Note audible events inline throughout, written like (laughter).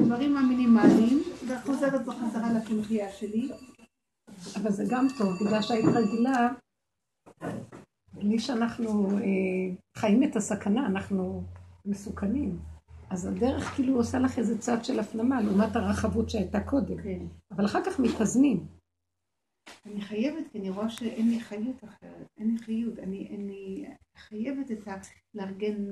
הדברים המינימליים, וחוזרת בחזרה לקמחייה שלי. אבל זה גם טוב, בגלל שהיית רגילה, בלי שאנחנו אה, חיים את הסכנה, אנחנו מסוכנים. אז הדרך כאילו עושה לך איזה צד של הפנמה, לעומת הרחבות שהייתה קודם. כן. אבל אחר כך מתאזנים. אני חייבת, כי אני רואה שאין לי חיות אחרת, אין לי חיות, אני, אני חייבת את ה... לארגן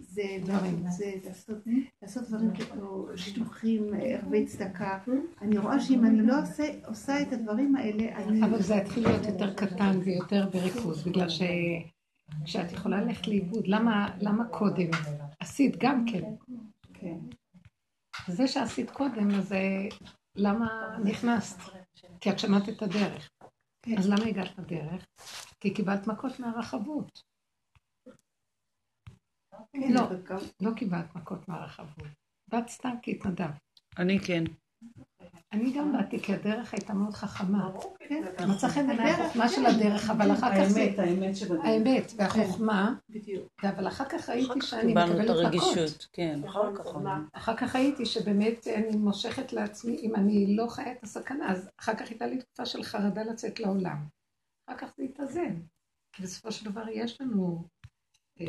זה, דברים, זה, לעשות, לעשות דברים כאילו שיתוחים, ערבי צדקה. אני רואה שאם אני לא עושה, עושה את הדברים האלה, אני... אבל זה יתחיל להיות יותר קטן ויותר בריכוז, בגלל ש... כשאת יכולה ללכת לאיבוד, למה, למה קודם? עשית גם כן. כן. זה שעשית קודם, אז אה, למה נכנסת? כי את שמעת את הדרך. כן. אז למה הגעת לדרך? כי קיבלת מכות מהרחבות. כן, לא, לא קיבלת מכות מהרחבות. באת סתם כי התנדבת. אני כן. אני גם באתי, כי הדרך הייתה מאוד חכמה. כן. מצא חן בעיניי החוכמה של הדרך, אבל אחר כך זה... האמת, האמת של הדרך. האמת והחוכמה. בדיוק. אבל אחר כך ראיתי שאני מקבלת מכות. כן, אחר כך. אחר כך ראיתי שבאמת אני מושכת לעצמי, אם אני לא חיה את הסכנה, אז אחר כך הייתה לי תקופה של חרדה לצאת לעולם. אחר כך זה התאזן. כי בסופו של דבר יש לנו, אה,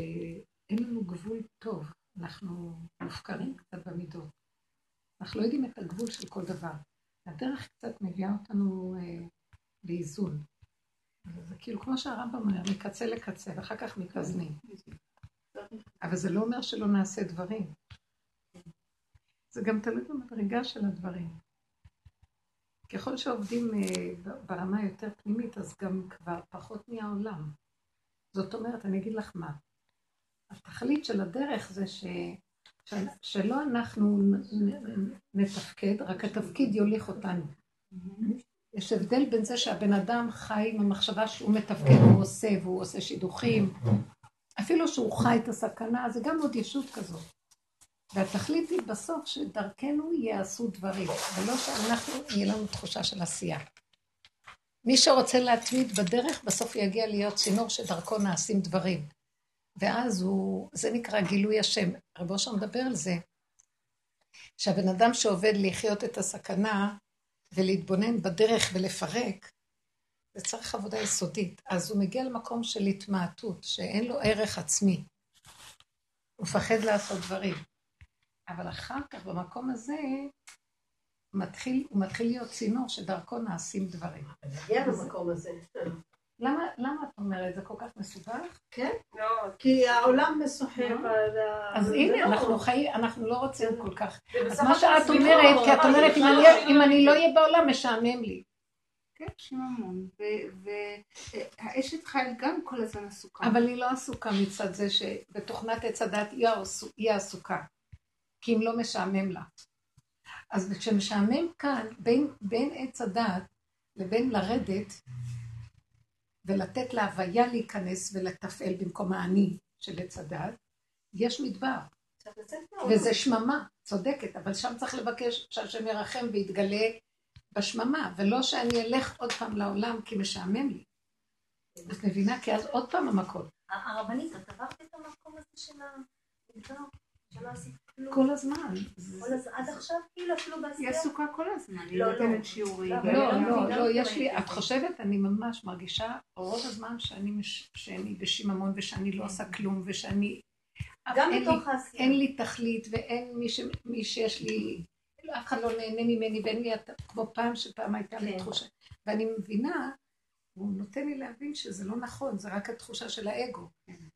אין לנו גבול טוב. אנחנו מופקרים קצת במידות. אנחנו לא יודעים את הגבול של כל דבר. הדרך קצת מביאה אותנו אה, לאיזון. זה כאילו כמו שהרמב"ם אומר, מקצה לקצה, ואחר כך מתאזנים. אבל זה לא אומר שלא נעשה דברים. זה גם תלוי במדרגה של הדברים. ככל שעובדים אה, ברמה יותר פנימית, אז גם כבר פחות מהעולם. זאת אומרת, אני אגיד לך מה, התכלית של הדרך זה ש... שלא אנחנו נתפקד, רק התפקיד יוליך אותנו. יש הבדל בין זה שהבן אדם חי עם המחשבה שהוא מתפקד, הוא עושה, והוא עושה שידוכים. אפילו שהוא חי את הסכנה, זה גם עוד ישות כזאת. והתכלית היא בסוף שדרכנו יעשו דברים, ולא שאנחנו, יהיה לנו תחושה של עשייה. מי שרוצה להתמיד בדרך, בסוף יגיע להיות צינור שדרכו נעשים דברים. ואז הוא, זה נקרא גילוי השם. רב אושר מדבר על זה, שהבן אדם שעובד לחיות את הסכנה ולהתבונן בדרך ולפרק, זה צריך עבודה יסודית. אז הוא מגיע למקום של התמעטות, שאין לו ערך עצמי. הוא מפחד לעשות דברים. אבל אחר כך, במקום הזה, מתחיל, הוא מתחיל להיות צינור שדרכו נעשים דברים. נגיע למקום הזה. למה, למה את אומרת? זה כל כך מסובך? כן. לא, כי העולם מסוחב לא. על ה... אז הנה, לא. אנחנו חיים, אנחנו לא רוצים כל כך. אז מה שאת אומרת, כי את אומרת, אם אני לא אהיה בעולם, משעמם לי. כן, שיממון. והאשת חייל גם כל הזמן עסוקה. אבל היא לא עסוקה מצד זה שבתוכנת עץ הדת היא עסוקה. כי אם לא משעמם לה. אז כשמשעמם כאן, בין עץ הדת לבין לרדת, ולתת להוויה להיכנס ולתפעל במקום האני של עץ הדת, יש מדבר. וזה שממה, צודקת, אבל שם צריך לבקש שהשם ירחם ויתגלה בשממה, ולא שאני אלך עוד פעם לעולם כי משעמם לי. את מבינה? כי אז עוד פעם המכות. הרבנית, את עברת את המקום הזה של המדבר? שלא עשית כל הזמן. עד עכשיו כאילו אפילו בעשייה. היא עסוקה כל הזמן, היא לא, לא. נותנת שיעורים. לא, לא, לא, יש לי, את חושבת, אני ממש מרגישה רוב הזמן שאני בשיממון ושאני לא עושה כלום ושאני... גם בתוך העשייה. אין לי תכלית ואין מי שיש לי, אף אחד לא נהנה ממני ואין לי, כמו פעם שפעם הייתה לי כן. תחושה. ואני מבינה הוא נותן לי להבין שזה לא נכון, זה רק התחושה של האגו,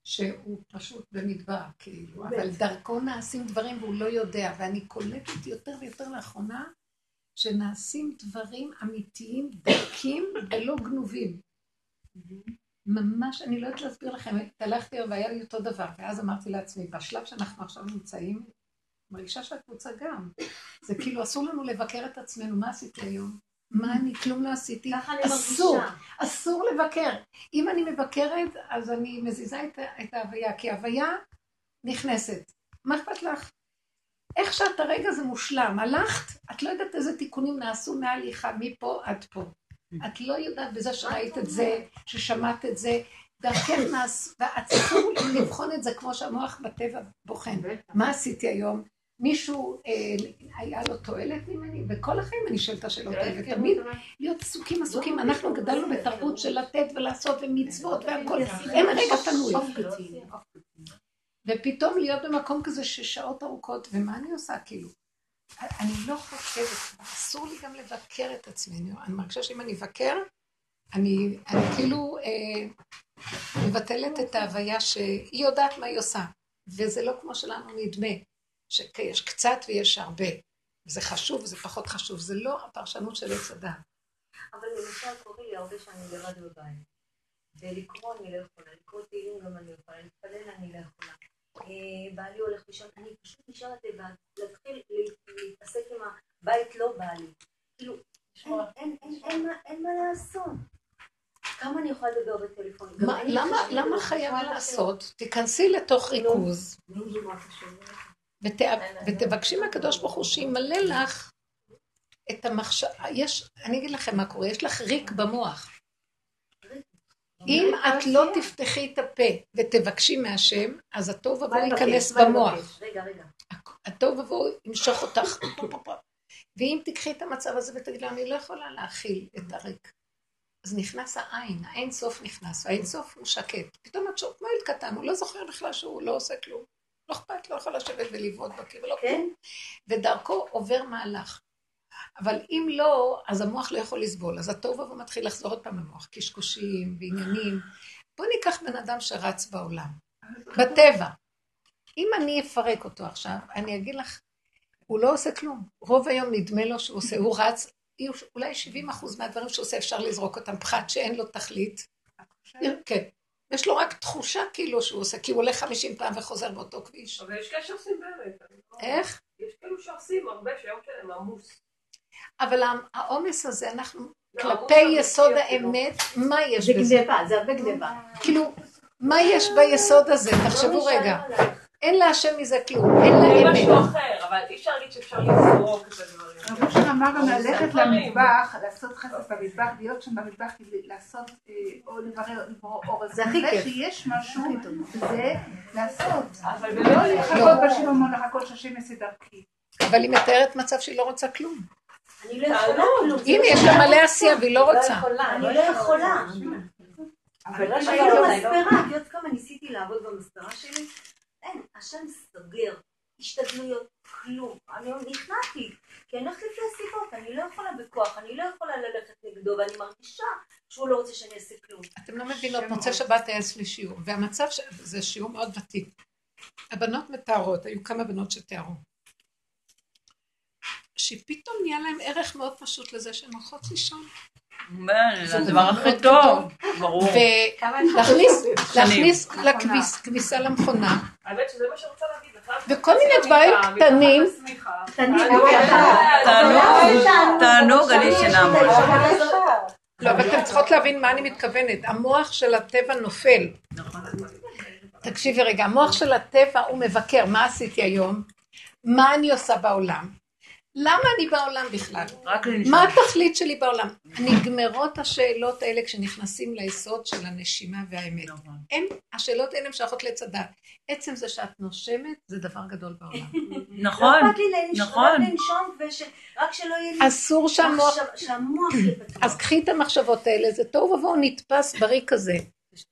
שהוא פשוט במדבר, כאילו, אבל דרכו נעשים דברים והוא לא יודע, ואני קולטת יותר ויותר לאחרונה שנעשים דברים אמיתיים, דקים ולא גנובים. ממש, אני לא יודעת להסביר לכם, התהלכתי והיה לי אותו דבר, ואז אמרתי לעצמי, בשלב שאנחנו עכשיו נמצאים, מרגישה שהקבוצה גם. זה כאילו אסור לנו לבקר את עצמנו, מה עשיתי היום? מה אני, כלום לא עשיתי. ככה אני אסור, מרגישה. אסור לבקר. אם אני מבקרת, אז אני מזיזה את, את ההוויה, כי ההוויה נכנסת. מה אכפת לך? איך שאת הרגע זה מושלם, הלכת, את לא יודעת איזה תיקונים נעשו מההליכה מפה עד פה. את לא יודעת בזה שראית את זה, ששמעת את זה, דרכך נעש, ואת צריכה לבחון את זה כמו שהמוח בטבע בוחן. מה עשיתי היום? מישהו, אה, היה לו תועלת ממני, וכל החיים אני שואלת את השאלות האלה, תמיד להיות עסוקים עסוקים, אנחנו גדלנו בתרבות של לתת ולעשות ומצוות והכל, אין רגע פנוי. ופתאום להיות במקום כזה ששעות ארוכות, ומה אני עושה כאילו? אני לא חושבת, אסור לי גם לבקר את עצמי, אני, אני מרגישה שאם אני אבקר, אני, אני כאילו אה, מבטלת את ההוויה שהיא יודעת מה היא עושה, וזה לא כמו שלנו נדמה, שיש קצת ויש הרבה, זה חשוב וזה פחות חשוב, זה לא הפרשנות של עץ הדת. אבל למשל קורה לי הרבה שאני לבד בבית, ולקרוא אני לא יכולה, לקרוא תהילים גם אני לא יכולה, להתפלל אני לא יכולה. אה, בעלי הולך לישון, אני פשוט נשארת לבד, להתחיל להתעסק עם הבית לא בא לי. כאילו, אין מה לעשות. כמה אני יכולה לדבר בטלפון? למה חייב לעשות? תיכנסי לתוך ריכוז ותבקשי מהקדוש ברוך הוא שימלא לך את המחשב... יש, אני אגיד לכם מה קורה, יש לך ריק במוח. אם את לא תפתחי את הפה ותבקשי מהשם, אז התוהו ובוהו ייכנס במוח. רגע, רגע. התוהו ובוהו ימשוך אותך. ואם תקחי את המצב הזה ותגידי לו, אני לא יכולה להכיל את הריק. אז נכנס העין, האין סוף נכנס, והאין סוף הוא שקט. פתאום את שואלת, כמו ילד קטן, הוא לא זוכר בכלל שהוא לא עושה כלום. לא אכפת, לא יכול לשבת ולבעוט בקיר ולא כן? כלום. ודרכו עובר מהלך. אבל אם לא, אז המוח לא יכול לסבול. אז התוהו ובוהו מתחיל לחזור עוד פעם למוח, קשקושים ועניינים. בואו ניקח בן אדם שרץ בעולם, בטבע. אם אני אפרק אותו עכשיו, אני אגיד לך, הוא לא עושה כלום. רוב היום נדמה לו שהוא עושה, הוא רץ, אולי 70 אחוז מהדברים שהוא עושה אפשר לזרוק אותם, פחת שאין לו תכלית. כן. יש לו רק תחושה כאילו שהוא עושה, כי הוא הולך 50 פעם וחוזר באותו כביש. אבל יש כאלה שעושים באמת. איך? יש כאלו שעושים הרבה שהיום שלהם עמוס. אבל העומס הזה, אנחנו לא, כלפי יסוד אמיתי האמת, מה יש זה בזה? גניבה, זה הרבה גניבה. כאילו, מה יש ביסוד הזה? תחשבו רגע. אין להשם מזה כלום, אין לה זה אמת. משהו אחר, אבל אי אפשר להגיד שאפשר לזרוק את הדברים. רבו שם אמר גם ללכת. למטבח, לעשות חסד במטבח, להיות שם במטבח, לעשות, אה, או לברר, לברור אור. זה הכי כיף. שיש משהו, זה לעשות. אבל לא לחכות בשיממון, לחכות שהשם יעשה דרכי. אבל היא מתארת מצב שהיא לא רוצה כלום. אני לא יכולה כלום. הנה, יש לה מלא עשייה והיא לא רוצה. אני לא יכולה. אבל לא שיהיה לו במספרה, את יודעת כמה ניסיתי לעבוד במספרה שלי? אין, השם סוגר, השתדלויות, כלום. אני נכנעתי, כי אני הולכת לפי הסיבות, אני לא יכולה בכוח, אני לא יכולה ללכת נגדו, ואני מרגישה שהוא לא רוצה שאני אעשה כלום. אתם לא מבינות, מוצאי שבת היה אצלי שיעור, והמצב, ש- זה שיעור מאוד ותיק. הבנות מתארות, היו כמה בנות שתיארו. שפתאום נהיה להם ערך מאוד פשוט לזה שהן הולכות לישון. זה הדבר הכי טוב, ברור. ולהכניס להכניס לכביס, כביסה למכונה, האמת שזה מה שרוצה להגיד לך. וכל מיני דברים קטנים. תענוג, תענוג, אני ישנה מול. לא, אבל אתן צריכות להבין מה אני מתכוונת. המוח של הטבע נופל. תקשיבי רגע, המוח של הטבע הוא מבקר, מה עשיתי היום? מה אני עושה בעולם? למה אני בעולם בכלל? מה. התכלית שלי בעולם? נגמרות השאלות האלה כשנכנסים ליסוד של הנשימה והאמת. נכון. אין, השאלות האלה שייכות לעץ הדת. עצם זה שאת נושמת זה דבר גדול בעולם. נכון, לא אכפת לי לנשום, נכון. רק שלא יהיה לי... אסור שהמוח... אז קחי את המחשבות האלה, זה תוהו ובוהו נתפס בריק כזה.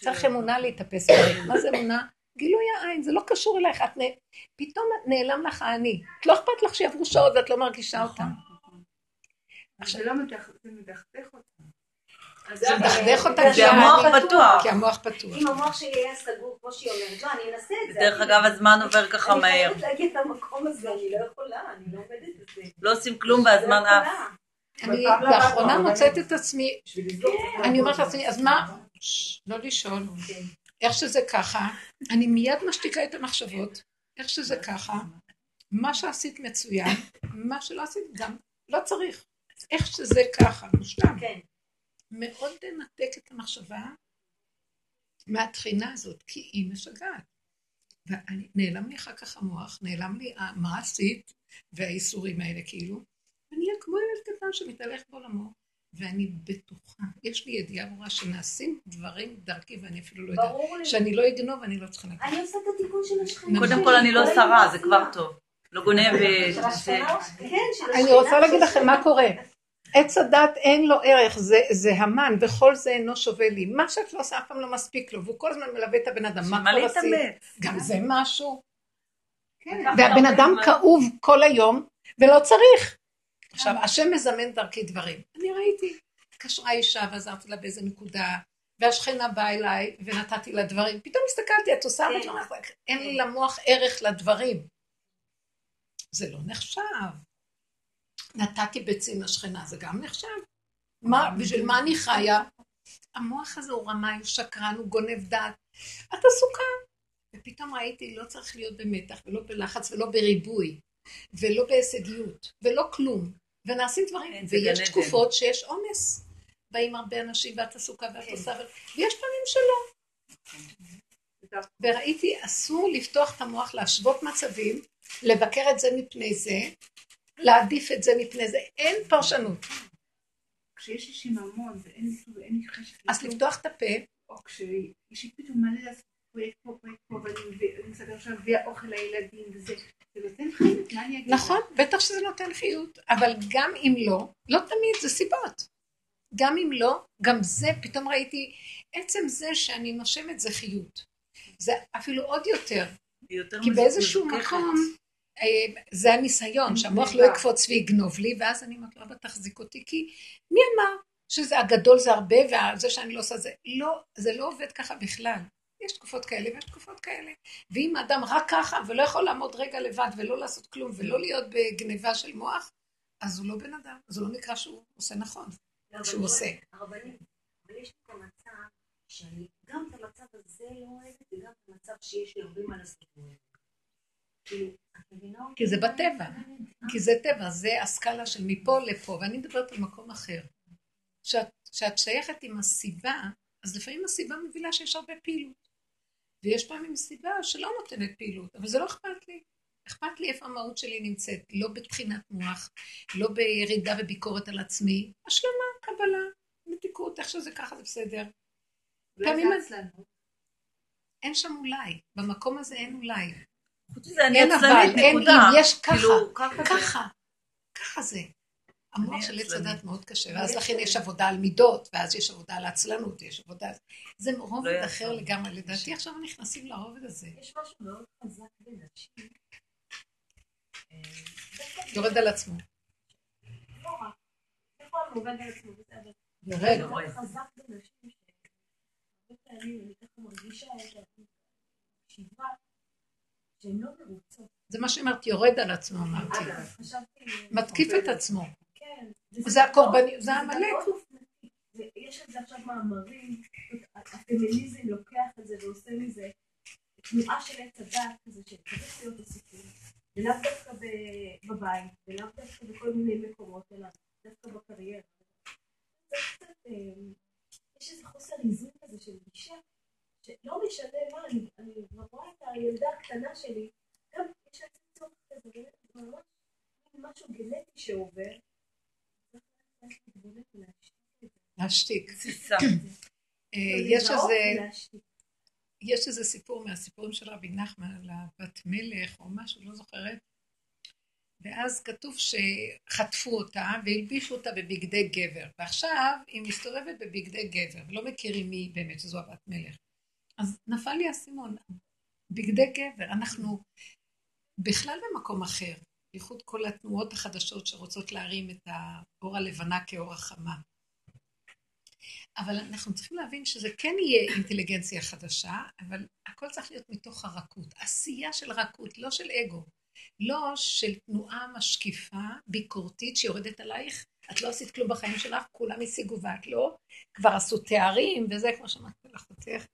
צריך אמונה להתאפס בריק. מה זה אמונה? גילוי העין, זה לא קשור אלייך. את נ... פתאום נעלם לך האני. את לא אכפת לך שיעברו שעות ואת לא מרגישה אותם. זה לא מדכ- זה מדכדך אותם. זה מדכדך אותם זה המוח כי פתוח. כי המוח פתוח. אם המוח שלי היה סגור, כמו שהיא אומרת, לא, אני אנסה את זה. דרך אני- אגב, הזמן עובר ככה אני מהר. חייבת להגיד למקום הזה, אני לא יכולה, אני לא עומדת בזה. לא עושים כלום לא והזמן עף. יכולה. אני לאחרונה מוצאת את עצמי, אני אומרת לעצמי, אז מה? לא לשאול. איך שזה ככה, אני מיד משתיקה את המחשבות, איך שזה ככה, מה שעשית מצוין, מה שלא עשית גם לא צריך. איך שזה ככה, מושלם. כן. מאוד לנתק את המחשבה מהתחינה הזאת, כי היא משגעת. ונעלם לי אחר כך המוח, נעלם לי מה עשית, והאיסורים האלה כאילו, ואני אהיה כמו ילד קטן שמתהלך בעולמו, ואני בטוחה, יש לי ידיעה ברורה שנעשים דברים דרכי, ואני אפילו לא יודעת, ברור לי. שאני לא אגנוב, אני לא צריכה להגיד. אני עושה את התיקון של השכנים קודם שלי. כל אני לא שרה, זה כבר. טוב. לא גונב... אה? כן, אני רוצה להגיד לכם מה קורה. עץ הדת אין לו ערך, זה, זה המן, וכל זה אינו שווה לי. מה שאת לא עושה אף פעם לא מספיק לו, והוא כל הזמן מלווה את הבן אדם. מה כבר עשית? גם זה משהו. כן, והבן אדם כאוב כל היום, ולא צריך. עכשיו, השם מזמן דרכי דברים. אני ראיתי, התקשרה אישה ועזרתי לה באיזה נקודה, והשכנה באה אליי ונתתי לה דברים. פתאום הסתכלתי, את עושה, ואת אומרת, אין לי למוח ערך לדברים. זה לא נחשב. נתתי ביצים לשכנה, זה גם נחשב. מה, בשביל מה אני חיה? המוח הזה הוא רמאי, הוא שקרן, הוא גונב דעת. את עסוקה. ופתאום ראיתי, לא צריך להיות במתח, ולא בלחץ, ולא בריבוי, ולא בהישגיות, ולא כלום. ונעשים דברים, כן, ויש. תקופות שיש עומס. באים הרבה אנשים, ואת עסוקה, ואת עושה, ו- ויש פעמים שלא. וראיתי, אסור לפתוח את המוח, להשוות מצבים, לבקר את זה מפני זה, להעדיף את זה מפני זה, אין פרשנות. כשיש לי שיממון ואין לי ואין חשק אז לפתוח את הפה, או כשיש לי פתאום מלא לעשות פרויקט פה, פרויקט פה, ואני מביא- אני מסתכל עכשיו להביא אוכל לילדים וזה, נכון, בטח שזה נותן חיות, אבל גם אם לא, לא תמיד, זה סיבות. גם אם לא, גם זה, פתאום ראיתי, עצם זה שאני נושמת זה חיות. זה אפילו עוד יותר, כי באיזשהו. מקום, אה, זה הניסיון, שהמוח לא יקפוץ ויגנוב לי, ואז אני אומרת לו, אבא תחזיק אותי, כי מי אמר שזה הגדול זה הרבה, וזה שאני לא עושה זה, לא, זה לא עובד ככה בכלל. יש תקופות כאלה ויש תקופות כאלה. ואם האדם רק ככה ולא יכול לעמוד רגע לבד ולא לעשות כלום ולא להיות בגניבה של מוח, אז הוא לא בן אדם, אז הוא לא נקרא שהוא עושה נכון. לא, שהוא עושה. הרבנים, אבל יש את המצב שאני גם את המצב הזה לא אוהבת וגם את המצב שיש לי הרבה מה לעשות. כאילו? כי זה בטבע. כי זה טבע, זה הסקאלה של מפה לפה, ואני מדברת על מקום אחר. כשאת שייכת עם הסיבה, אז לפעמים הסיבה מובילה שיש הרבה פעילות. ויש פעמים סיבה שלא נותנת פעילות, אבל זה לא אכפת לי. אכפת לי איפה המהות שלי נמצאת, לא בבחינת מוח, לא בירידה וביקורת על עצמי, השלמה, קבלה, מתיקות, איך שזה ככה זה בסדר. פעמים עצלנות. אין שם אולי, במקום הזה אין אולי. חוץ מזה, אני אין אבל, עצלנית, אין נקודה. אם, יש ככה, כאילו, ככה זה. ככה, ככה זה. המוח של עץ. הדת מאוד קשה, ואז לכן יש עבודה על מידות, ואז יש עבודה על עצלנות, יש עבודה... זה רובד לא אחר יעזור. לגמרי, לדעתי עכשיו נכנסים לרובד הזה. יש משהו מאוד חזק בנשים. אה, דווקא יורד על עצמו. לא על. יורד. זה חזק בנשים, שהרבה פעמים אני ככה מרגישה את השבעה, שהן לא מרוצות. זה מה שאמרתי, יורד על עצמו, אמרתי. מתקיף את עצמו. כן. זה הקורבני, זה זה גם עמלק. מאוד אופנתי. זה- יש על זה עכשיו מאמרים, הפמיניזם לוקח את זה ועושה מזה תנועה של עץ הדעת כזה שצריך להיות הסיפור. ולאו דווקא בבית, ולאו דווקא בכל מיני מקומות, אלא דווקא בקריירה. אה, יש איזה חוסר איזון כזה של גישה, שלא משנה מה, אני אני רואה את הילדה הקטנה שלי, גם יש לה צורך כזה, באמת, זה ממש משהו גנטי שעובר. צריך להתבונן ולהשתיק את זה. להשתיק. תסיסה. אה, יש איזה... יש איזה סיפור מהסיפורים של רבי נחמן על הבת מלך או משהו, לא זוכרת. ואז כתוב שחטפו אותה והלבישו אותה בבגדי גבר. ועכשיו היא מסתובבת בבגדי גבר, ולא מכירים מי באמת שזו הבת מלך. אז נפל לי האסימון, בגדי גבר, אנחנו בכלל במקום אחר, בייחוד כל התנועות החדשות שרוצות להרים את האור הלבנה כאור החמה. אבל אנחנו צריכים להבין שזה כן יהיה אינטליגנציה חדשה, אבל הכל צריך להיות מתוך הרכות. עשייה של רכות, לא של אגו. לא של תנועה משקיפה, ביקורתית, שיורדת עלייך. את לא עשית כלום בחיים שלך, כולם השיגו ואת לא. כבר עשו תארים, וזה, כמו שאמרתי לאחותך,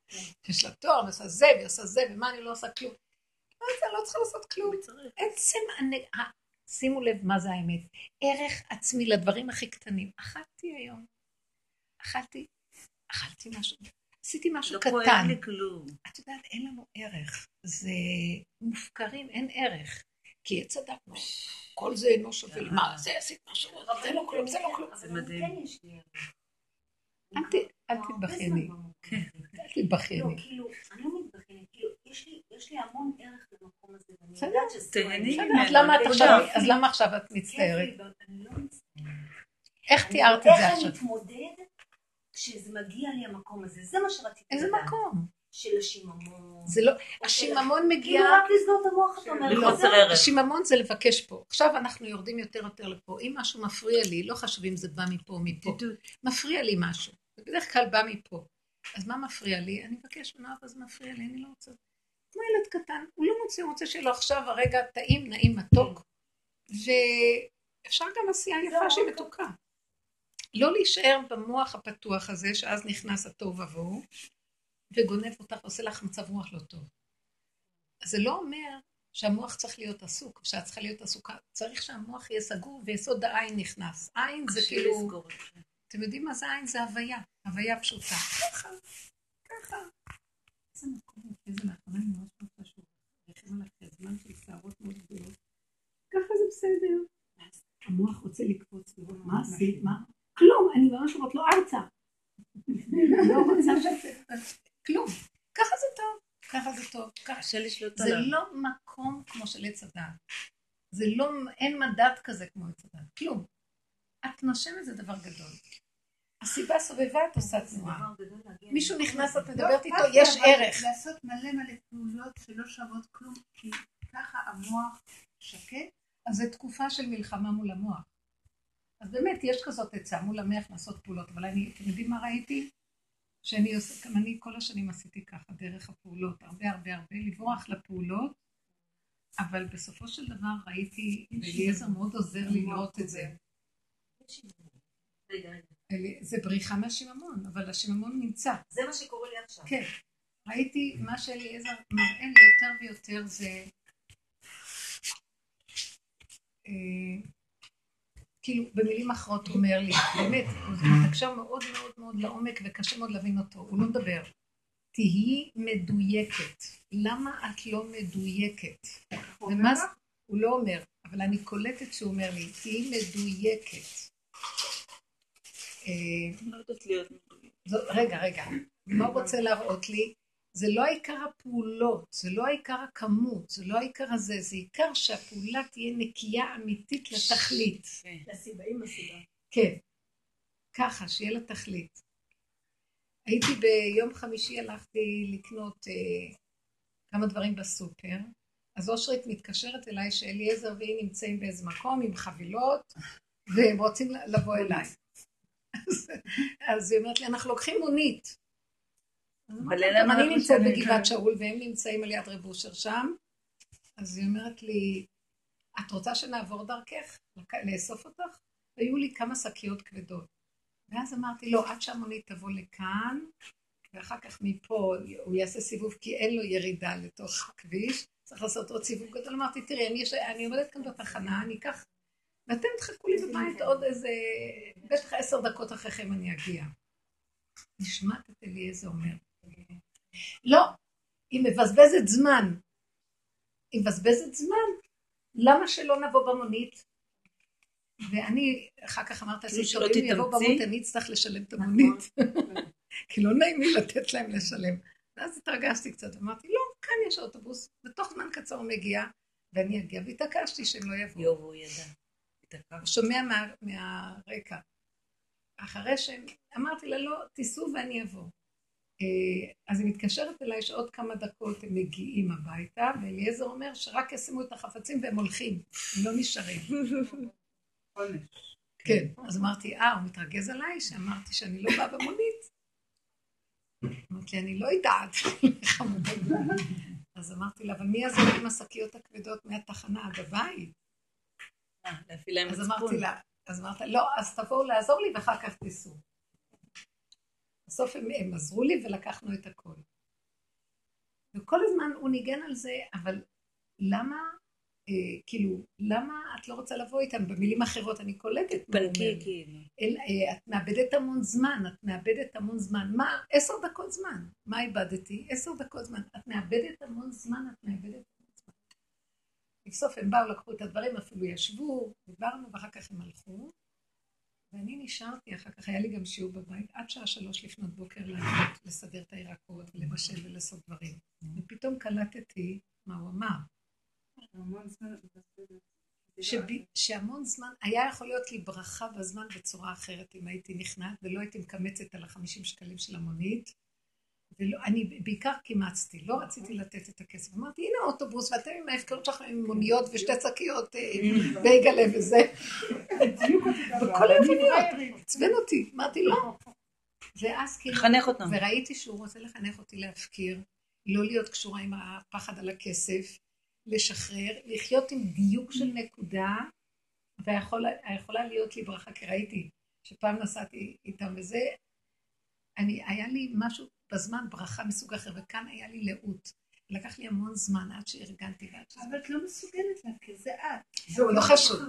יש לה תואר, ועושה זה, ועושה זה, ומה אני לא עושה כלום. מה זה, אני לא צריכה לעשות כלום. עצם, הנ- ה- שימו לב מה זה האמת. ערך עצמי לדברים הכי קטנים. אכלתי היום. אכלתי, אכלתי משהו, עשיתי משהו לא קטן. כואב לי כלום. את יודעת, אין לנו ערך. זה מופקרים, אין ערך. כי עץ הדת, לא. כל זה אינו שווה לי. מה, זה עשית משהו, זה לא כלום, זה לא כלום. זה מדהים. כן. אל תתבכייני. במקום כן. אל תתבכייני. לא, כאילו, אני לא מתבכיינת, כאילו, יש לי, יש לי המון ערך למקום הזה, ואני בסדר, יודעת שזה... תהני אז למה. עכשיו- אז למה עכשיו את מצטערת? לא מצטערת. איך תיארת את זה איך עכשיו? אני מתמודד כשזה מגיע לי המקום הזה? זה מה שרציתי איזה לדעת. מקום? של השיממון. זה לא, השיממון מגיע... כאילו רק לסגור את המוח, אתה אומר. ערך. השיממון זה לבקש פה. עכשיו אנחנו יורדים יותר יותר לפה. אם משהו מפריע לי, לא חשוב אם זה בא מפה או מפה. מפריע לי משהו. זה בדרך כלל בא מפה. אז מה מפריע לי? אני מבקש ממנו, אבל זה מפריע לי, אני לא רוצה. כמו ילד קטן, הוא לא מוצא, הוא רוצה שיהיה לו עכשיו הרגע טעים, נעים, מתוק. ואפשר גם עשייה יפה שהיא מתוקה. לא להישאר במוח הפתוח הזה, שאז נכנס התוהו ובוהו, וגונב אותך, עושה לך מצב רוח לא טוב. אז זה לא אומר שהמוח צריך להיות עסוק, שאת צריכה להיות עסוקה, צריך שהמוח יהיה סגור ויסוד העין נכנס. עין זה כאילו, לסגור את זה. אתם יודעים מה זה עין? זה הוויה, הוויה פשוטה. ככה, ככה. איזה מקום, איזה לאחרונה אני ממש לא חשוב. רכיב עליך זמן של שערות מאוד גדולות. ככה זה בסדר. המוח רוצה לקפוץ לראות מה עשית, מה? כלום, אני ממש אומרת לו ארצה. לא רוצה. כלום. ככה זה טוב, ככה זה טוב. ככה זה. לא מקום כמו של עץ הדעת. זה לא, אין מדד כזה כמו עץ הדעת. כלום. את נושמת זה דבר גדול. הסיבה סובבה את עושה תנועה. מישהו נכנס. את מדברת איתו, לא יש אבל ערך. לעשות מלא מלא פעולות שלא שוות כלום, כי ככה המוח שקט. אז זו תקופה של מלחמה מול המוח. אז באמת, יש כזאת עצה מול המח לעשות פעולות, אבל אני, אתם יודעים מה ראיתי? שאני עושה, גם אני כל השנים עשיתי ככה, דרך הפעולות, הרבה הרבה הרבה, לברוח לפעולות, אבל בסופו של דבר ראיתי, ואליעזר מאוד עוזר לי לראות את זה. זה בריחה מהשיממון, אבל השיממון נמצא. זה מה שקורה לי עכשיו. כן. ראיתי, מה שאליעזר מראה לי יותר ויותר זה... כאילו, במילים אחרות הוא אומר לי, באמת, הוא מתקשר מאוד מאוד מאוד לעומק וקשה מאוד להבין אותו, הוא לא מדבר. תהיי מדויקת. למה את לא מדויקת? ומה זה? הוא לא אומר, אבל אני קולטת שהוא אומר לי, תהיי מדויקת. אה, לא רגע, רגע, מה הוא רוצה להראות לי? זה לא העיקר הפעולות, זה לא העיקר הכמות, זה לא העיקר הזה, זה עיקר שהפעולה תהיה נקייה אמיתית לתכלית. לסיבה, עם הסיבה. כן, ככה, שיהיה לה תכלית. הייתי ביום חמישי, הלכתי לקנות אה, כמה דברים בסופר, אז אושרית מתקשרת אליי שאליעזר והיא נמצאים באיזה מקום עם חבילות, והם רוצים לבוא אליי. אז, אז היא אומרת לי, אנחנו לוקחים מונית. להם אני נמצאת משלמים." בגבעת שאול והם נמצאים על יד רב אושר שם, אז היא אומרת לי, את רוצה שנעבור דרכך? לאסוף אותך? היו לי כמה שקיות כבדות. ואז אמרתי, לא, עד שהמונית תבוא לכאן, ואחר כך מפה הוא יעשה סיבוב, כי אין לו ירידה לתוך הכביש, צריך לעשות עוד סיבוב גדול. אמרתי, תראי, אני, יש- אני עומדת כאן בתחנה, אני אקח, ואתם תחכו לי בבית עוד איזה, בטח עשר דקות אחריכם אני אגיע. נשמעת את אליעזר אומר, לא, היא מבזבזת זמן. היא מבזבזת זמן. למה שלא נבוא במונית? ואני אחר כך אמרת כאילו שלא טוב, אם יבוא. במונית אני אצטרך לשלם את המונית. (laughs) כי לא נעים לי לתת להם לשלם. ואז התרגשתי קצת, אמרתי, לא, כאן יש אוטובוס, בתוך זמן קצר הוא מגיע, ואני אגיע, והתעקשתי שהם לא יבואו. יואו, הוא ידע. הוא שומע מה, מהרקע. אחרי שאמרתי לה, לא, תיסעו ואני אבוא. אה, אז היא מתקשרת אליי שעוד כמה דקות הם מגיעים הביתה, ואליעזר אומר שרק ישימו את החפצים והם הולכים, הם לא נשארים. כן. אז אמרתי, אה, הוא מתרגז עליי שאמרתי שאני לא באה במונית. אמרתי לי, אני לא יודעת. אז אמרתי לה, אבל מי יעזור עם השקיות הכבדות מהתחנה עד הבית? אה, אז. אמרתי לה, אז אמרתי לה, לא, אז תבואו לעזור לי ואחר כך תיסעו. בסוף הם, הם עזרו לי ולקחנו את הכל. וכל הזמן הוא ניגן על זה, אבל למה, אה, כאילו, למה את לא רוצה לבוא איתם? במילים אחרות, אני קולטת לי. כאילו. אל, אה, את מאבדת המון זמן, את מאבדת המון זמן. מה? עשר דקות זמן. מה איבדתי? עשר דקות זמן. את מאבדת המון זמן, את מאבדת המון זמן. בסוף הם באו, לקחו את הדברים, אפילו ישבו, דיברנו, ואחר כך הם הלכו. ואני נשארתי, אחר כך היה לי גם שיעור בבית, עד שעה שלוש לפנות בוקר לענות, לסדר את הירקות ולבשל ולעשות דברים. ופתאום קלטתי מה הוא אמר. שב- שהמון זמן, היה יכול להיות לי ברכה בזמן בצורה אחרת אם הייתי נכנעת ולא הייתי מקמצת על החמישים שקלים של המונית. ואני בעיקר קימצתי, לא רציתי לתת את הכסף. אמרתי, הנה האוטובוס, ואתם עם ההפקרות שלכם עם מוניות ושתי שקיות אה, בייגלה וזה. וכל היום מוניות, עצבן אותי. אמרתי, לא. ואז כאילו, לחנך אותם. וראיתי שהוא רוצה לחנך אותי להפקיר, לא להיות קשורה עם הפחד על הכסף, לשחרר, לחיות עם דיוק של נקודה, ויכולה להיות לי ברכה, כי ראיתי שפעם נסעתי איתם וזה, אני, היה לי משהו בזמן ברכה מסוג אחר, וכאן היה לי לאות. לקח לי המון זמן עד שארגנתי. אבל את לא מסוגלת להכיר, זה את. זהו, לא חשוב.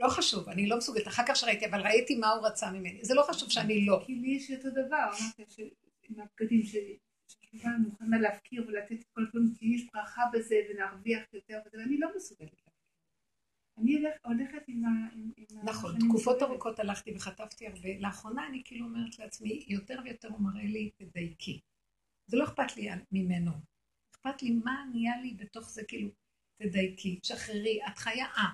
לא חשוב, אני לא מסוגלת. אחר כך שראיתי, אבל ראיתי מה הוא רצה ממני. זה לא חשוב שאני לא. כי לי יש אותו דבר, שעם הבגדים שלי, שאני מוכנה להפקיר ולתת כל הדברים, כי יש ברכה בזה ונרוויח יותר וזה, ואני לא מסוגלת. אני הולכת עם ה... נכון, תקופות. ארוכות הלכתי וחטפתי הרבה. לאחרונה אני כאילו אומרת לעצמי, יותר ויותר הוא מראה לי, תדייקי. זה לא אכפת לי ממנו. אכפת לי מה נהיה לי בתוך זה, כאילו, תדייקי, שחררי, את חיה, אה.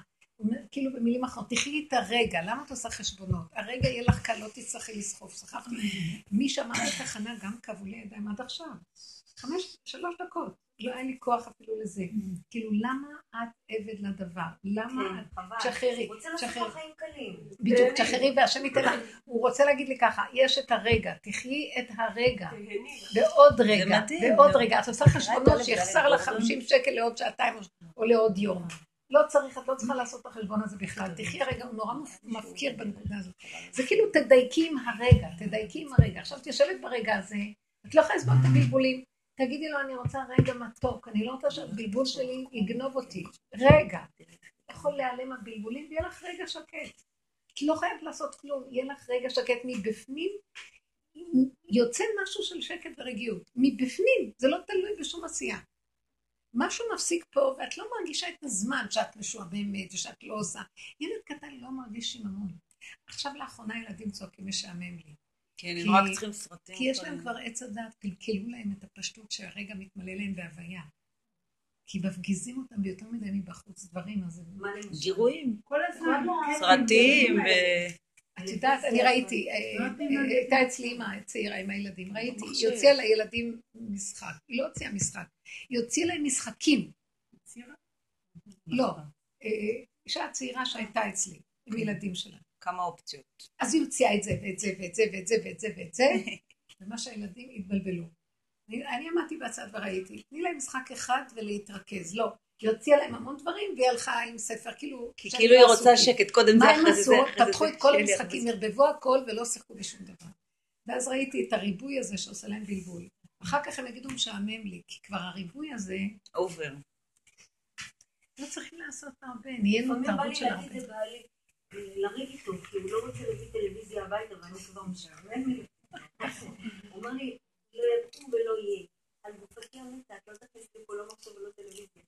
כאילו במילים אחרות, תחי את הרגע, למה את עושה חשבונות? הרגע יהיה לך קל, לא תצטרכי לסחוב. סחבתי. (laughs) מי שמע בתחנה גם כאבו לי הידיים עד עכשיו. חמש, שלוש דקות. לא היה לי כוח אפילו לזה. כאילו, למה את עבד לדבר? למה את... כן, חבל. שחררי, הוא רוצה לעשות שחררי. לך חיים קלים. בדיוק, תשחררי והשם ייתן לך. הוא רוצה להגיד לי ככה, יש את הרגע, תחי את הרגע. ועוד רגע, ועוד רגע. את עושה חשבונות שיחסר לך 50 שקל לעוד שעתיים או- לעוד יום. לא צריך, את לא צריכה לעשות את החשבון הזה בכלל. תחי הרגע, הוא נורא מפ- מפקיר בנקודה הזאת. זה כאילו תדייקי עם הרגע, תדייקי עם הרגע. עכשיו את יושבת ברגע הזה, את לא יכולה לסבול את הבלבולים. תגידי לו, אני רוצה רגע מתוק, אני לא רוצה שהבלבול שלי יגנוב אותי. רגע. יכול להיעלם הבלבולים ויהיה לך רגע שקט. את לא חייבת לעשות כלום, יהיה לך רגע שקט מבפנים. יוצא משהו של שקט ורגיעות. מבפנים, זה לא תלוי בשום עשייה. משהו מפסיק פה, ואת לא מרגישה את הזמן שאת משועממת ושאת לא עושה. ילד קטן לא מרגיש שיממון. עכשיו לאחרונה ילדים צועקים משעמם לי. כן, כי- הם רק צריכים סרטים. כי יש להם. כבר עץ הדעת, קלקלו להם את הפשטות שהרגע מתמלא להם בהוויה. כי מפגיזים אותם ביותר מדי מבחוץ דברים, אז הם... מה למשל? גירויים, כל הזמן. סרטים, ו... את יודעת, אני ראיתי, אה, לא אה. הייתה אצלי אימא צעירה עם הילדים, ראיתי, היא מחשב. הוציאה לילדים משחק, היא לא הוציאה משחק, היא הוציאה להם משחקים? לא, אה, אישה צעירה שהייתה אצלי, עם ילדים שלה. כמה אופציות. אז היא הוציאה את זה ואת זה ואת זה ואת זה ואת זה ואת זה, (laughs) ומה שהילדים התבלבלו. אני, אני עמדתי בצד וראיתי, תני להם משחק אחד ולהתרכז, לא. היא הוציאה להם המון דברים והיא הלכה עם ספר, כאילו... כי כאילו היא לא רוצה עסוקים. שקט, קודם מה זה, הם אחרי זה עשו? זה, אחרי זה פתחו. את כל המשחקים. ערבבו הכל ולא שיחקו בשום דבר. ואז ראיתי את הריבוי הזה שעושה להם בלבול. אחר כך הם יגידו משעמם לי, כי כבר הריבוי הזה, אובר. לא צריכים לעשות הרבה, נהיינו תרבות של הרבה. לריב איתו, כי הוא לא רוצה להביא טלוויזיה הביתה, ואני כבר משעמם לי. הוא אומר לי, לא יקום ולא יהיה. על גופתי המתה, את לא תכניס לי פה לא מחשב ולא טלוויזיה.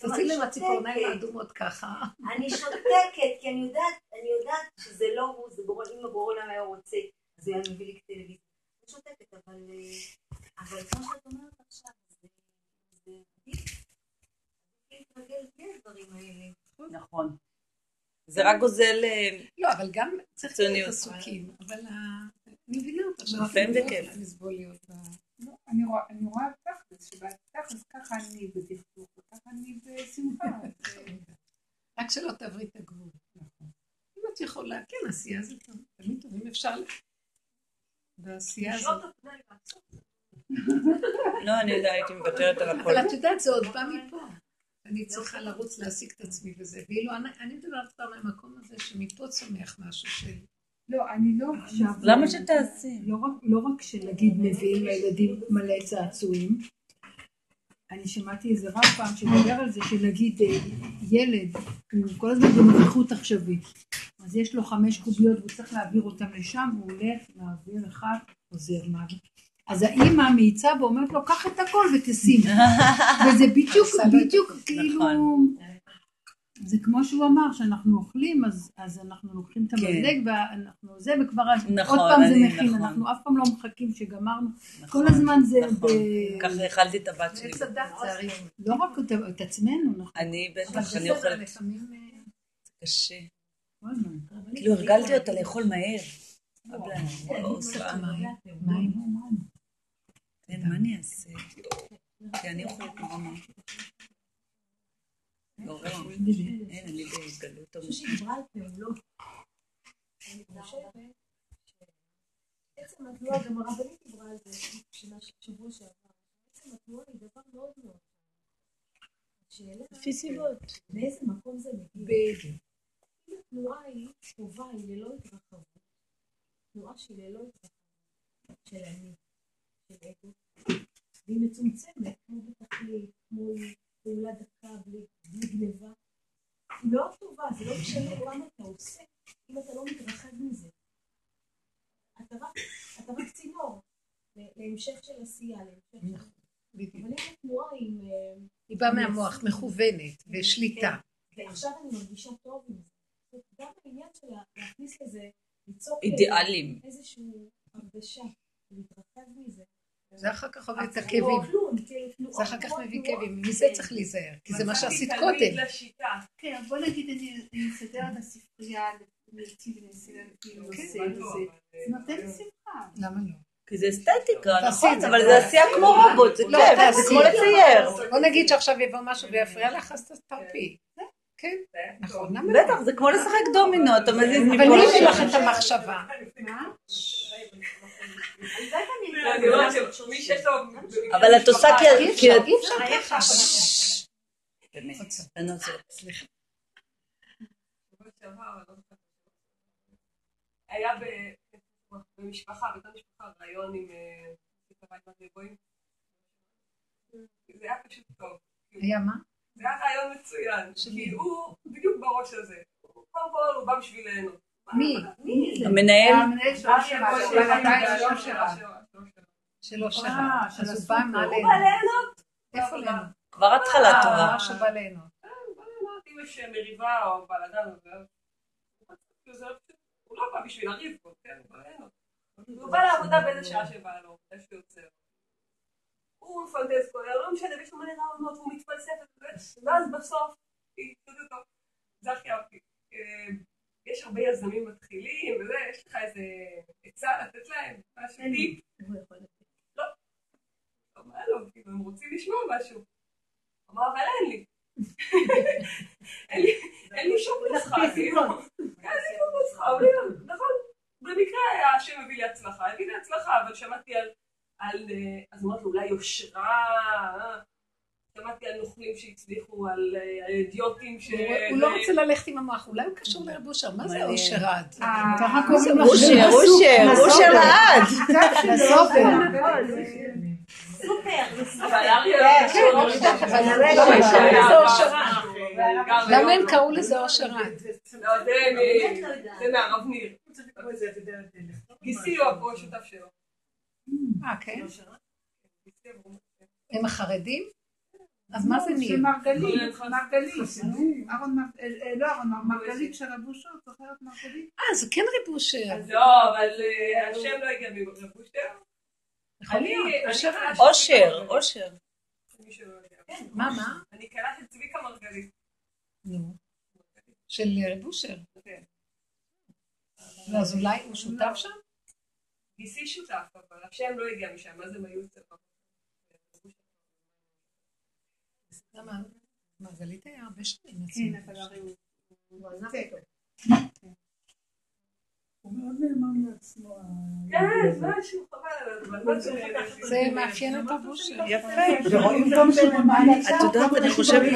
תעשי להם אני הציפורניים שותקת. האדומות ככה. אני שותקת, כי אני יודעת, אני יודעת שזה לא הוא, זה בורא, אם הבורא עולם היה רוצה, אז הוא היה מביא לי טלוויזיה. אני שותקת, אבל, אה, אבל כמו שאת אומרת עכשיו, זה זה עדיף. עדיף להתרגל בלי הדברים האלה. נכון. זה רק גוזל... אה, לא, אבל גם צריך להיות. עסוקים. אבל אני מבינה אותה, לפעמים זה לא כיף. אני רואה- אני רואה תכלס, שבתכלס ככה אני בדכדוך, וככה אני בשמחה. (laughs) רק שלא תעברי את הגבול. אם את יכולה, כן, עשייה זה. תמיד טוב, אם אפשר... בעשייה הזאת. (laughs) לא, אני יודעת, הייתי מוותרת על הכל. אבל את יודעת, זה עוד בא מפה. אני צריכה לרוץ להשיג את עצמי וזה. ואילו אני, אני מדברת כבר מהמקום הזה שמפה צומח משהו של... לא, אני לא עכשיו... למה שתעשי? לא רק, לא רק שנגיד מביאים לילדים מלא צעצועים, אני שמעתי איזה רב פעם שדיבר על זה שנגיד אה, ילד, הוא כל הזמן בנוכחות עכשווית, אז יש לו חמש קוביות והוא צריך להעביר אותם לשם, הוא הולך, מעביר אחד, חוזר, מעביר. אז האימא מאיצה ואומרת לו, קח את הכל ותשים. (laughs) וזה בדיוק, בדיוק, כאילו, נכון. זה כמו שהוא אמר, שאנחנו אוכלים, אז, אז אנחנו לוקחים את המזלג, ואנחנו זה, וכבר כן. נכון, עוד פעם זה אני- מכין, נכון. אנחנו אף פעם לא מחכים שגמרנו, נכון, כל הזמן זה נכון. ב... ככה אכלתי את הבת שלי. זה. לא רק את, את עצמנו, נכון, אני בטח, אני אוכלת לפעמים... אה, קשה. כל הזמן. כאילו הרגלתי אותה לאכול מהר. מים. כן, מה אני אעשה? כי אני אוכלת נורא מהר. נורא. אין, אני בגלות התנועה, גם הרבנית דיברה על זה שעבר. עצם התנועה היא דבר מאוד מאוד. השאלה, לפי סיבות. מאיזה מקום זה מגיע? בדיוק. אם התנועה היא טובה, היא ללא התרחבות, תנועה שהיא ללא התרחבות, של אני, והיא מצומצמת, כמו בתכלית, כמו פעולה דקה, בלי, גניבה, היא לא טובה, זה לא משנה כמה אתה עושה, אם אתה לא מתרחב מזה. אתה רק, אתה רק צינור להמשך של עשייה, להמשך של... בדיוק. אבל אם התנועה היא... אה, היא באה מהמוח, מכוונת, בשליטה. ועכשיו אני מרגישה טוב עם זה. גם העניין של לה- להכניס לזה, ליצור אידיאלים. איזושהי הרגשה, להתרחב מזה. זה אחר כך מביא את הכאבים. כאילו, זה אחר כך מביא. כאבים. מזה כן. צריך להיזהר, כי זה מה שעשית קודם. כן, בוא נגיד אני מסדר את הספרייה לפי ונעשה נושא וזה. זה נותן לי שמחה. למה לא? כי זה אסתטיקה, נכון, זה. אבל זה עשייה כמו רובוט, זה לא, כיף, זה תעשי. כמו לצייר. בוא נגיד שעכשיו יבוא משהו ויפריע לך, אז תרפי. כן, נכון. למה לא? בטח, זה כמו לשחק דומינו, אתה מזיז אבל מפה מי הביא לשם. לך את המחשבה? אבל את עושה כי... אי כי אפשר, ככה. היה במשפחה, משפחה, רעיון עם... אה, זה היה פשוט טוב. היה מה? זה היה רעיון מצוין. כי הוא בדיוק בראש הזה. קודם כל הוא בא בשביל ליהנות. מי? המנהל, המנהל של אושרה, של הבית של אושרה. שלא שרה. אה, של אז הוא. בא ליהנות. איפה לנו? כבר התחלה טובה. אה, שבא ליהנות. בא ליהנות. אם יש מריבה או בלאגן הוא לא בא בשביל לריב פה, כן? הוא בא ליהנות. הוא בא לעבודה באיזה שעה שבא לו, מתי שהוא יוצא. הוא מפנטז כל היום, לא משנה, ויש לו מלא רעיונות, הוא מתפלסף, ואז בסוף, זה הכי אהבתי. יש הרבה יזמים מתחילים, וזה, יש לך איזה עצה לתת להם, משהו טיפ. לא, מה לא, כאילו, הם רוצים לשמוע משהו. אמר, אבל אין לי. (laughs) אין לי- שום נוסחה, כאילו. אין לי שום נוסחה, נכון, במקרה היה השם הביא לי הצלחה, הביא לי הצלחה, אבל שמעתי על, אה, אז אמרתי אולי יושרה, אה? שמעתי על נוכלים שהצליחו, על אה, על אידיוטים ש... הוא לא רוצה ללכת עם המוח, אולי הוא קשור לרב אושר, מה זה. אושר עד? ככה קוראים לך. אושר, אושר, אושר אבל אריה לא למה הם קראו לזה אושר עד? גם למה היום- הם קראו לזה אושר עד? לא, זה לא. זה מהרב ניר. גיסי הוא השותף שלו. אה, כן? הם החרדים? אז מה זה ניר? מרגלית, מרגלית. אהרון מר- אה, אה, לא אהרון, מר- מרגלית של רב אושר, זוכרת מרגלית? אה, זה כן. אז לא, אבל אה, השם לא הגיע מרב אושר. אושר יודע. מה, מה? אני קלטתי את צביקה מרגלית. נו. של רב אושר. כן. לא, אז אולי הוא שותף שם? גיסי שותף, אבל השם לא הגיע משם, אז הם היו אצל רב אושר. למה? מרגלית היה הרבה שנים. כן, אצלנו. אבל הרי הוא... הוא עזב זה. אותו. הוא מאוד נאמן לעצמו. כן, משהו חבל עליו. אבל מה זה- מאפיין את רב אושר. יפה. ורואים גם שנאמן לעצמו. את יודעת, אני חושבת...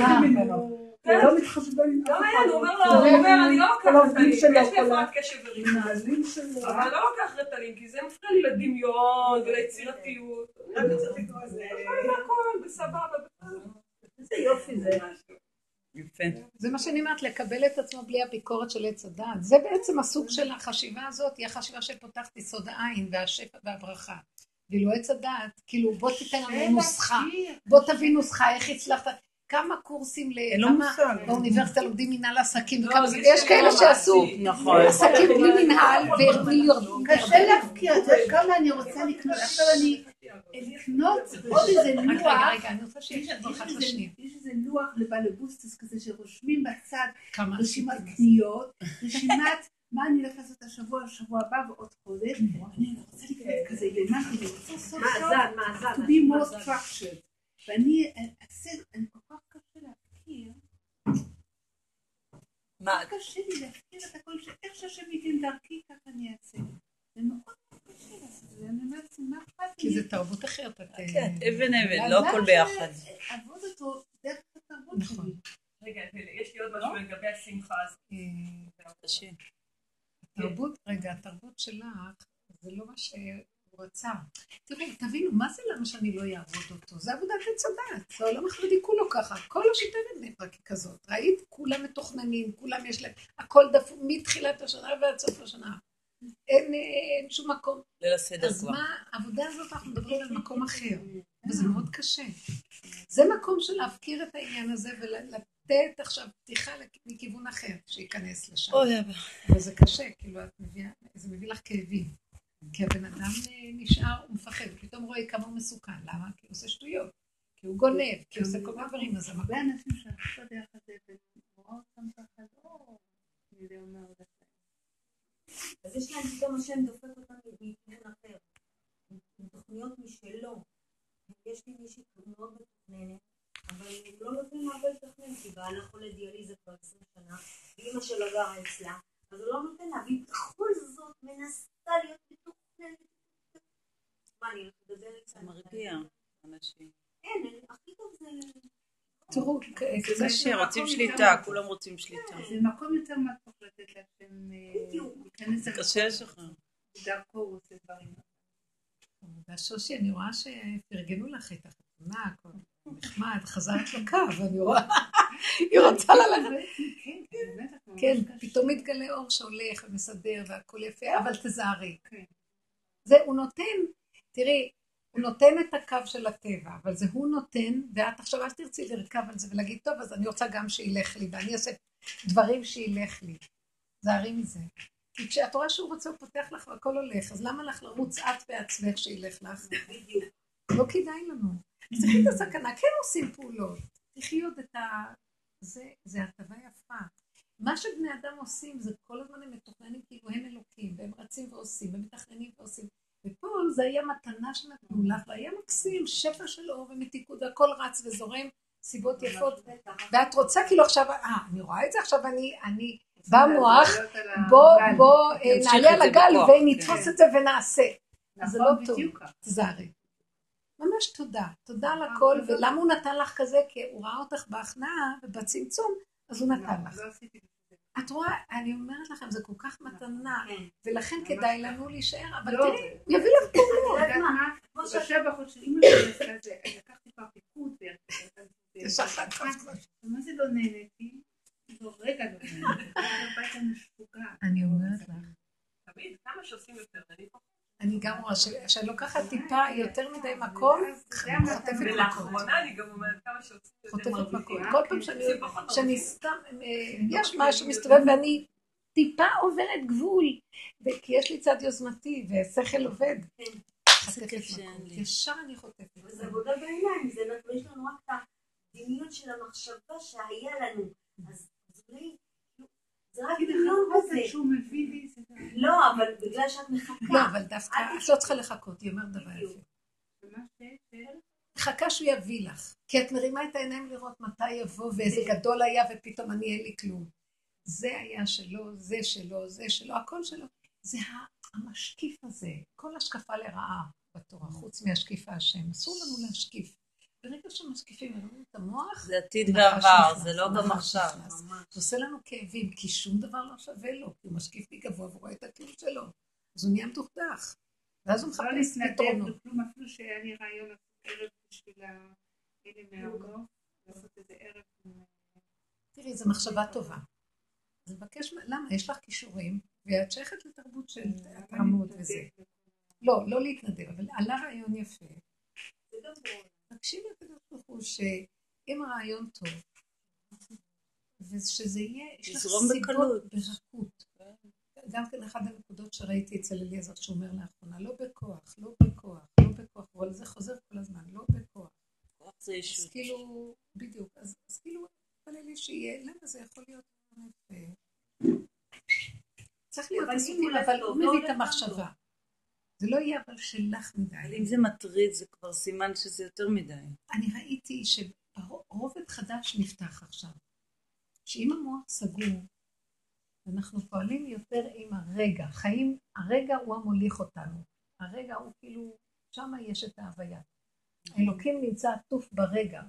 כן. לא מתחשבן לא מעניין. הוא אומר לו, הוא אומר, אני לא לוקח רטלין, יש לי הפרעת קשב וריכוז. אבל אני לא לוקח רטלין, כי זה מפריע לי לדמיון וליצירתיות. אני צריך לקרוא את זה. הכל בסבבה. איזה יופי זה. יפה. זה מה שאני אומרת, לקבל את עצמו בלי הביקורת של עץ הדעת. זה בעצם הסוג של החשיבה הזאת, היא החשיבה שפותחת יסוד העין והשפע והברכה. ואילו עץ הדעת, כאילו בוא תיתן לנו נוסחה, בוא תביא נוסחה, איך הצלחת. כמה קורסים, כמה. באוניברסיטה לומדים מנהל עסקים, לא, זה, יש כאלה כאלה שעשו. נכון. עסקים בלי מנהל ומיליון. קשה להפקיע, את יודעת כמה אני רוצה לקנות, עכשיו אני לקנות עוד איזה לוח, רגע, רגע, אני רוצה יש שיהיה יש איזה- איזה לוח לבלבוסטוס כזה שרושמים בצד רשימת. קניות, רשימת מה אני הולכת לעשות השבוע, השבוע הבא ועוד חודש, אני רוצה לקנות כזה למטה, אני רוצה סוף סוף מאזן, מאזן. to be more structured. ואני אעשה, אני כל כך קשה להפקיר, מה, קשה לי להפקיר את הכל, שאיך שהשם ייתן דרכי, ככה אני אעשה. זה מאוד אומרת מה אכפת כי? זה תרבות אחרת. את, אה, כן, אבן אבן, אז לא הכל ביחד. לעבוד אותו דרך התרבות נכון. שלי. רגע, יש לי עוד משהו לגבי השמחה הזאת. אה. התרבות, רגע, התרבות שלך, זה לא מה שהוא רצה. תראו, תבינו, מה זה למה שאני לא אעבוד אותו? זה עבודת עץ הדת. זה העולם החרדי כולו ככה. כל השיטה בבני ברק היא כזאת. ראית? כולם מתוכננים, כולם יש להם, הכל דפוק מתחילת השנה ועד סוף השנה. אין, אין שום מקום. ליל הסדר אז כבר. מה, העבודה הזאת, אנחנו מדברים על מקום אחר, וזה מאוד קשה. זה מקום של להפקיר את העניין הזה ולתת עכשיו פתיחה מכיוון אחר, שייכנס לשם. אוי, אבא. אבל זה קשה, כאילו, את מביאה, זה מביא לך כאבים. כי הבן אדם אה, נשאר, הוא מפחד, ופתאום רואה כמה הוא מסוכן. למה? כי הוא עושה שטויות. כי הוא גונב, כי הוא עושה כל מיני דברים, אז המקום... הרבה אנשים שהלכו בדרך הזה, ואני רואה אותם ככה, לא, אני יודע מה עוד אז יש להם פתאום השם דופק אותם מכיוון אחר. עם תוכניות משלו. יש לי מישהי מאוד מתוכננת, אבל הוא לא נותן לה הרבה לתכנן, כי בעלה חולה דיאליזה כבר 20 שנה, ואימא שלו גרה אצלה, אז הוא לא נותן לה, והיא בכל זאת מנסה להיות מתוכננת. מה, אני הולכת לדבר איתה? זה מרגיע אנשים. אין, אני- הכי טוב זה... תראו, זה קשה, רוצים שליטה, כולם רוצים שליטה. זה מקום יותר מתוק לתת להשם אה. להיכנס קשה לשחרר. דרכו הוא עושה דברים. והשושי, אני רואה שפרגנו לך את החתונה, הכל נחמד, חזרת לקו, אני רואה, (laughs) היא רוצה ללכת. כן, כן, כן. פתאום מתגלה אור שהולך ומסדר והכל יפה, אבל תזהרי. כן. זה, הוא נותן, תראי, הוא נותן את הקו של הטבע, אבל זה הוא נותן, ואת עכשיו אל תרצי לרכב על זה ולהגיד, טוב, אז אני רוצה גם שילך לי, ואני אעשה דברים שילך לי. זהרי מזה. כי כשאת רואה שהוא רוצה, הוא פותח לך והכל הולך, אז למה לך לרוץ את בעצמך שילך לך? לא כדאי לנו. תראי את הסכנה, כן עושים פעולות. תחי עוד את ה... זה, זה הטבה יפה. מה שבני אדם עושים זה כל הזמן הם מתוכננים כאילו הם אלוקים, והם רצים ועושים, ומתכננים ועושים. ופה זה היה מתנה שנתנו לך, והיה מקסים, שפע של אור ומתיקות, והכל רץ וזורם, סיבות יפות. ואת רוצה כאילו עכשיו, אה, אני רואה את זה עכשיו, אני, אני, בא מוח, לעלות על בוא. בוא, אה, נעלה על הגל ונתפוס כן. את זה ונעשה. זה נכון, לא טוב. בדיוק ככה. תזהרי. ממש תודה. תודה על נכון, הכל. ולמה הוא נתן לך כזה? כי הוא ראה אותך בהכנעה ובצמצום, אז הוא נתן לך. את. את רואה, אני אומרת לכם, זה כל כך מתנה, כן. ולכן כדאי. לנו להישאר, אבל לא, תראי, יביא לך את פעולות. יודעת יודעת מה? כמו הוא שאת יושב בחוץ אמא שלי עשתה את זה, לקחתי פעם פיקוד, (laughs) יש לך מה זה לא נהניתי? לא, רגע לא נהניתי. אני אומרת לך, תמיד, כמה שעושים יותר, אני פחות. אני גם רואה שאני לוקחת טיפה יותר מדי מקום, זה. חוטפת מכות. ולאחרונה אני גם אומרת כמה שעושים יותר חוטפת מרוויחים. מכות. כל פעם שאני. סתם, אה, יש משהו מסתובב ואני טיפה עוברת גבול, כי יש לי צד יוזמתי ושכל עובד. כן. ישר אני חוטפת. וזה עבודה בעיניים, זה נתון, יש לנו רק את הדמיון של המחשבה שהיה לנו. אז אולי, זה רק דמיון לחכות כזה. עד שהוא מביא לי, זה גם- לא, אבל בגלל שאת מחכה. לא, אבל דווקא, את לא צריכה לחכות, היא אומרת דבר. יפה. מחכה שהוא יביא לך, כי את מרימה את העיניים לראות מתי יבוא ואיזה גדול היה ופתאום אני אין לי כלום. זה היה שלו, זה שלו, זה שלו, הכל שלו. זה המשקיף הזה, כל השקפה לרעה בתורה, חוץ מהשקיף השם. אסור לנו להשקיף. ברגע שמשקיפים לנו את המוח, זה עתיד ועבר, זה לא גם עכשיו. זה עושה לנו כאבים, כי שום דבר לא שווה לו, כי הוא משקיף מגבוה ורואה את הכלום שלו. אז הוא נהיה מדוכדך. ואז הוא לא מחפש להתנדב פתרונות. בכלום, אפילו שהיה לי רעיון ערב בשביל ה- אלה מהארגון, לעשות איזה ערב עם- תראי, זו מחשבה טובה. אז מבקש, למה? יש לך כישורים, ואת שייכת לתרבות של התרמות וזה. לא, לא להתנדב, אבל עלה רעיון יפה. תקשיבי לקדוש ברוך הוא אם הרעיון טוב, ושזה יהיה, יש לך סיבות. ברכות. גם כן אחת הנקודות שראיתי אצל אליעזר שהוא אומר לאחרונה, לא בכוח, לא בכוח, לא בכוח, אבל זה חוזר כל הזמן, לא בכוח. אז. כאילו, בדיוק, אז, כאילו, תתפללי שיהיה, למה זה יכול להיות צריך להיות עסוקים, אבל טוב, הוא לא מביא את המחשבה. זה לא יהיה אבל שלך אבל מדי. אם זה מטריד, זה כבר סימן שזה יותר מדי. אני ראיתי שרובד חדש נפתח עכשיו, שאם המוח סגור, אנחנו פועלים יותר עם הרגע, חיים, הרגע הוא המוליך אותנו, הרגע הוא כאילו, שם יש את ההוויה. האלוקים נמצא עטוף ברגע.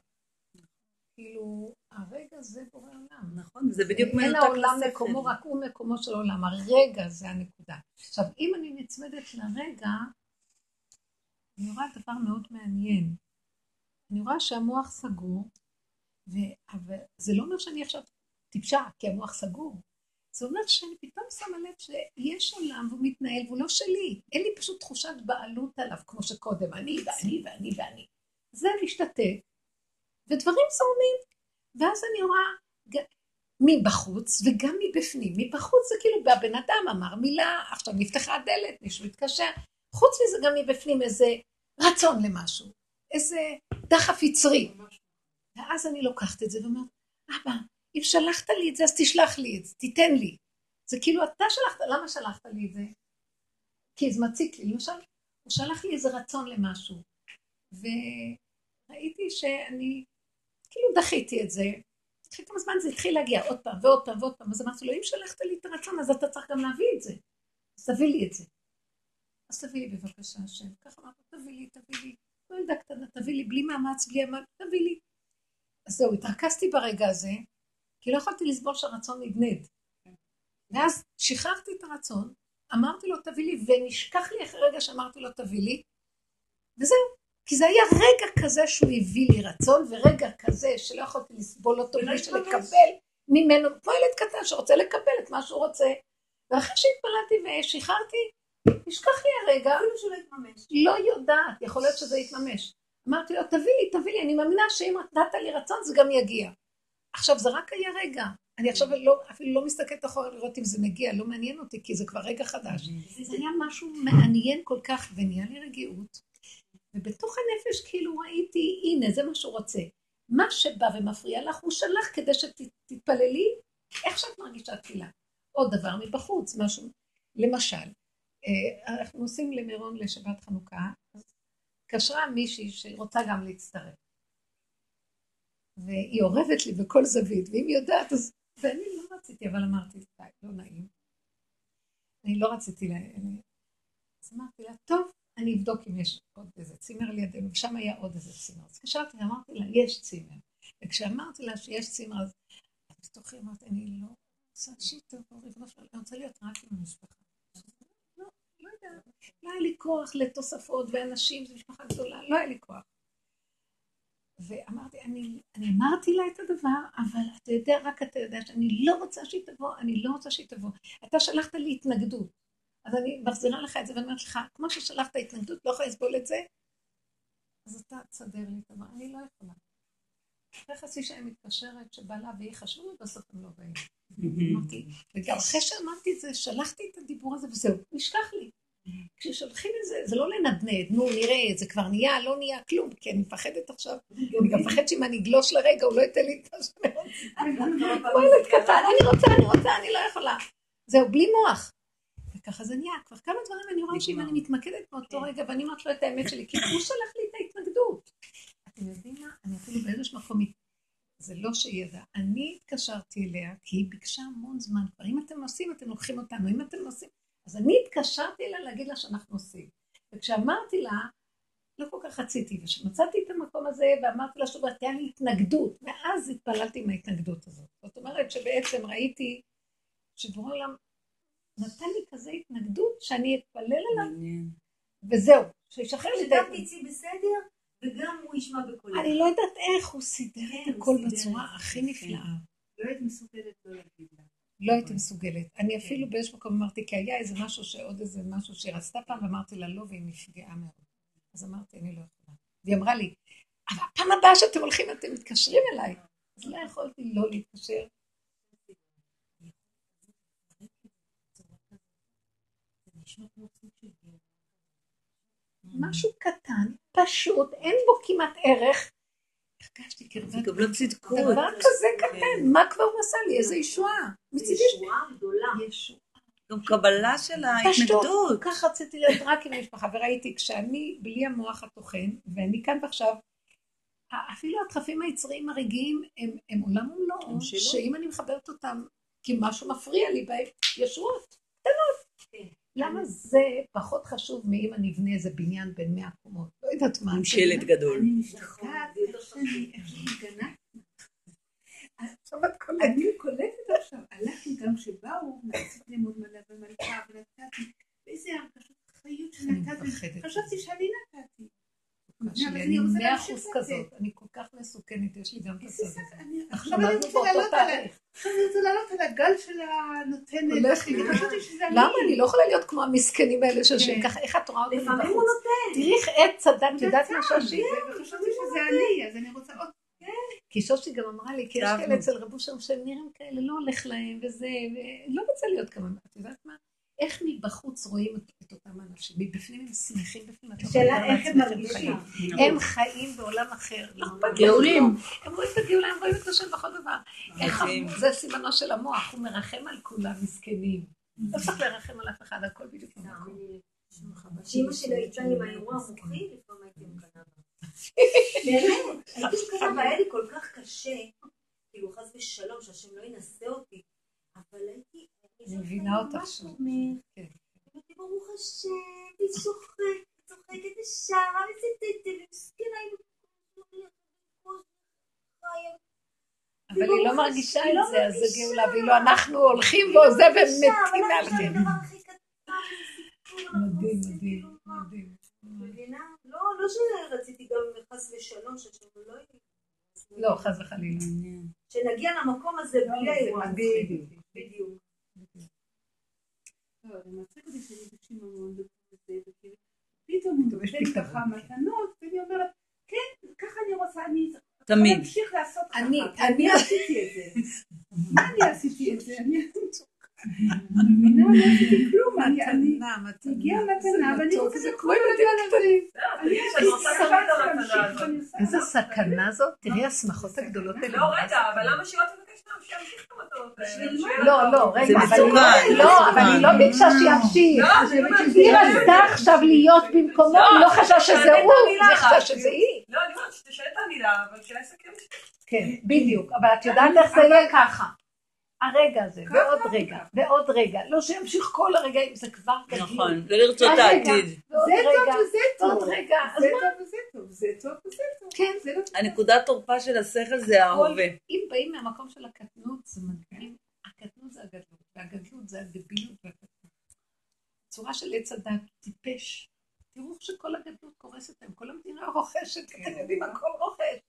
כאילו, הרגע זה בורא עולם. נכון, זה בדיוק אין מנותק העולם. מקומו, רק הוא מקומו של העולם. הרגע זה הנקודה. עכשיו, אם אני נצמדת לרגע, אני רואה דבר מאוד מעניין. אני רואה שהמוח סגור, ו- אבל זה לא אומר שאני עכשיו טיפשה, כי המוח סגור. זה אומר שאני פתאום שמה לב שיש עולם והוא מתנהל והוא לא שלי. אין לי פשוט תחושת בעלות עליו, כמו שקודם, אני ואני ואני ואני. זה משתתק, ודברים זורמים. ואז אני רואה מבחוץ וגם מבפנים. מבחוץ זה כאילו, הבן אדם אמר מילה, עכשיו נפתחה הדלת, מישהו התקשר. חוץ מזה גם מבפנים איזה רצון למשהו, איזה דחף יצרי. ואז אני לוקחת את זה ואומרת, אבא, אם שלחת לי את זה, אז תשלח לי את זה, תיתן לי. זה כאילו אתה שלחת, למה שלחת לי את זה? כי זה מציק לי. למשל, הוא שלח לי איזה רצון למשהו, וראיתי שאני, כאילו דחיתי את זה. אחרי כמה זמן זה התחיל להגיע עוד פעם ועוד פעם ועוד פעם, אז אמרתי לו, אם שלחת לי את הרצון, אז אתה צריך גם להביא את זה. אז תביא לי את זה. אז תביא לי בבקשה, השם. ככה אמרתי, תביא לי, תביא לי. לא ילדה קטנה, תביא לי, בלי מאמץ, בלי עמל, תביא לי. אז זהו, התרכזתי ברגע הזה, כי לא יכולתי לסבול שהרצון נדנד. ואז שחררתי את הרצון, אמרתי לו תביא לי, ונשכח לי אחרי רגע שאמרתי לו תביא לי, וזהו. כי זה היה רגע כזה שהוא הביא לי רצון, ורגע כזה שלא יכולתי לסבול אותו בלי שלקבל ממנו, כמו ילד קטן שרוצה לקבל את מה שהוא רוצה. ואחרי שהתפללתי ושחררתי, נשכח לי הרגע, אפילו שלא יתממש. לא יודעת, יכול להיות שזה יתממש. אמרתי לו, תביא לי, תביא לי, אני מאמינה שאם נתת לי רצון זה גם יגיע. עכשיו, זה רק היה רגע. אני עכשיו לא, אפילו לא מסתכלת אחורה לראות אם זה מגיע, לא מעניין אותי, כי זה כבר רגע חדש. זה היה משהו מעניין כל כך, ונהיה לי רגיעות. ובתוך הנפש כאילו ראיתי, הנה, זה מה שהוא רוצה. מה שבא ומפריע לך, הוא שלח כדי שתתפללי איך שאת מרגישה תפילה. עוד דבר מבחוץ, משהו. למשל, אה, אנחנו נוסעים למירון לשבת חנוכה, אז התקשרה מישהי שרוצה גם להצטרף. והיא אורבת לי בכל זווית, ואם היא יודעת, אז... ואני לא רציתי, אבל אמרתי, די, לא נעים. אני לא רציתי. אני... אז אמרתי לה, טוב, אני אבדוק אם יש עוד איזה צימר לידינו, ושם היה עוד איזה צימר. אז התקשרתי ואמרתי לה, יש צימר. וכשאמרתי לה שיש צימר, אז בתוכי אמרתי, אני לא רוצה שהיא תבוא, ריבונו של עולם, אני רוצה להיות רק עם המשפחה. לא, לא. לא היה לי כוח לתוספות ואנשים, זו משפחה גדולה, לא היה לי כוח. ואמרתי, אני, אני אמרתי לה את הדבר, אבל אתה יודע, רק אתה יודע שאני לא רוצה שהיא תבוא, אני לא רוצה שהיא תבוא. אתה שלחת לי התנגדות, אז אני מחזירה לך את זה ואני אומרת לך, כמו ששלחת התנגדות, לא יכולה לסבול את זה, אז אתה תסדר לי את הדבר, אני לא יכולה. אחרי חצי שעה מתקשרת שבא לה והיא חשוב, ובסוף הם לא באים. אמרתי, וגם אחרי שאמרתי את זה, שלחתי את הדיבור הזה וזהו, נשכח לי. כששולחים את זה, זה לא לנדנד, נו נראה, זה כבר נהיה, לא נהיה כלום, כי אני מפחדת עכשיו, אני גם מפחדת שאם אני אגלוש לרגע, הוא לא ייתן לי את קטן, אני רוצה, אני רוצה, אני לא יכולה. זהו, בלי מוח. וככה זה נהיה, כבר כמה דברים אני רואה שאם אני מתמקדת באותו רגע, ואני אומרת לו את האמת שלי, כי הוא שלח לי את ההתנגדות. אתם יודעים מה? אני אפילו באיזשהו מקום, זה לא שידע. אני התקשרתי אליה, כי היא ביקשה המון זמן כבר. אם אתם עושים, אתם לוקחים אותנו. אם אתם עושים... אז אני התקשרתי אליה להגיד לה שאנחנו עושים. וכשאמרתי לה, לא כל כך רציתי, וכשמצאתי את המקום הזה ואמרתי לה שוב, הייתה לי התנגדות, ואז התפללתי עם ההתנגדות הזאת. זאת אומרת שבעצם ראיתי שבורא עולם נתן לי כזה התנגדות שאני אתפלל עליו. וזהו, שישחרר לי את שגם ההתנגדות. תצאי בסדר, וגם הוא ישמע בקולך. אני לא יודעת איך הוא סידר כן, את הכל בצורה. הכי נפלאה. לא היית מסוגלת לא להגיד לה. לא הייתי מסוגלת. אני אפילו באיזשהו מקום אמרתי, כי היה איזה משהו שעוד איזה משהו שהיא רצתה פעם, ואמרתי לה לא, והיא נפגעה מאוד. אז אמרתי, אני לא יכולה. והיא אמרה לי, אבל הפעם הבאה שאתם הולכים אתם מתקשרים אליי. אז לא יכולתי לא להתקשר. משהו קטן, פשוט, אין בו כמעט ערך. הרגשתי קרבת גם לא צדקות. דבר כזה קטן, מה כבר הוא עשה לי? איזה ישועה. מצידי ישועה גדולה. גם קבלה של ההתנגדות. ככה רציתי להיות רק עם המשפחה, וראיתי כשאני בלי המוח הטוחן, ואני כאן ועכשיו, אפילו הדחפים היצריים הרגעיים הם, הם עולם ומלואו. שאם אני מחברת אותם, כי משהו מפריע לי בהם. כן. למה זה פחות חשוב מאם אני אבנה איזה בניין בין מאה קומות? לא יודעת מה. עם שלט גדול. אני נכון, משתגעת איך. אני קולטת עכשיו, הלכתי גם כשבאו, לעשות לימוד מלא במלכה, ונתתי, ואיזה הרגשות חיות שנתתי. חשבתי שאני נתתי. אני מאה אחוז. כזאת, אני כל כך מסוכנת, יש לי גם את הזה. אנחנו עכשיו אני רוצה לעלות על. עכשיו אני רוצה לעלות על הגל של הנותנת. למה? אני לא יכולה להיות כמו המסכנים האלה שיושבים כן. ככה, איך את רואה אותי לפעמים הוא? נותן. תראי איך עץ צדק, את יודעת מה שושי? וחשבתי שזה אני, אז אני רוצה עוד. כי שושי גם אמרה לי, כי יש. כאלה אצל רב אושר שהם נראים כאלה, לא הולך להם וזה, ולא רוצה להיות כמה, את יודעת מה? איך מבחוץ רואים את אותם אנשים? מבפנים הם שמחים בפנים, לא השאלה לתאר איך הם מרגישים. הם חיים בעולם אחר. לא. גאולים. הם רואים את הגאולה, הם רואים את השם בכל דבר. זה סימנו של המוח, הוא מרחם על כולם, מסכנים. לא צריך לרחם על אף אחד, הכל בדיוק במקום. כשאימא שלי הייתה עם האירוע המוחי, לפעמים הייתי מקנאה. (laughs) באמת, הייתי מקנאה בה, היה לי כל כך קשה, כאילו חס ושלום, שהשם לא ינסה אותי, אבל הייתי... אני מבינה אותך עכשיו. אומר, כן. ברוך השם, היא צוחקת, צוחקת ושרה, וציטטי, ומסכנה, היא אבל היא לא מרגישה היא לא את זה, אז זה. גאולה, ואילו אנחנו הולכים ועוזב ומתים איזה סיפור אנחנו מדהים, מדהים, כאילו? מדהים. מבינה? לא, לא שרציתי גם חס ושלום, שהשם לא יהיה. לא, חס וחלילה. שנגיע למקום הזה בלי האירוע. בדיוק. תמיד. אני- (laughs) אני עשיתי את זה. אני עשיתי את זה? מבינה? לא עשיתי כלום. אני-. הגיעה מתנה, ואני רוצה לקרוא את. איזה סכנה זאת, תראי השמחות הגדולות האלה. לא, רגע, אבל למה שהיא לא תבקש מהם שימשיך את האלה? לא, טוב. לא, רגע, אבל היא לא- לא, לא. ביקשה שימשיך. לא, היא רצתה עכשיו להיות במקומו, היא לא חשבה שזה הוא, היא חשבה שזה היא. לא, אני אומרת שתשאל את המילה, אבל יסכם. כן, בדיוק, אבל את יודעת איך זה יהיה ככה. הרגע הזה, ועוד רגע, ועוד רגע, לא שימשיך כל הרגעים, זה כבר גדול. נכון, לא לרצות העתיד. זה טוב וזה טוב. רגע, זה מה? טוב וזה טוב. זה טוב וזה טוב. כן. זה לא טוב. הנקודת תורפה של השכל זה ההווה. אם באים מהמקום של הקטנות, זה מדהים. הקטנות זה הגדלות, והגדלות זה הדביליות והקטנות. צורה של עץ הדת, טיפש. תראו שכל הגדלות קורסת להם, כל המדינה רוכשת, אתם יודעים, הכל רוכש.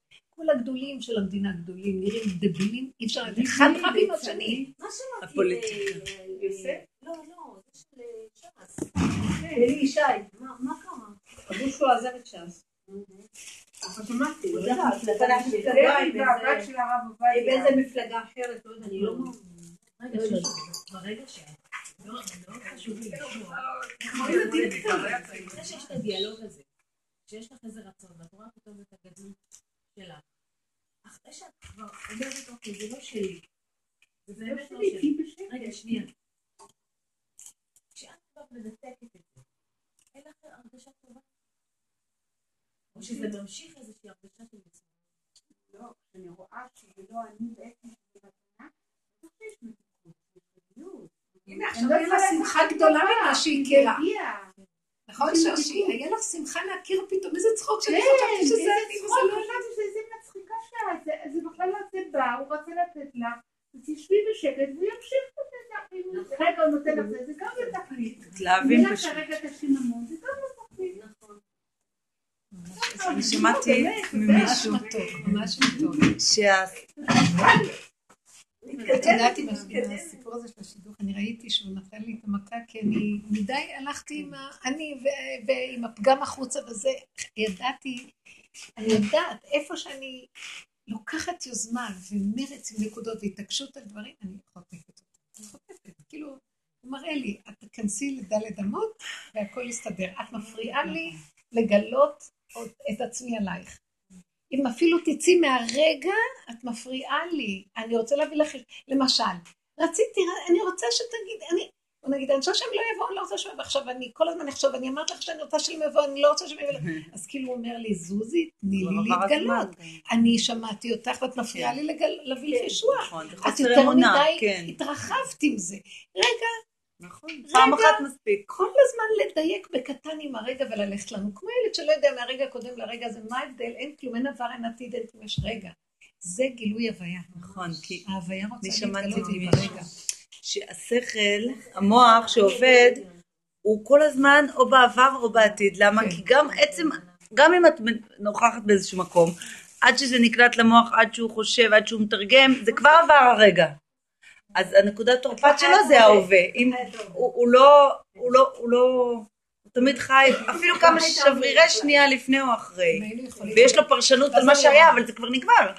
כל הגדולים של המדינה גדולים נראים דבילים, אי אפשר, אחד רב עם השני. מה שמעתי... הפוליטיקה. ל- ל- יוסף? לא, לא, זה של אה, ש"ס. אלי ישי. מה מה קרה? אמרו שהוא עזב את ש"ס. אבל שמעתי, לא הוא של גבאי, והבת באיזה- של הרב עובדיה. באיזה מפלגה אחרת, לא יודעת. אני לא רגע, ברגע ש... מאוד חשוב לי לשמוע. שיש את הדיאלוג הזה, שיש לך איזה רצון, ואת רואה פתאום את הגדלות שלך, אחרי שאת כבר אומרת, אוקיי, זה לא שלי, זה באמת לא שלי. רגע, שנייה. כשאת כבר מנתקת את זה, אין לך הרגשה טובה? או שזה ממשיך איזושהי הרגשה של מצווה? לא, כשאני רואה שזה לא אני בעצם שזה מתנה, לא שיש מתיקות, יש גדלות. הנה עכשיו לא היה לה שמחה גדולה ממה שהיא כי הכירה. נכון? מתיקות. היה לך שמחה להכיר פתאום איזה צחוק שאני כן, חשבתי שזה אני וזה לא שלה, זה- זה בכלל לא בא, הוא רצה לתת לך, תשבי בשקט והוא ימשיך לתת לך, אם רגע הוא נותן לך זה, זה גם תכלית. מתלהבים אם פשוט. כרגע את השיממון, זה גם לא תכלית. נכון. אני שמעתי ממישהו ממש מתוק, ממש מתוק. שה... את יודעת עם הסיפור הזה של השידוך, אני ראיתי שהוא נתן לי את המכה, כי אני מדי הלכתי עם. אני ועם הפגם החוצה וזה, ידעתי אני יודעת, איפה שאני לוקחת יוזמה ומרץ עם נקודות והתעקשות על דברים, אני חוטפת אותה. אני חוטפת, כאילו, הוא מראה לי, את תיכנסי לדלת אמות והכל יסתדר. את מפריעה לי לגלות את עצמי עלייך. אם אפילו תצאי מהרגע, את מפריעה לי. אני רוצה להביא לך, למשל, רציתי, אני רוצה שתגיד, אני, בוא נגיד, אני רוצה שהם לא יבואו, אני לא רוצה שהם יבואו. עכשיו, אני כל הזמן אחשוב, אני אמרת לך שאני רוצה שהם יבואו, אני לא רוצה שהם יבואו. אז כאילו הוא אומר לי, זוזי, תני לי עבר להתגלות. כן. אני שמעתי אותך ואת מפריעה לי לגל- להביא לי ישועה. נכון, זה את יותר מדי כן. התרחבת עם זה. רגע, נכון, פעם. אחת מספיק. כל הזמן לדייק בקטן עם הרגע וללכת לנו. כמו ילד שלא יודע מהרגע הקודם לרגע הזה, מה ההבדל? אין כלום, אין עבר, אין עתיד, אין כלום, יש רגע. זה גילוי הוויה. נכון, כי ההוויה רוצה להתגלות עם. הרגע. שהשכל, המוח שעובד, הוא כל הזמן או בעבר או בעתיד. למה? כן. כי גם עצם, גם אם את נוכחת באיזשהו מקום, עד שזה נקלט למוח, עד שהוא חושב, עד שהוא מתרגם, זה כבר עבר הרגע. אז הנקודת תורפת שלו זה ההווה. הוא לא, הוא לא, הוא לא, תמיד חי, אפילו כמה (laughs) שברירי שנייה לפני או אחרי. ויש לו פרשנות על מה שהיה, אבל זה כבר נגמר.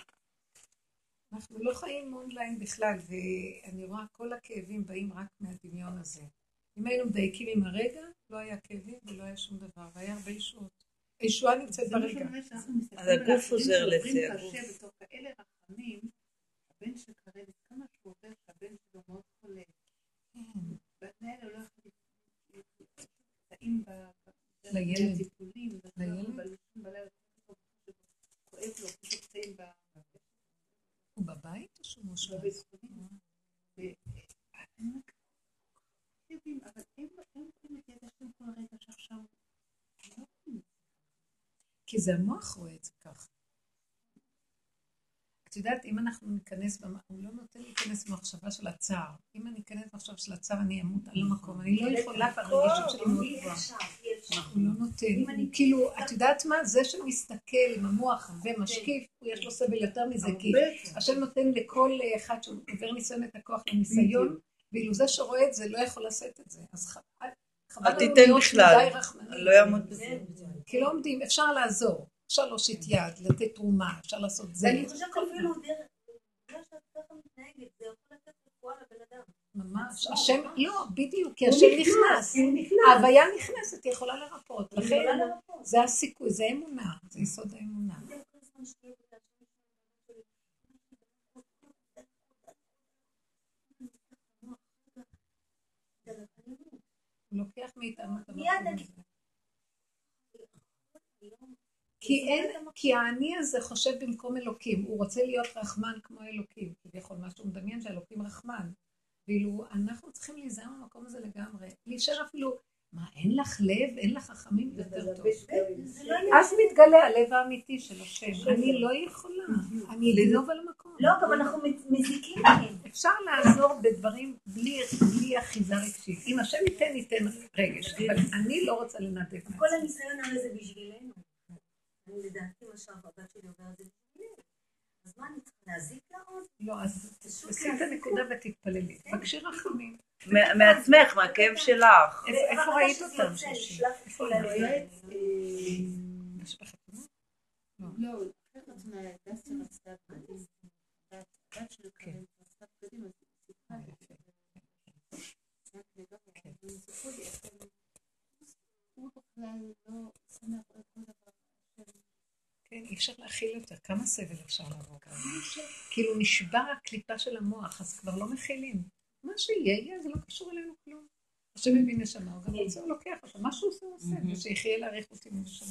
אנחנו לא חיים אונליין בכלל, ואני רואה כל הכאבים באים רק מהדמיון הזה. אם היינו מדייקים עם הרגע, לא היה כאבים ולא היה שום דבר, והיה הרבה ישועות. הישועה נמצאת ברגע. אז הגוף עוזר לזה, הגוף. הבן של קרן, כמה שהוא עובר שהבן שלו מאוד חולה. לא לילד. בטיפולים, לילד. בלילה, כואב לו, פשוט טעים ב... הוא בבית או שהוא מושבע? בבית חולים. ואני אומרת, יודעים, אבל הם הם יכולים לתת לכם כל רגע שעכשיו... הם לא יכולים. כי זה המוח רואה את זה ככה. את יודעת, אם אנחנו ניכנס. הוא לא נותן להיכנס במחשבה של הצער. אם אני אכנס במחשבה של הצער, אני אמות על המקום. אני לא יכולה, והרגישות שלי מאוד גבוהה. הוא לא נותן. כאילו, את יודעת מה? זה שמסתכל עם המוח ומשקיף, הוא יש לו סבל יותר מזה, כי השם נותן לכל אחד שעובר ניסיון את הכוח לניסיון, ואילו זה שרואה את זה לא יכול לשאת את זה. אז חבל אל לנו תיתן להיות בכלל. מדי רחמנים. לא יעמוד בזה. כי לא עומדים, אפשר לעזור, אפשר להושיט יד, לתת תרומה, אפשר לעשות זה. ואני חושבת אפילו דרך, בגלל שאת ככה מתנהגת, זה יכול לתת רפואה לבן אדם. ממש, השם, לא, בדיוק, כי השם נכנס. ההוויה נכנסת, היא יכולה לרפות. לכן, זה הסיכוי, זה אמונה, זה יסוד האמונה. הוא לוקח מאיתנו את מיד המקום אני- הזה. כי אין, כי האני הזה חושב במקום אלוקים, הוא רוצה להיות רחמן כמו אלוקים, כביכול מה שהוא מדמיין שאלוקים רחמן. ואילו אנחנו צריכים להיזהר במקום הזה לגמרי, להישאר אפילו, מה, אין לך לב, אין לך חכמים יותר טוב. לא עניין אז מתגלה הלב האמיתי של השם, אני לא יכולה, אני אגנוב על המקום. לא, גם אנחנו מזיקים להם. אפשר לעזור בדברים בלי, אחיזה רגשית. אם השם ייתן, ייתן רגש, אבל אני לא רוצה לנדב כל. הניסיון הזה זה בשבילנו. אני לדעתי מה שהבת שלי עוברת זה בשבילנו. אז מה אני צריכה להזיק לה עוד? לא, אז תשים את הנקודה ותתפללי. תבקשי רחמים. מ- מעצמך, מהכאב שלך. איפה- ראית אותם. הוא בכלל לא שמח על כל דבר. כן, אי אפשר להכיל יותר. כמה סבל אפשר לעבור כאן? כאילו נשבר הקליפה של המוח, אז כבר לא מכילים. מה שיהיה, יהיה, זה לא קשור אלינו כלום. השם מבין נשמה, הוא גם רוצה, הוא לוקח אותה. מה שהוא עושה, הוא עושה. ושיחיה להעריך אותי מנשמה.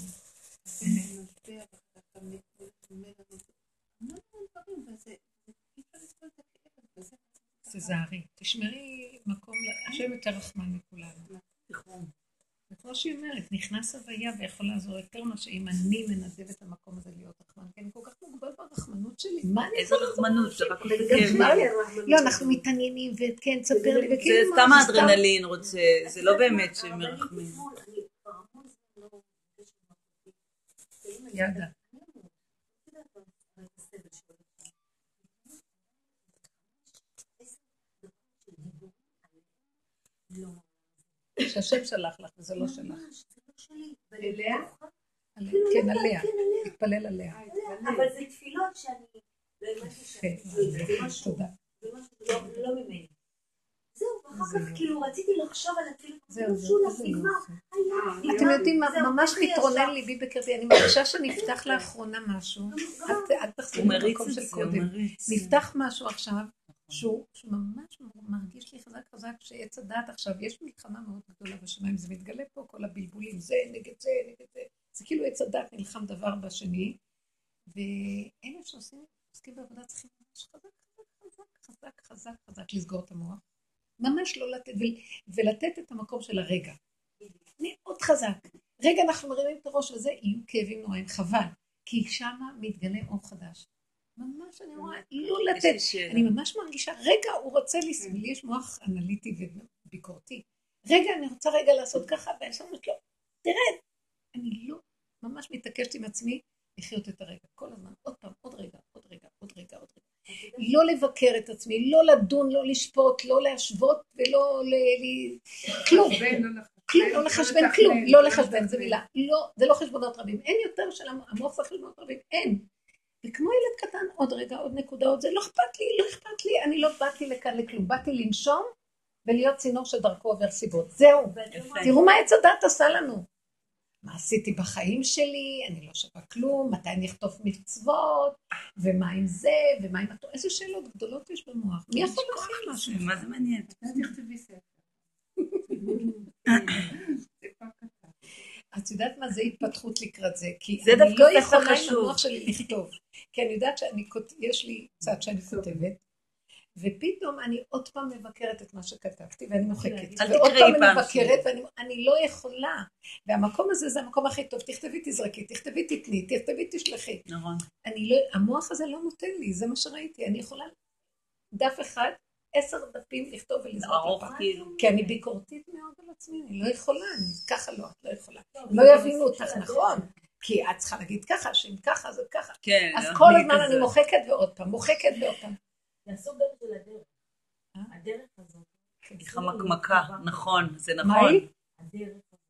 תזהרי. תשמרי מקום, השם יותר רחמן מכולנו. וכמו שהיא אומרת, נכנס הוויה ויכול לעזור יותר מאשר אם אני מנדב את המקום הזה להיות רחמן, כי אני כל כך מוגבל ברחמנות שלי. מה אני איזה רחמנות, זה רק. מה לי? לא, אנחנו מתעניינים, וכן, תספר לי, זה וכאילו סתם זה האדרנלין רוצה, זה לא באמת שמרחמים. אני כבר המון זמן לא בקשר עם אחותי. ואם אני ידה. אני לא יודעת מה את הסבל שלו. עשר דקות של דיבור עליהם. לא שהשם שלח לך וזה לא שלך. זה לא. אליה? עליה. כאילו, כן, לא עליה. כן, עליה. להתפלל עליה. אבל זה תפילות שאני לא שאני... תודה. זה משהו לא- לא ממני. זהו, ואחר. כך כאילו רציתי לחשוב על התפילות. זהו, זהו, אתם יודעים מה, ממש מתרונן. ליבי בקרבי, אני מרגישה שנפתח לאחרונה משהו. אל מריץ למקום של קודם. נפתח משהו עכשיו, שהוא שהוא ממש מרגיש לי חזק חזק שעץ הדעת עכשיו, יש מלחמה מאוד גדולה בשמיים, זה מתגלה פה כל הבלבולים, זה נגד זה, נגד זה, זה כאילו עץ הדעת נלחם דבר בשני, ואלה שעושים, עוסקים בעבודה צריכים ממש חזק, חזק, חזק, חזק, חזק, לסגור את המוח, ממש לא לתת, ול- ולתת את המקום של הרגע. מאוד חזק. רגע אנחנו מרימים את הראש וזה, יהיו כאבים נוראים, חבל, כי שמה מתגלה אור חדש. ממש אני רואה, לא לתת. אני ממש מרגישה, רגע, הוא רוצה לסבול, לי יש מוח אנליטי וביקורתי. רגע, אני רוצה רגע לעשות ככה, ואני אומרת לו, תרד. אני לא, ממש מתעקשת עם עצמי לחיות את הרגע, כל הזמן, עוד פעם, עוד רגע, עוד רגע, עוד רגע, עוד רגע. לא לבקר את עצמי, לא לדון, לא לשפוט, לא להשוות ולא ל... כלום. כלום, לא לחשבן כלום, לא לחשבן, זו מילה. לא, זה לא חשבונות רבים. אין יותר של המ- המוח זה חשבונות רבים, אין. וכמו ילד קטן, עוד רגע, עוד נקודה, עוד זה, לא אכפת לי, לא אכפת לי, אני לא באתי לכאן לכלום, באתי לנשום ולהיות צינור שדרכו עובר סיבות. זהו. תראו מה עץ הדת עשה לנו. מה עשיתי בחיים שלי, אני לא שווה כלום, מתי אני אחטוף מצוות, ומה עם זה, ומה עם... איזה שאלות גדולות יש במוח. מי יכול להכין משהו? מה זה מעניין? תכתבי ספר. (laughs) את יודעת מה זה התפתחות לקראת זה? כי זה אני לא יכולה עם. המוח שלי לכתוב. כי אני יודעת שאני, יש לי צד שאני כותבת, ופתאום אני עוד פעם מבקרת את מה שכתבתי, ואני מוחקת. אל ועוד פעם אני מבקרת, ואני אני לא יכולה. והמקום הזה זה המקום הכי טוב. תכתבי, תזרקי, תכתבי, תתני, תכתבי, תשלחי. נכון. לא, המוח הזה לא נותן לי, זה מה שראיתי. אני יכולה דף אחד, עשר דפים לכתוב ולזרוק לפעם. כאילו. כי אני ביקורתית מאוד על עצמי, אני לא יכולה, אני ככה לא, את לא יכולה. לא יבינו אותך נכון, כי את צריכה להגיד ככה, שאם ככה זה ככה. כן. אז לא, כל הזמן. אני מוחקת ועוד פעם, מוחקת ועוד פעם. זה הסוג גם של הדרך. אה? הדרך הזאת. היא חמקמקה, נכון, זה מה נכון. היא? הדרך הזאת.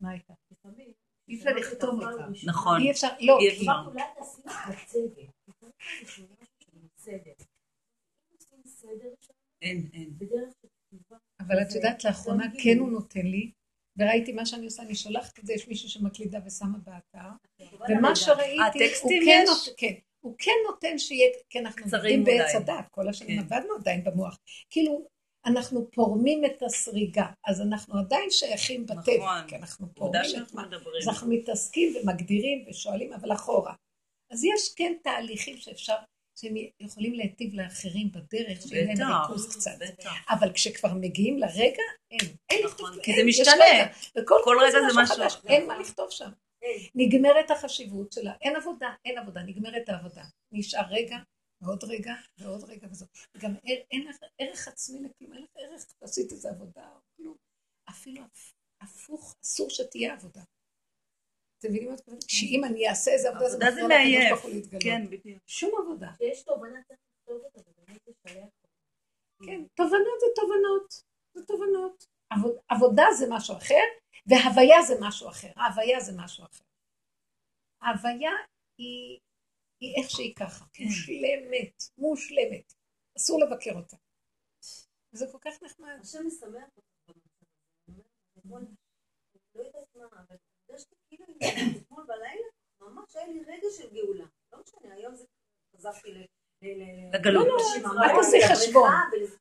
מה הייתה? לפעמים. אי אפשר לכתוב אותה. נכון. אי אפשר, לא, אי כי אפשר. אולי תעשי משהו של סדר. אין, אין. אבל את יודעת, לאחרונה כן הוא נותן לי, וראיתי מה שאני עושה, אני שולחת את זה, יש מישהו שמקלידה ושמה באתר, ומה שראיתי, הוא כן? נותן, כן, הוא כן נותן שיהיה, כן, אנחנו עובדים. בעץ הדת, כל השנים כן. עבדנו עדיין במוח, כאילו, אנחנו פורמים את הסריגה, אז אנחנו עדיין שייכים בטבע, נכון. כי אנחנו פורמים את מה. אז אנחנו מתעסקים ומגדירים ושואלים, אבל אחורה. אז יש כן תהליכים שאפשר, שהם יכולים להיטיב לאחרים בדרך, שיהיה להם ריכוז קצת. בטח. אבל כשכבר מגיעים לרגע, אין. אין נכון, לכתוב, כי זה משתנה. וכל כל רגע זה משהו חדש. אין מה לכתוב שם. נגמרת החשיבות שלה, אין עבודה, אין עבודה, נגמרת העבודה. נשאר רגע, ועוד רגע, ועוד רגע וזאת. וגם אין, לך ערך עצמי לכלום, אין לך ערך, עשית איזה עבודה או כלום. אפילו הפ- הפוך, אסור שתהיה עבודה. אתם מבינים מה את מתכוונת? שאם אני אעשה איזה עבודה, זה עבודה זה מפריע לקדוש מעייף. ברוך הוא להתגלות. כן, בדיוק. שום עבודה. כשיש תובנה צריך לכתוב אותה ובאמת לשלח אותה. כן, תובנות זה תובנות, זה תובנות. עבוד, עבודה זה משהו אחר, והוויה זה משהו אחר. ההוויה זה משהו אחר. ההוויה היא, היא איך שהיא ככה, כן. מושלמת, מושלמת. אסור לבקר אותה. וזה כל כך נחמד. השם משמח אותך לא יודעת מה, אבל אתמול בלילה, ממש היה לי רגע של גאולה. לא משנה, היום זה חזרתי ל... לגלות. לא, לא, אל תעשי חשבון. ולזה.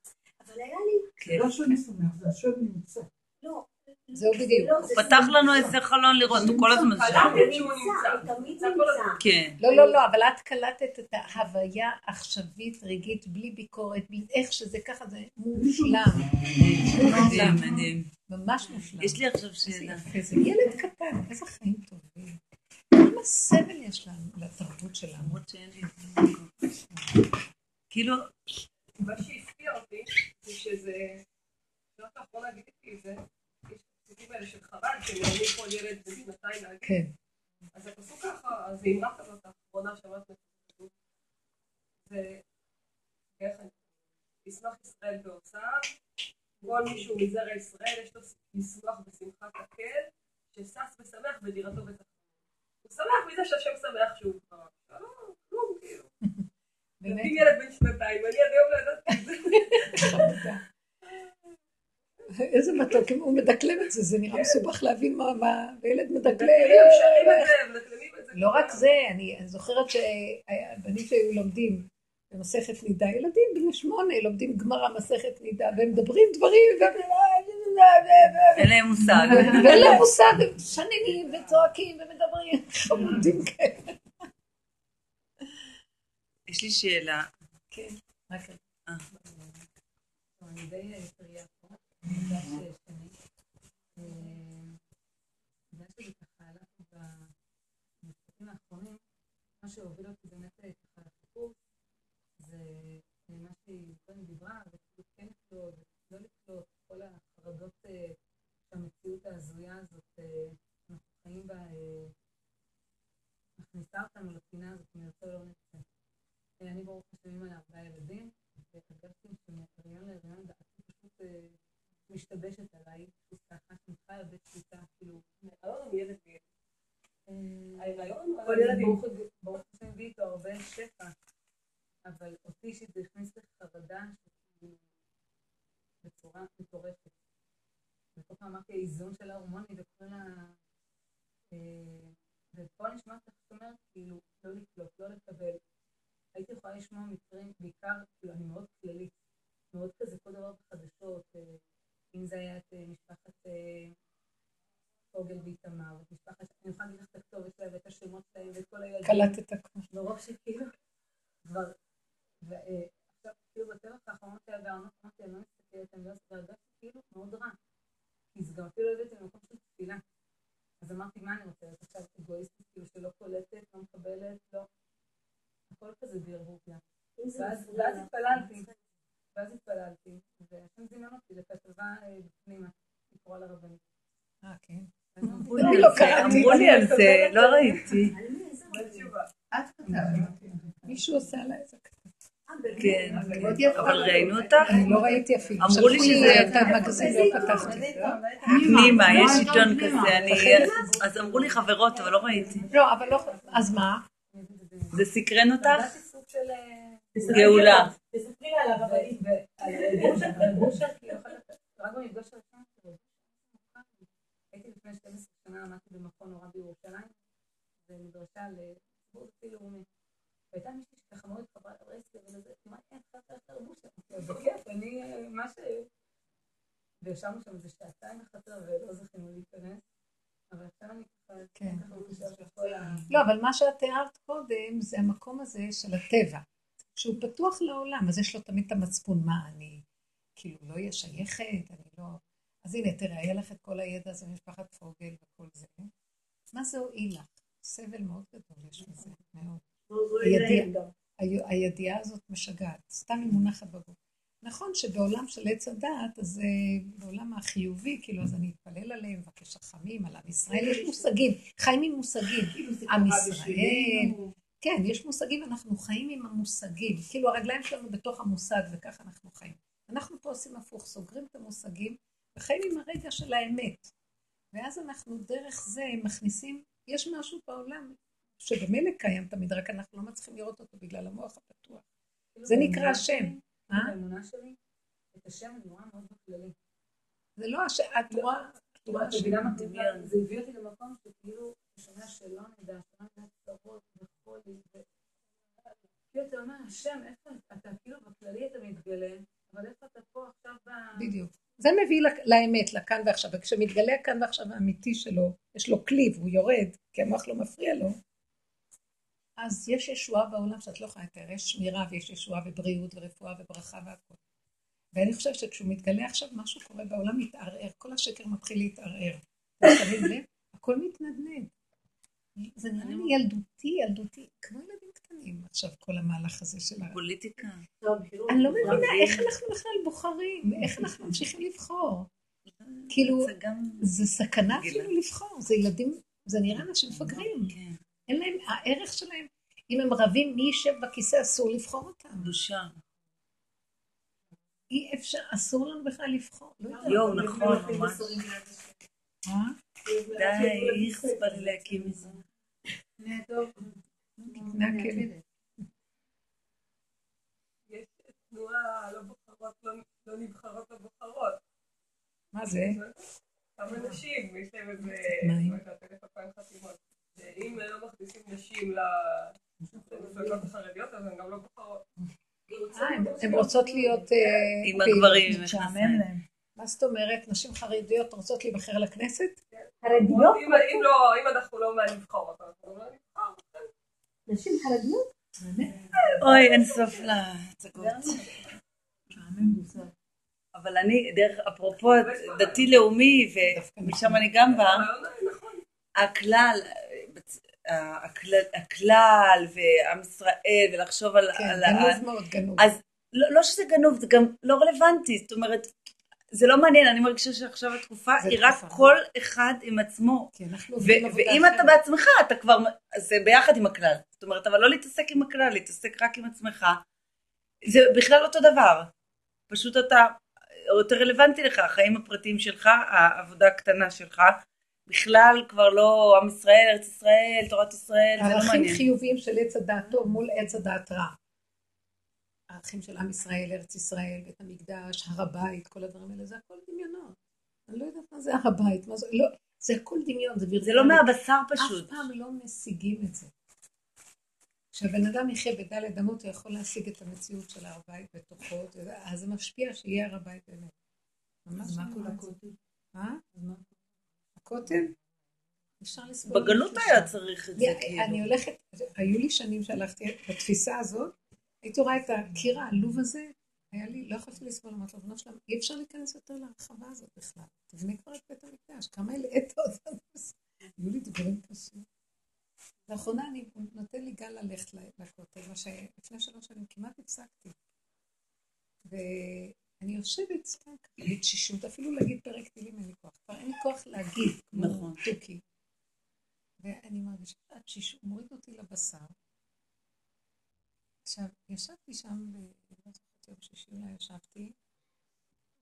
אבל היה לי, כן. לא שאני שמח, זה השם נמצא. לא. זהו זה בדיוק. לא, הוא זה פתח לנו. איזה חלון לראות, הוא כל הזמן שם. הוא קלטת שהוא נמצא, נמצא. הוא תמיד נמצא. כן. לא, לא, לא, אבל את קלטת את ההוויה עכשווית, רגעית, בלי ביקורת, בלי איך שזה ככה, זה מושלם. מדהים, מדהים. ממש מושלם. יש לי עכשיו איזה שאלה. יפה, זה ילד קטן, איזה חיים טובים. כמה סבל יש לנו לתרבות שלנו. למרות שאין לי... כאילו, מה שהפתיע אותי זה שזה, לא האחרונה גיליתי את זה, הפסוקים האלה של חרן, שנהנה כל ילד בשנתיים כן. אז הפסוק ככה, אז אמרה כזאת האחרונה שאמרת בפסוק, זה איך אני... ישמח ישראל באוצר, כל מישהו מזרע ישראל יש לו ישמח בשמחת הקל, ששש ושמח בדירתו בתחתית. הוא שמח מזה שהשם שמח שהוא כבר. לא, לא כלום כאילו. (laughs) ילד בן שנתיים, אני עד היום לא ידעתי את זה. (laughs) נכון, מדקלמים את זה. לא רק זה, אני זוכרת שהבנים שלי היו לומדים במסכת נידה, ילדים בני שמונה לומדים גמרא מסכת נידה, והם מדברים דברים, אין להם מושג. ואין להם מושג, הם שננים וצועקים ומדברים, חמודים כאלה. יש לי שאלה. כן, רק אה. אני די טריה מה שהוביל אותי באמת ככה לחיפוש, זה מה שהיא קודם דיברה, וכאילו כן לקלוט, ולא לקלוט, כל החרדות שהמציאות ההזויה הזאת, אנחנו חיים בה, מכניסה אותנו לפינה הזאת, נרצה או לא נרצה. אני ברוך השם אימא לארבעה ילדים, והרגשתי שמהריון להריון דעתי פשוט משתבשת עליי, פשוט ככה, שאני חיה בשליטה, כאילו, הרעיון הוא ילד וילד. ההיריון הוא כל ילד. ברוך השם הביא איתו הרבה שפע, אבל אותי שזה הכניס לחרדה בצורה מטורפת. וכל פעם אמרתי האיזון של ההורמונים וכל ה... אה, ופה נשמע לך זאת אומרת, כאילו, לא לקלוט, לא לקבל. הייתי יכולה לשמוע מקרים, בעיקר, כאילו, אני מאוד כללית, מאוד כזה כל דבר בחדשות, אה, אם זה היה את אה, משפחת אה, פוגל ואיתמר, את משפחת, אני יכולה להגיד לך את הכתובת שלהם ואת השמות שלהם ואת כל הילדים. קלטת הכל. מרוב שכאילו, כבר, ועכשיו, כאילו בטבח האחרון שהיה בעונות, אמרתי, אני לא מסתכלת, אני לא והרגשתי כאילו מאוד רע. כי זה גם אפילו הבאתי למקום של תפילה. אז אמרתי, מה אני רוצה להיות עכשיו אגואיסטית, כאילו שלא קולטת, לא מקבלת, לא. הכל כזה בערבוביה. ואז ואז התפללתי, ואז התפללתי, והשם זימן אותי לכתבה אה, פנימה, לקרוא לרבנית. אה, כן. אז אמרתי, אני לא זה, קראתי. אמרו לי על זה, לא ראיתי. (laughs) את כתבת. מישהו עושה עליי את זה. כן, מאוד יפה. אבל ראינו אותך? אני לא ראיתי אפילו. אמרו לי שזה- את המגזין, לא פתחתי. פנימה, יש לא, עיתון לא, כזה. אני... אז אמרו לי חברות, אבל לא ראיתי. לא, אבל לא, אז מה? זה סקרן אותך? אה, גאולה. תספרי לה על הרבנית. ועל גושר, על גושר, כאילו, אחר כך, רק במפגש הראשון שלו, הייתי לפני 12 שנה, עמדתי במכון נורא בירושלים, במדרשה לציבור דתי לאומי. והייתה מישהי שככה מאוד התחברה לרסקי ולזה, מה אין לך יותר גושר? בכיף, אני, אה, מה ש... וישבנו שם איזה שעתיים בחצר ולא זכינו להיכנס, אבל עכשיו אני כן. לא, אבל מה שאת תיארת קודם זה המקום הזה של הטבע, שהוא פתוח לעולם, אז יש לו תמיד את המצפון, מה אני כאילו לא אהיה שייכת, אני לא... אז הנה, תראה, היה לך את כל הידע הזה ממשפחת פוגל וכל זה. מה זה הועיל לך? סבל מאוד גדול יש בזה, מאוד. הידיעה. ה- הידיעה הזאת משגעת, סתם היא מונחת בגוף. נכון שבעולם של עץ הדעת, אז אה, החיובי, כאילו, אז אני אתפלל עליהם, מבקש רחמים על עם ישראל, יש מושגים, חיים עם מושגים. עם ישראל, כן, יש מושגים, אנחנו חיים עם המושגים. כאילו, הרגליים שלנו בתוך המושג, וככה אנחנו חיים. אנחנו פה עושים הפוך, סוגרים את המושגים, וחיים עם הרגע של האמת. ואז אנחנו דרך זה מכניסים, יש משהו בעולם שבמילא קיים תמיד, רק אנחנו לא מצליחים לראות אותו בגלל המוח הפתוח. זה נקרא השם. אה? באמונה שלי, את השם אני רואה מאוד בכללי. זה לא השם, את רואה, את רואה. מבינה מה זה? זה הביא אותי למקום שכאילו, אתה שומע שלא נדע, נדע צרות וחולי, ו... כאילו אתה אומר, השם, איפה אתה? כאילו בכללי אתה מתגלה, אבל איפה אתה פה עכשיו ב... בדיוק. זה מביא לאמת, לכאן ועכשיו, וכשמתגלה הכאן ועכשיו האמיתי שלו, יש לו כלי והוא יורד, כי המוח לא מפריע לו, אז יש ישועה בעולם שאת לא יכולה לתאר, יש שמירה ויש ישועה ובריאות ורפואה וברכה והכל. ואני חושבת שכשהוא מתגלה עכשיו, משהו קורה בעולם מתערער, כל השקר מתחיל להתערער. (laughs) שמים לב? הכל מתנדנד. זה נראה לי ילדותי, ילדותי, כמו ילדים קטנים עכשיו, כל המהלך הזה של ה... פוליטיקה. אני לא מבינה איך אנחנו בכלל בוחרים, איך אנחנו ממשיכים לבחור. (laughs) כאילו, זה סכנה. אפילו לבחור, זה ילדים, זה נראה אנשים מפגרים. כן, אין להם, הערך שלהם, אם הם רבים מי יישב בכיסא, אסור לבחור אותם. בושה. אי אפשר, אסור לנו בכלל לבחור. לא. יואו, נכון, ממש. אה? די, לי להקים מזה. יש תנועה לא בוחרות, לא- לא נבחרות, לא בוחרות. מה זה? כמה נשים, יש להם איזה... מה עם? לא. שאם לא מכניסים נשים למפלגות החרדיות, אז הן גם לא בוחרות. הן- רוצות להיות... אה, עם. הגברים. מה זאת אומרת? נשים חרדיות רוצות להיבחר לכנסת? חרדיות? אם לא, אם אנחנו לא מהנבחרות, אנחנו לא נבחר. נשים חרדיות? אוי, אין סוף להצגות. אבל אני, דרך, אפרופו דתי-לאומי, ומשם אני גם באה, נכון. הכלל, הכלל, הכלל ועם ישראל, ולחשוב על... כן, על ה- גנוב מאוד גנוב. אז לא, לא שזה גנוב, זה גם לא רלוונטי, זאת אומרת, זה לא מעניין, אני מרגישה שעכשיו התקופה היא רק תקופה. כל אחד עם עצמו. כי אנחנו עובדים עבודה ואם אתה אחרת. בעצמך, אתה כבר, זה ביחד עם הכלל. זאת אומרת, אבל לא להתעסק עם הכלל, להתעסק רק עם עצמך. זה בכלל אותו דבר. פשוט אתה, יותר רלוונטי לך, החיים הפרטיים שלך, העבודה הקטנה שלך, בכלל כבר לא עם ישראל, ארץ ישראל, תורת ישראל, זה לא ערכים מעניין. חיוביים של עץ הדעת טוב מול עץ הדעת רע. הערכים של עם ישראל, ארץ ישראל, בית המקדש, הר הבית, כל הדברים האלה, זה הכל דמיונות. אני לא יודעת מה זה הר הבית, מה זה, לא, זה הכל דמיון, זה וירטואלי. זה לא מהבשר פשוט. אף פעם לא משיגים את זה. כשהבן אדם יחיה בדלת אמות, הוא יכול להשיג את המציאות של הר הבית בתוכו, אז זה משפיע שיהיה הר הבית באמת. ממש מה כל. הכותל? מה? אפשר לסבול. בגלות היה שם. צריך את זה, אני אני כאילו. הולכת, היו לי שנים שהלכתי בתפיסה הזאת, הייתי רואה את הקיר העלוב הזה, היה לי, לא יכולתי לסבול, אמרתי לו, בנו שלם, אי אפשר להיכנס יותר להרחבה הזאת בכלל. תבנה כבר את בית המקדש, כמה הלאת אותנו. היו לי דברים קשים. לאחרונה אני נותן לי גל ללכת לכותל, מה שלפני שלוש שנים כמעט הפסקתי. ואני יושבת סתם ככה, בתשישות, אפילו להגיד פרק תהילים אין לי כוח. כבר אין לי כוח להגיד, נכון. תוכי. ואני מרגישה שהתשישות מוריד אותי לבשר. עכשיו, ישבתי שם, לא זוכרת יום שישי אולי ישבתי,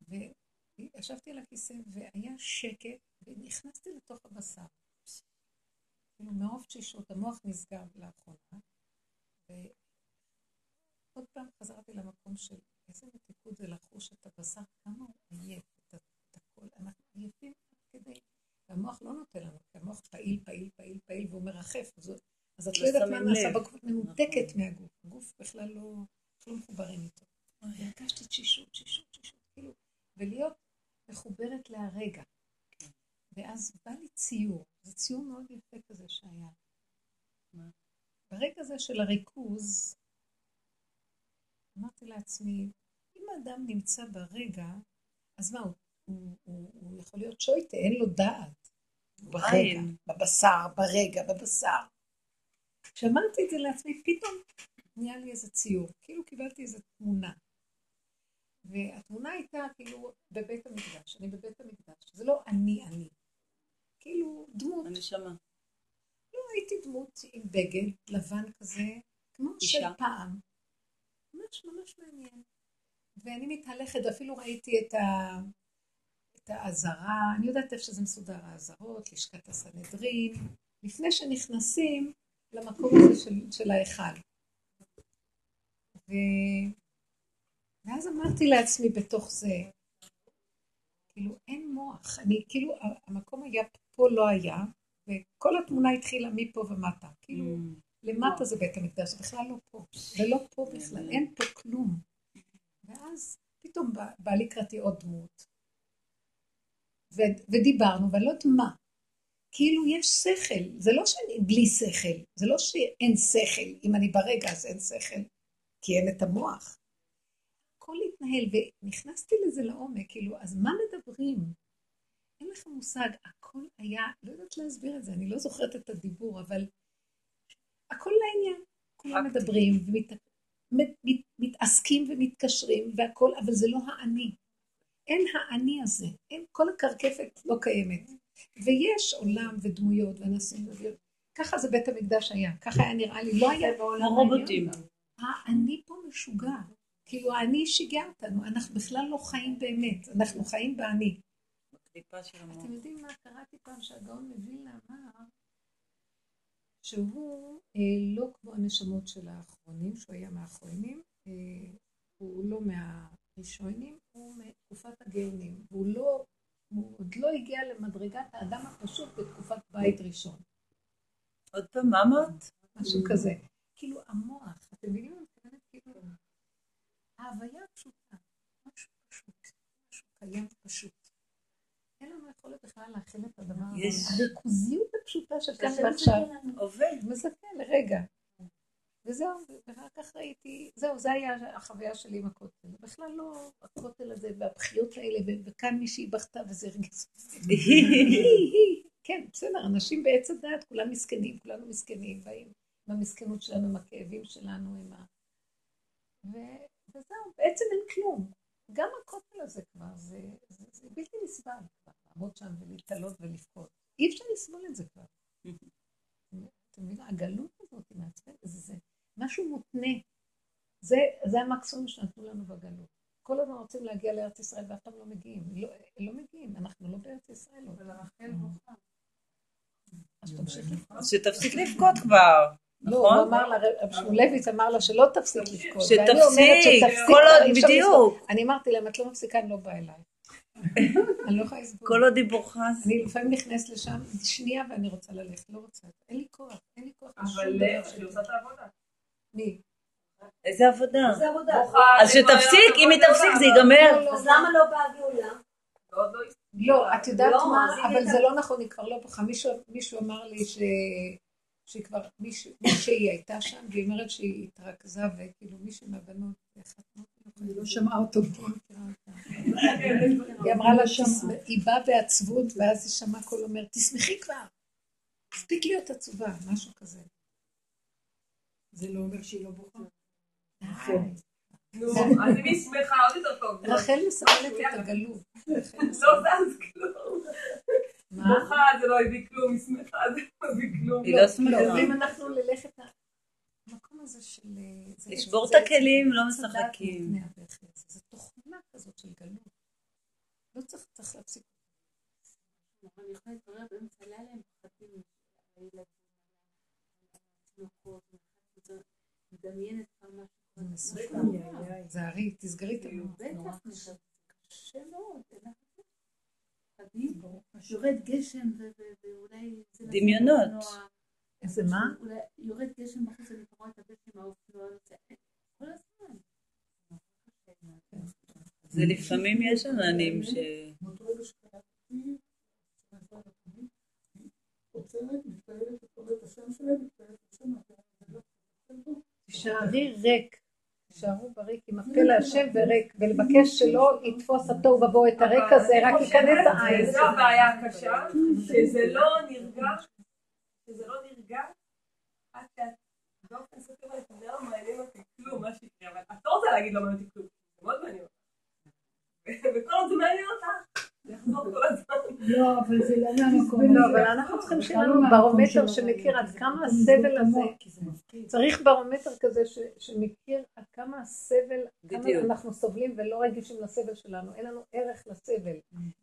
וישבתי על הכיסא והיה שקט, ונכנסתי לתוך הבשר. כאילו מרוב תשישות, המוח נסגר לאחרונה, ועוד פעם חזרתי למקום של איזה מתיקות זה לחוש את הבשר, כמה הוא עייף, את הכל, אנחנו עייפים עד כדי, והמוח לא נותן לנו, כי המוח פעיל, פעיל, פעיל, פעיל, והוא מרחף, אז, אז את לא לא יודעת מה נעשה. בגוף, מנותקת מהגוף, הגוף בכלל לא, לא מחוברים איתו. והרגשתי תשישות, תשישות, תשישות, כאילו, ולהיות מחוברת להרגע. ואז בא לי ציור, זה ציור מאוד יפה כזה שהיה. ברגע הזה של הריכוז, אמרתי לעצמי, אם האדם נמצא ברגע, אז מה, הוא, הוא, הוא, הוא יכול להיות שויטה, אין לו דעת. ברגע. בבשר, ברגע, בבשר. כשאמרתי את זה לעצמי, פתאום נהיה לי איזה ציור, כאילו קיבלתי איזו תמונה. והתמונה הייתה כאילו בבית המקדש, אני בבית המקדש, זה לא אני אני, כאילו דמות, הנשמה. לא הייתי דמות עם בגד לבן כזה, כמו אישה. של פעם, ממש ממש מעניין. ואני מתהלכת, אפילו ראיתי את, ה... את האזהרה, אני יודעת איפה שזה מסודר, האזהרות, לשכת הסנהדרין, לפני שנכנסים למקום הזה של, של ההיכל. ו... ואז אמרתי לעצמי בתוך זה, כאילו אין מוח, אני כאילו, המקום היה, פה לא היה, וכל התמונה התחילה מפה ומטה, כאילו, Mm. למטה זה בית המקדש, זה בכלל לא פה, זה לא פה בכלל, אין פה כלום. ואז פתאום בא, בא לקראתי עוד דמות, ו- ודיברנו, ואני לא יודעת מה. כאילו יש שכל, זה לא שאני בלי שכל, זה לא שאין שכל, אם אני ברגע אז אין שכל, כי אין את המוח. הכל התנהל, ונכנסתי לזה לעומק, כאילו, אז מה מדברים? אין לך מושג, הכל היה, לא יודעת להסביר את זה, אני לא זוכרת את הדיבור, אבל הכל לעניין. כולם. מדברים ומתעסקים ומתקשרים והכל, אבל זה לא האני. אין האני הזה, אין, כל הקרקפת לא קיימת. ויש עולם ודמויות ואנשים ודמויות. ככה זה בית המקדש היה, ככה היה נראה לי, לא היה בעולם הרובוטים. האני פה משוגע. כאילו האני שיגע אותנו, אנחנו בכלל לא חיים באמת, אנחנו חיים באני. אתם יודעים מה קראתי פעם שהגאון מווילנה אמר? שהוא אה, לא כמו הנשמות של האחרונים, שהוא היה מהאחרונים, אה, הוא לא מהראשונים, הוא מתקופת הגאונים, והוא לא הוא עוד לא הגיע למדרגת האדם הפשוט בתקופת בית ראשון. עוד פעם, מה אמרת? משהו כזה. כאילו המוח, אתם מבינים מה אני מתכוונת? כאילו, ההוויה הפשוטה, משהו פשוט, משהו קיים פשוט. אין לנו יכולת בכלל להכיל את הדבר הזה. הריכוזיות הפשוטה של כאן ועכשיו. עובד. מזכה לרגע. וזהו, ואחר כך ראיתי, זהו, זה היה החוויה שלי עם הכותל. בכלל לא הכותל הזה והבכיות האלה, וכאן מישהי בכתה וזה הרגיז. (laughs) כן, בסדר, אנשים בעץ הדעת, כולם מסכנים, כולנו מסכנים, באים עם המסכנות שלנו, עם הכאבים שלנו, עם ה... וזהו, בעצם אין כלום. גם הכותל הזה כבר, זה, זה, זה בלתי נסבל כבר, לעמוד שם ולהתעלות ולבכות. אי אפשר לסבול את זה כבר. אתה מבין? הגלות הזאת היא מעצבנת, זה, זה משהו מותנה. זה, זה המקסימום שנתנו לנו בגלות. כל הזמן רוצים להגיע לארץ ישראל ואף פעם לא מגיעים. לא, לא מגיעים, אנחנו לא בארץ ישראל. עוד. אז תמשיך לבכות. אז שתפסיק לבכות כבר. לא, הוא נכון? אמר לה, רב שמואלביץ אמר לה שלא תפסיק לבכות. שתפסיק, כל עוד. בדיוק. אני אמרתי להם, את לא מפסיקה, אני לא באה אליי. (laughs) אני לא יכולה לסבול. כל עוד דיבורך זה. אני לפעמים נכנסת לשם, שנייה ואני רוצה ללכת, לא רוצה. אין לי כוח, אין לי כוח. אבל. היא עושה את העבודה. מי? איזה עבודה. זה עבודה. בוכה, אז שתפסיק, אם היא לא תפסיק זה ייגמר. אז למה לא באה גאולה? לא. לא, את יודעת לא, מה, היא אבל זה לא נכון, היא כבר לא בוכה. מישהו- מישהו אמר לי ש... שהיא כבר, מישהו- מישהי הייתה שם, והיא אומרת שהיא התרכזה, וכאילו מישהי מהבנות, מאוד היא לא שמעה אותו. לא מכירה אותה. היא אמרה לה, "תשמח", היא באה בעצבות, ואז היא שמעה קול אומר, תשמחי כבר, מספיק להיות עצובה, משהו כזה. זה לא אומר שהיא לא בוכה. אז אם היא שמחה עוד יותר טוב. רחל מסמלת את הגלות. לא זז כלום. מה? בוכה זה לא הביא כלום, היא שמחה זה לא הביא כלום. היא לא שמחה. לא, אם אנחנו ללכת למקום הזה של... אה, לשבור את הכלים, לא משחקים. זו תוכנה כזאת של גלות. לא צריך, צריך להפסיק. אני יכולה להתעורר באמצע הלילה עם פחדים, הילדים, התינוקות, מדמיינת כמה זה מסוכן. זהרי, תסגרי את המוח. בטח, זה קשה מאוד, יורד גשם ואולי... דמיונות. איזה מה? יורד גשם בחוץ, אני רואה את הבן עם האופנוע, זה- כל הזמן. זה לפעמים יש עננים ש... תישארי ריק. תישארו בריק עם הפה להשם וריק, ולבקש שלא יתפוס התוהו ובוהו את הריק הזה, רק ייכנס העין. זו הבעיה הקשה, שזה לא נרגע, שזה לא נרגע, עד שאת באופן סופר אומרת, לא מעניין אותי כלום מה שיקרה, אבל את לא רוצה להגיד לא מעניין אותי כלום, זה מאוד מעניין אותך. (laughs) וכל עוד זה מעניין אותך, לא, אבל זה לא מהמקום לא, הזה. אבל אנחנו צריכים שיהיה לנו לא מהמקום ברומטר. שמכיר עד כמה הסבל הזה. צריך ברומטר כזה שמכיר עד כמה הסבל, כמה. אנחנו סובלים ולא רגישים לסבל שלנו, אין לנו ערך לסבל.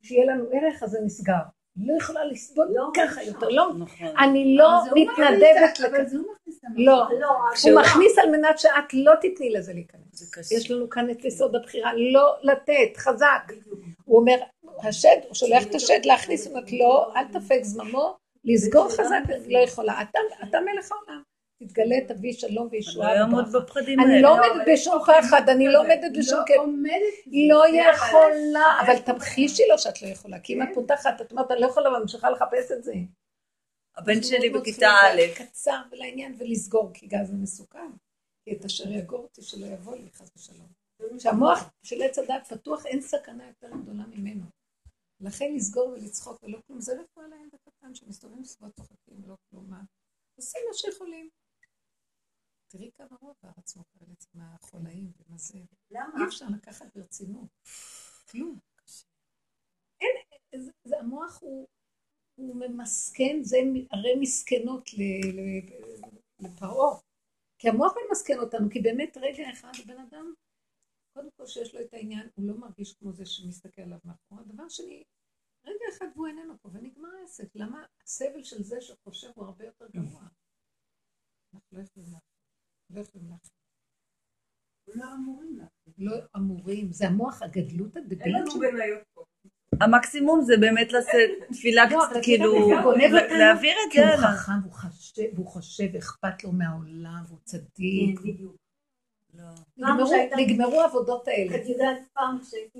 כשיהיה לנו ערך אז זה נסגר. לא יכולה לסבול ככה יותר, לא, נכון. אני לא מתנדבת לכזה. לא, לא, הוא מכניס על מנת שאת לא תתני לזה להיכנס. יש לנו כאן את יסוד הבחירה, לא לתת, חזק. הוא אומר, השד, הוא שולח את השד להכניס, הוא אומר, לא, אל תפק זממו, לסגור חזק, לא יכולה. אתה, אתה מלך העולם. תתגלה, תביא שלום אני וישועה לא אעמוד. בפחדים אני האלה. לא עומדת בשום פחד, אני לא עומדת בשום לא כאב. עומדת לא יכולה, אבל תמחישי לו שאת לא יכולה, כי אם את פותחת, את אומרת, אני לא יכולה, וממשיכה לחפש את זה. הבן שלי בכיתה א', קצר ולעניין ולסגור, כי גז זה מסוכן. כי את אשר יגור אותי שלא יבוא לי, חס ושלום. כשהמוח של עץ הדת פתוח, אין סכנה יותר גדולה ממנו. לכן לסגור ולצחוק ולא כלום, זה רפואה להם בקטן, שמסתובבים סביבות צוחקים, לא כלום, מה? עושים מה שיכולים. תראי כמה רוב הארץ מוכרת מהחולאים ומה זה. למה? אי אפשר לקחת ברצינות. כלום. אין, זה, זה המוח הוא, הוא ממסכן, זה הרי מסכנות לפרעה. כי המוח ממסכן אותנו, כי באמת רגע אחד הבן אדם, קודם כל שיש לו את העניין, הוא לא מרגיש כמו זה שמסתכל עליו מאחורה. דבר שני, רגע אחד והוא איננו פה, ונגמר העסק. למה הסבל של זה שחושב הוא הרבה יותר גרוע? אנחנו לא יכולים להכין. לא יכולים להכין. לא אמורים להכין. לא אמורים, זה המוח, הגדלות אין הדבילית לנו שלנו. מניות פה. המקסימום זה באמת לעשות (laughs) תפילה לא, קצת, כאילו. להעביר את זה הוא. חכם, והוא חושב, אכפת לו מהעולם, והוא צדיק. בדיוק. לא. נגמרו- העבודות האלה. את יודעת פעם שהייתי...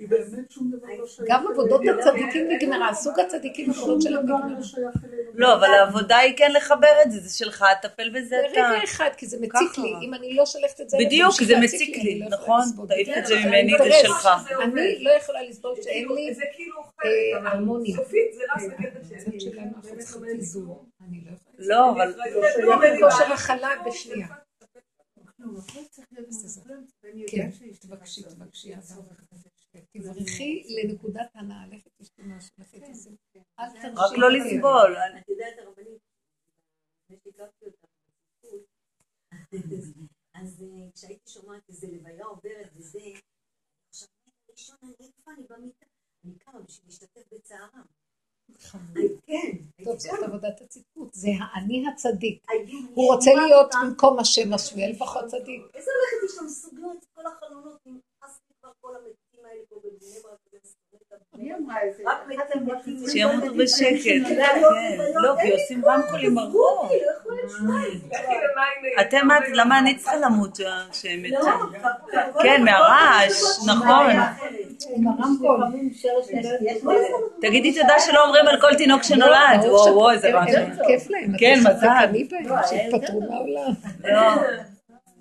לא גם עבודות. הצדיקים נגמרה, סוג הצדיקים שום עבודות שלהם דבר נגמרה. לא. לא, אבל העבודה היא כן לחבר את זה, זה שלך, טפל בזה אתה. ברגע אחד, כי זה מציק. לי, אם אני לא שולחת את זה, בדיוק, זה מציק לי, לא נכון? תעיף את זה כן, ממני, אבל זה שלך. אני לא יכולה לסבול זה שאין כאילו- לי זה כאילו חלק, אה, אבל הרמוניה. סופית זה. שלנו אנחנו באמת צריכים לא. אני לא. לא, אבל... לא כושר הכלה בשנייה. תבקשי, צורך תבקשי, בזה. אבל תברכי לנקודת הנאה, לכי תשתי משהו, לכי תעשי. אל תרשי. רק לא לסבול. את יודעת, הרבנית, לפני שהכרתי אותה, בטיפול, אז אה, כשהייתי שומעת איזה לוויה עוברת וזה, עכשיו, ראשון, אני איפה אני במיטה? אני קמה בשביל להשתתף בצערם. כן, טוב, זאת. עבודת הצדקות, זה האני הצדיק. הוא רוצה להיות. במקום השם השביע, לפחות צדיק. איזה הולכת יש שם סוגרות את כל החלונות, נמאס לי כבר כל המתים האלה פה בבני ברק. שימותו בשקט. כן, לא, כי עושים רמקולים ברחוב. לא. לכי למים, אתם, את- למה אני צריכה למות שהם לא, יצאו? כבר- כן, מהרעש, נכון. תגידי תודה שלא אומרים על כל תינוק שנולד. ברור וואו, וואו, איזה רעש. כן, אתה מזל. לא,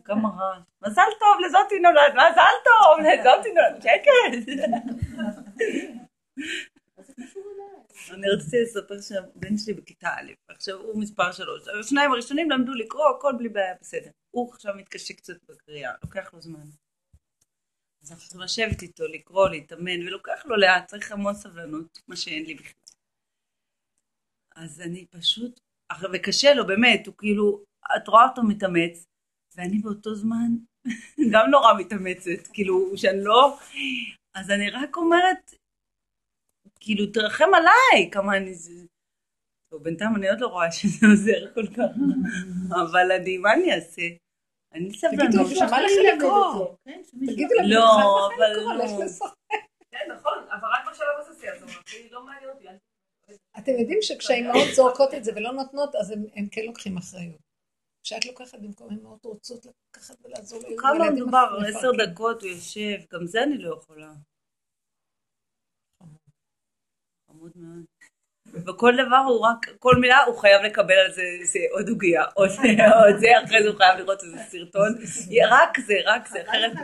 כמה רעש. מזל טוב לזאתי נולד, מזל טוב לזאתי נולד, שקט. (laughs) אני רציתי לספר שהבן שלי בכיתה א', עכשיו הוא מספר שלוש, השניים הראשונים למדו לקרוא, הכל בלי בעיה, בסדר. הוא עכשיו מתקשה קצת בקריאה, לוקח לו זמן. אז אנחנו צריכים לשבת איתו, לקרוא, להתאמן, ולוקח לו לאט, צריך המון סבלנות, מה שאין לי בכלל. אז אני פשוט, וקשה לו, באמת, הוא כאילו, את רואה אותו מתאמץ, ואני באותו זמן (laughs) גם נורא מתאמצת, כאילו, שאני לא... אז אני רק אומרת, כאילו, תרחם עליי, כמה אני... זה- טוב, בינתיים אני עוד לא רואה שזה עוזר כל כך, אבל אני, מה אני אעשה? אני תגידו, סבלנות. בשביל מה לך לקרוא? כן, תגידו להם, לא, "חס וחלילה אבל לקרוא, לא. לך לשחק." כן, נכון, אבל רק בשלב הזה זה יעזור, אחי, לא מעניין אותי. אתם יודעים שכשהאימהות זורקות את זה ולא נותנות, אז הם, הם כן לוקחים אחריות. כשאת לוקחת במקום אימהות רוצות לקחת ולעזור לילדים, כמה מדובר? עשר דקות הוא יושב, גם זה אני לא יכולה. חמוד מאוד. וכל דבר הוא רק, כל מילה הוא חייב לקבל על זה, זה עוד עוגיה, עוד זה, עוד זה, אחרי זה הוא חייב לראות איזה סרטון. רק זה, רק זה, אחרת. לא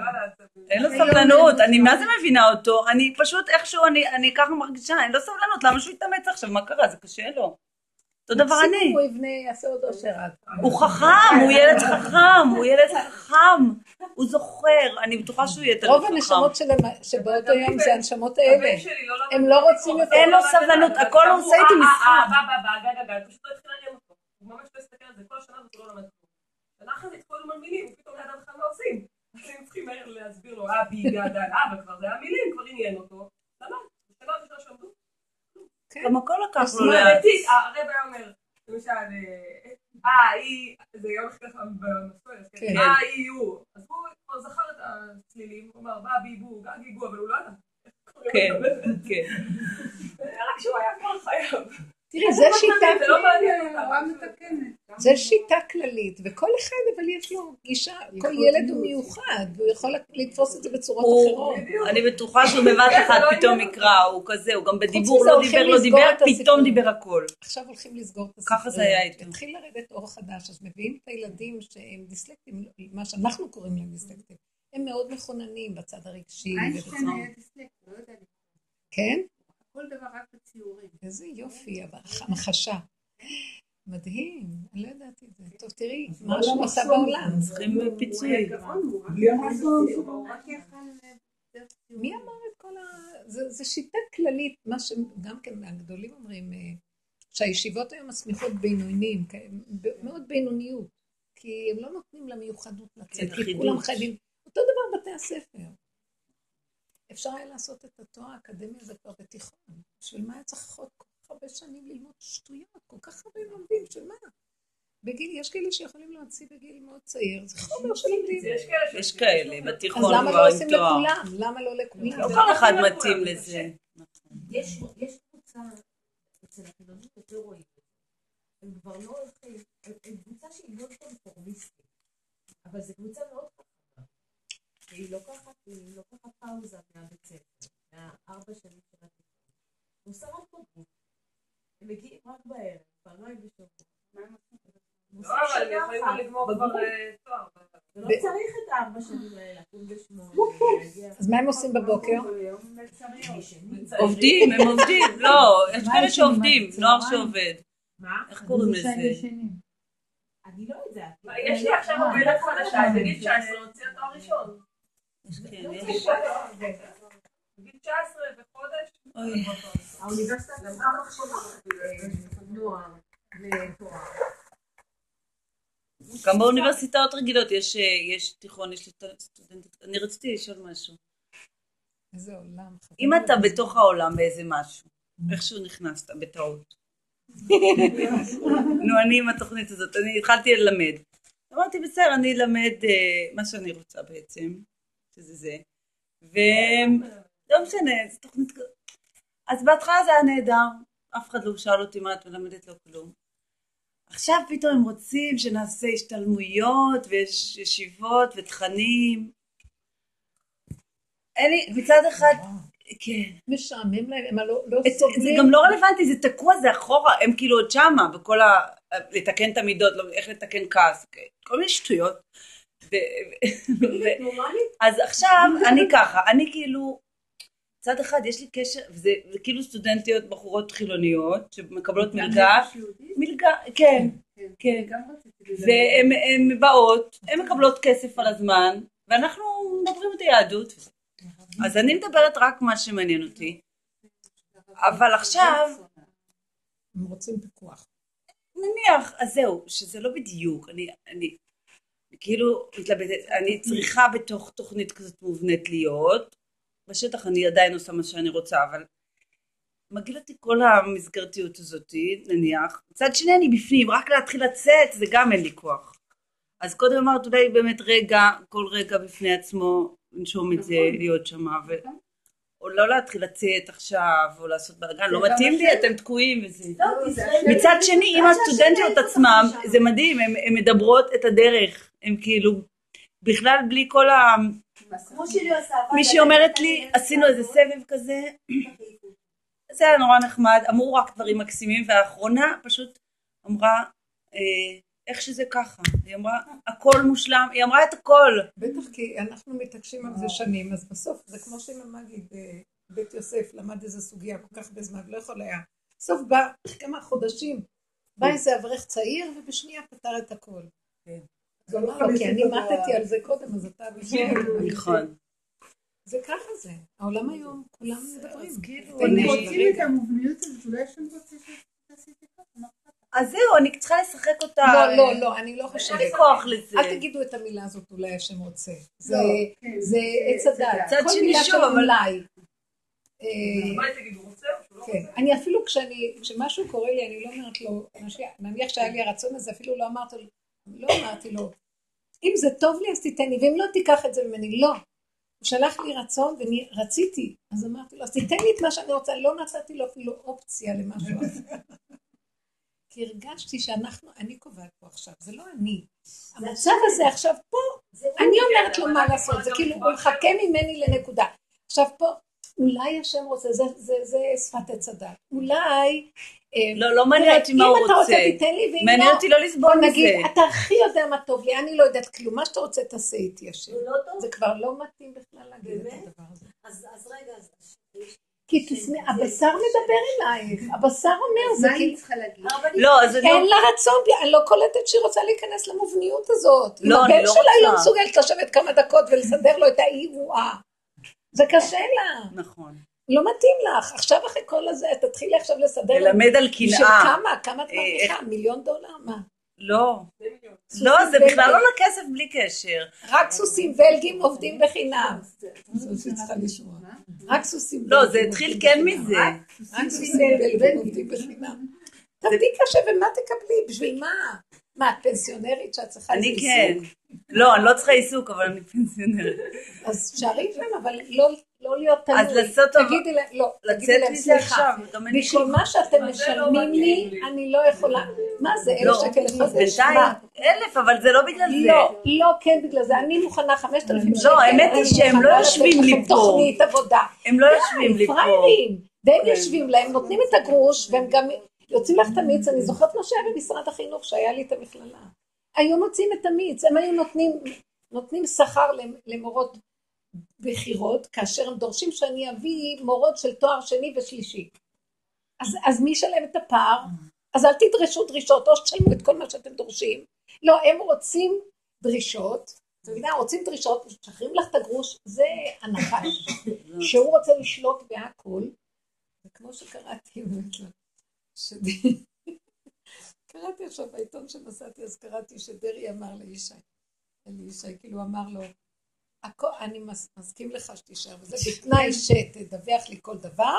העצבים. אין לו סבלנות, אני מה זה מבינה אותו, אני פשוט איכשהו, אני, אני ככה מרגישה, אין לו סבלנות, למה שהוא יתאמץ עכשיו, מה קרה, זה קשה לו. אותו דבר אני. הוא יבנה, יעשה עוד אושר. הוא חכם, הוא ילד חכם, הוא ילד חכם, הוא זוכר, אני בטוחה שהוא יהיה רוב חכם. הנשמות שלהם- שבאותו יום זה הנשמות האלה. לא הם לא. רוצים יותר. אין לו סבלנות, הכל הוא עושה איתי אה, משחק. אה, בא, בא, בא, גג, גג, פשוט לא התחיל לעניין אותו. הוא ממש לא הסתכל על זה, כל השנה הזאת הוא לא למד כלום. זה התחילו על מילים, הוא פתאום ליד בכלל מה עושים. אז הם צריכים להסביר לו, אה, בי, גג, אה, אבל כבר זה היה מילים, כבר עניין אותו. למד, בשנה הראשונה שלמדו. גם הכל לקח לו לאט. אמיתי, הרב היה אומר, למשל, אה, אה, היא, זה יום ככה במסורת, כן, כן. אה, היא, הוא. אז הוא כבר זכר את הצלילים, הוא אמר, בא, בי, בו, גג, גיגו, אבל הוא לא ידע. כן, כן. (laughs) רק שהוא היה כבר חייב. תראי, זה שיטה, זה לא מעניין אותה. הוראה מתקנת. זה שיטה כללית, וכל אחד אבל יש לו גישה, כל ילד הוא מיוחד, והוא יכול לתפוס את זה בצורות אחרות. אני בטוחה שהוא בבת אחת פתאום יקרא, הוא כזה, הוא גם בדיבור לא דיבר, לא דיבר. פתאום דיבר הכל. עכשיו הולכים לסגור את הספרייה. ככה זה היה איתו. התחיל לרדת אור חדש, אז מביאים את הילדים שהם דיסלקטים, מה שאנחנו קוראים להם דיסלקטים. הם מאוד מכוננים בצד הרגשי. איינשטיין היה דיסלקט, לא יודע לקרוא. כן? כל דבר רק בציורים. איזה יופי, המחשה. מדהים, אני לא ידעתי את זה. טוב, תראי, מה שהוא עשה בעולם. צריכים פיצוי. יכל... אה, מי אמר את כל ה... זה, זה שיטה כללית, מה שגם כן הגדולים אומרים, אה, שהישיבות היום מסמיכות בינוניים, מאוד בינוניות, כי הם לא נותנים למיוחדות לצאת, כי. כולם חייבים, אותו דבר בתי הספר. אפשר היה לעשות את התואר האקדמי הזה כבר בתיכון, בשביל מה היה צריך עוד כל כך הרבה שנים ללמוד שטויות, כל כך הרבה לומדים, בשביל מה? בגיל, יש כאלה שיכולים להוציא בגיל מאוד צעיר, זה חומר שלומדים. יש כאלה יש ש- כאלה, אז בתיכון למה כבר לא עם עושים תואר. לכולם? למה לא לכולם? לא כל אחד מתאים לזה. יש יש קבוצה, אצל החילונים יותר רואים. הם כבר לא הולכים, הם קבוצה שהיא מאוד קונפורמיסטית, אבל זו קבוצה מאוד. והיא לוקחת, היא לוקחת פאוזה מהבית ספר, מהארבע שנים של התיכון. רק בגרות. הם מגיעים רק בערב, פעמיים בשבוע. הם עושים לא, אבל הם יכולים לגמור. כבר אה, תואר. ולא צריך את הארבע שנים האלה, לקום בשמונה. אז מה הם עושים בבוקר? עובדים, הם עובדים. לא, יש מה כאלה שעובדים, מה, נוער? שעובד. מה? איך קוראים לזה? אני לא יודעת. מה, יש לי עכשיו עובדת חדשה, בגיל 19 הוציאה תואר ראשון. כן, לא יש. בגיל 19 וחודש. אוי. האוניברסיטה גם באוניברסיטאות רגילות יש, אה, יש תיכון, יש סטודנטית. אני רציתי לשאול משהו. איזה עולם. אם אתה בתוך העולם באיזה משהו, איכשהו נכנסת בטעות. נו, אני עם התוכנית הזאת, אני התחלתי ללמד. אמרתי, בסדר, אני אלמד אה, מה שאני רוצה בעצם, שזה זה. ולא משנה, זו תוכנית כזאת. אז בהתחלה זה היה נהדר, אף אחד לא שאל אותי מה את מלמדת, לא כלום. עכשיו פתאום הם רוצים שנעשה השתלמויות ויש ישיבות ותכנים. אין לי, מצד אחד, כן. משעמם להם, הם לא לא את- זה. גם לא רלוונטי, זה תקוע, זה אחורה, הם כאילו עוד שמה, בכל ה... לתקן את המידות, לא- איך לתקן כעס, כל מיני שטויות. אז עכשיו, אני ככה, אני כאילו, מצד אחד יש לי קשר, וזה זה כאילו סטודנטיות, בחורות חילוניות, שמקבלות מלגה, מלגה, כן, כן, לדבר. והן באות, הן מקבלות כסף על הזמן, ואנחנו מדברים את היהדות. אז אני מדברת רק מה שמעניין אותי. אבל עכשיו, הם רוצים פיקוח. נניח, אז זהו, שזה לא בדיוק, אני, אני כאילו מתלבטת, אני צריכה בתוך תוכנית כזאת מובנית להיות, בשטח אני עדיין עושה מה שאני רוצה, אבל מגעיל אותי כל המסגרתיות הזאת, נניח, מצד שני אני בפנים, רק להתחיל לצאת, זה גם אין לי כוח. אז קודם אמרת אולי באמת רגע, כל רגע בפני עצמו, לנשום את זה, להיות שמה, ו... או לא להתחיל לצאת עכשיו, או לעשות בלאגן, לא מתאים לי, אתם תקועים וזה. מצד שני, אם הסטודנטיות עצמם, זה מדהים, הן מדברות את הדרך, הן כאילו, בכלל בלי כל ה... מישהי אומרת לי, עשינו איזה סבב כזה, (clears throat) זה היה נורא נחמד, אמרו רק דברים מקסימים, והאחרונה פשוט אמרה, אה, איך שזה ככה, היא אמרה, הכל מושלם, היא אמרה את הכל. בטח כי אנחנו מתעקשים על זה שנים, אז בסוף זה כמו שאמא מגיד, אה, יוסף למד איזה סוגיה כל כך בזמן, לא יכול היה. בסוף בא, כמה חודשים, בא איזה אברך צעיר ובשנייה פתר את הכל. אז לו, כי אני מתתי על זה קודם, אז אתה בשנייה. נכון. זה ככה זה. העולם היום, כולם מדברים. כאילו, תן הם רוצים. את המובניות הזאת, אולי רוצה שעשיתי ככה. אז זהו, אני צריכה לשחק אותה. לא, לא, לא, אני לא אין חושבת. לי כוח לזה. אל תגידו את המילה הזאת אולי השם רוצה. זה לא, כן, זה עץ הדת. צד כל שני מילה שוב, אבל- אולי. אה, אולי תגידו, רוצה או שהוא לא כן, רוצה? אני אפילו כשאני, כשמשהו קורה לי, אני לא אומרת לו, נניח- שהיה לי הרצון הזה, אפילו לא אמרתי לו, לא אמרתי לו, אם זה טוב לי אז תיתן לי, ואם לא תיקח את זה ממני, לא. הוא שלח לי רצון ורציתי, אז אמרתי לו, אז תיתן לי את מה שאני רוצה, לא נתתי לו אפילו אופציה למשהו אחר. (laughs) כי הרגשתי שאנחנו, אני קובעת פה עכשיו, זה לא אני. המצב הזה עכשיו פה, אני אומרת לו מה לעשות, זה כאילו, הוא מחכה ממני לנקודה. עכשיו פה, אולי השם רוצה, זה, זה, זה שפת עץ הדת. אולי... אה, לא, לא מעניין אותי מה הוא אם אתה רוצה, רוצה. תיתן לי, ואם מעניין לא, אותי לא לסבול בוא נגיד, מזה. אתה הכי יודע מה טוב לי, אני לא יודעת כלום, מה שאתה רוצה תעשה איתי השם. זה לא טוב? זה כבר לא מתאים בכלל להגיד את? הדבר הזה. אז אז רגע, אז... כי תשמעי, הבשר מדבר אלייך, הבשר אומר, זה מה אני כאילו, צריכה להגיד? הרבנית, לא, אז אני אין לא... לה רצון, אני לא קולטת שהיא רוצה להיכנס למובניות הזאת. לא, אם אני הבן לא שלה היא לא רוצה. מסוגלת לשבת כמה דקות ולסדר לו את האי-רואה. זה קשה לה. נכון. לא מתאים לך. עכשיו אחרי כל הזה, תתחילי עכשיו לסדר. ללמד על קנאה. כמה? כמה את אה, מרוויחה? מיליון דולר? מה? לא. לא, זה בכלל לא. לכסף בלי קשר. רק סוסים ואלגים עובדים בחינם. לשמוע. רק סוסים לא, ואלגים זה התחיל כן. מזה. רק סוסים ואלגים עובדים בחינם. תעבדי קשה ומה תקבלי? בשביל מה? מה, את פנסיונרית שאת צריכה איזה אני עיסוק? כן. לא, אני לא צריכה עיסוק, אבל אני פנסיונרית. אז שערי שם, אבל לא, לא להיות תלוי. אז לעשות טוב- תגידי להם, לא, תגידי להם, סליחה, אני בשביל מה שאתם לא משלמים לי? אני לא יכולה, מה זה, אלף לא, שקל לחודש? בינתיים? אלף, אבל זה לא בגלל זה. לא, לא, כן, בגלל זה, אני מוכנה חמשת אלפים שקל. האמת היא אני שהם לא יושבים לי פה. תוכנית עבודה. הם לא יושבים לי פה. פראיירים. והם כן. יושבים להם, נותנים את הגרוש, והם גם יוצאים לך את המיץ, אני זוכרת מה שהיה במשרד החינוך, שהיה לי את המכללה. היו מוצאים את המיץ, הם היו נותנים, נותנים שכר למ- למורות בכירות, כאשר הם דורשים שאני אביא מורות של תואר שני ושלישי. אז, אז מי ישלם את הפער? אז אל תדרשו דרישות, או שתשלמו את כל מה שאתם דורשים. לא, הם רוצים דרישות, אתה יודע, רוצים דרישות, משחררים לך את הגרוש, זה הנחש, (laughs) שהוא רוצה לשלוט בהכל. וכמו שקראתי, שדי- קראתי עכשיו בעיתון שנסעתי, אז קראתי שדרעי אמר לישי, לישי, כאילו אמר לו, "הכל- אני מס- מסכים לך שתישאר, וזה בתנאי שתדווח לי כל דבר,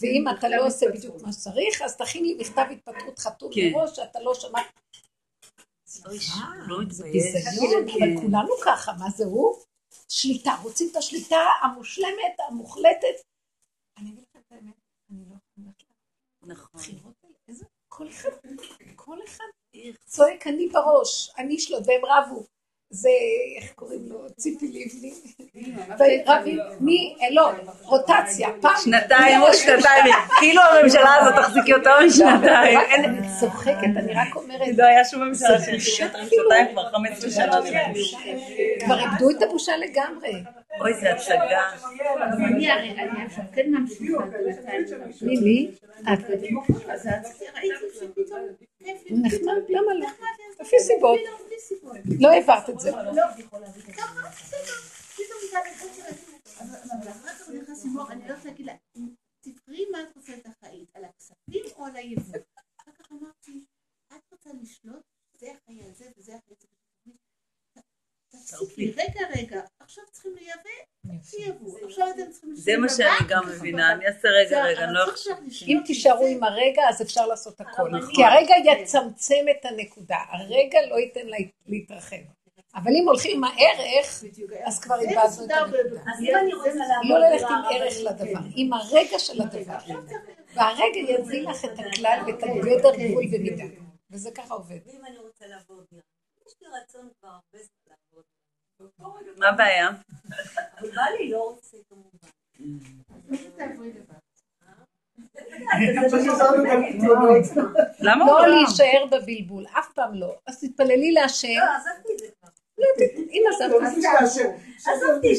ואם אתה לא עושה בדיוק מה שצריך, אז תכין לי מכתב התפטרות חתום כן. מראש, שאתה לא שמעת. אוי, סליחה, לא זה. ביזיון, כן. אבל כולנו ככה, מה זה הוא? שליטה, רוצים את השליטה המושלמת, המוחלטת. אני אגיד לכם את האמת, לא נכון. לבחירות האלה, איזה, כל אחד, כל אחד צועק אני בראש, אני אשלוט, והם רבו. זה, איך קוראים לו, ציפי לבני. ורבים, מי, אה, לא, רוטציה, פעם. שנתיים או שנתיים, כאילו הממשלה הזאת תחזיק יותר משנתיים. אין- אני צוחקת, אני רק אומרת, לא היה שום ממשלה שהחזיקה יותר משנתיים כבר 15 שנה. כבר איבדו את הבושה לגמרי. אוי, זה הצגה. אני הרי, עכשיו כן ממשיכה מי? את. אז ראיתי שפתאום. נחמד, למה לא? לפי סיבות. לא העברת את זה. לא, מוח, אני לא רוצה להגיד לה, תבחרי מה את רוצה את החיים, על הכספים או על היבוא. אחר כך אמרתי, את רוצה לשלוט, זה על זה וזה זה. תפסיקי, רגע, רגע, עכשיו צריכים לייבא, תייבאו. עכשיו אתם צריכים זה מה שאני גם מבינה, אני אעשה רגע רגע, אני לא עכשיו אם תישארו עם הרגע, אז אפשר לעשות הכל. כי הרגע יצמצם את הנקודה. הרגע לא ייתן לה להתרחב. אבל אם הולכים עם הערך, אז כבר איבדנו את הנקודה. אז אם אני רוצה לעבוד... לא ללכת עם ערך רבנית, לדבר, עם הרגע של הדבר. והרגע יביא לך את הכלל ואת הגדר גבול ומידה. וזה ככה עובד. ואם אני רוצה לעבוד יש לי רצון כבר הרבה זמן לעבוד. מה הבעיה? אבל בא לי, לא רוצה כמובן. למה לא לא? להישאר בבלבול, אף פעם לא. אז תתפללי להשם. לא, עזבתי את זה כבר. אם עזבת, עזבתי את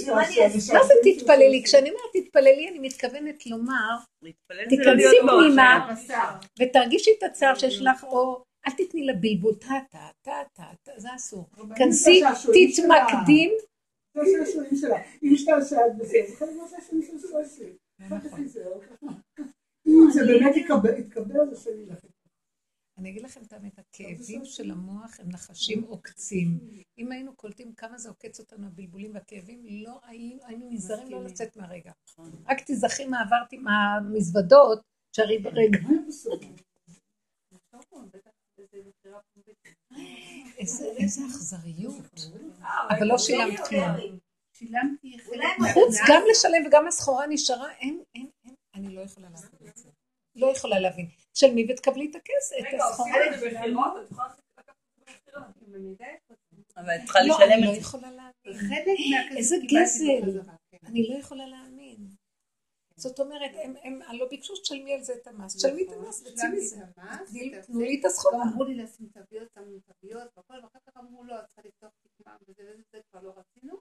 זה, מה זה תתפללי? כשאני אומרת תתפללי, אני מתכוונת לומר, לא תיכנסי. פנימה ותרגישי את הצער שיש לך, או אל תתני לבלבול, טה טה טה טה זה אסור. כנסי, תתמקדים, זה שעשועים שלה. היא משתעשעת בזה, זה חלק מהשעשועים של. אם באמת יתקבל, זה שלי לכם. אני אגיד לכם את האמת, הכאבים של המוח הם נחשים עוקצים. אם היינו קולטים כמה זה עוקץ אותנו, הבלבולים והכאבים, לא היינו, נזהרים לא לצאת מהרגע. רק תיזכרי מה עברתי מהמזוודות, שהרי ברגע. איזה אכזריות. אבל לא שילמת כלום. שילמתי חוץ גם לשלם וגם הסחורה נשארה, אין, אין, אין, אני לא יכולה להבין את זה. לא יכולה להבין. תשלמי ותקבלי את הכסף, את הסחורה. זה בבחירות, את. אבל צריכה לא, לשלם לא את זה. יכולה להבין. חלק מהכסף איזה גזל. כן. אני לא יכולה להאמין. זאת אומרת, הם, הלא ביקשו שתשלמי על זה את המס. תשלמי את המס שילמתי מזה. תנו לי את הסחורה. אמרו לי לשים תוויות, שמנו תוויות והכל, ואחר כך אמרו לא, את צריכה לפתוח תקמה וזה וזה, זה כבר לא רצינו.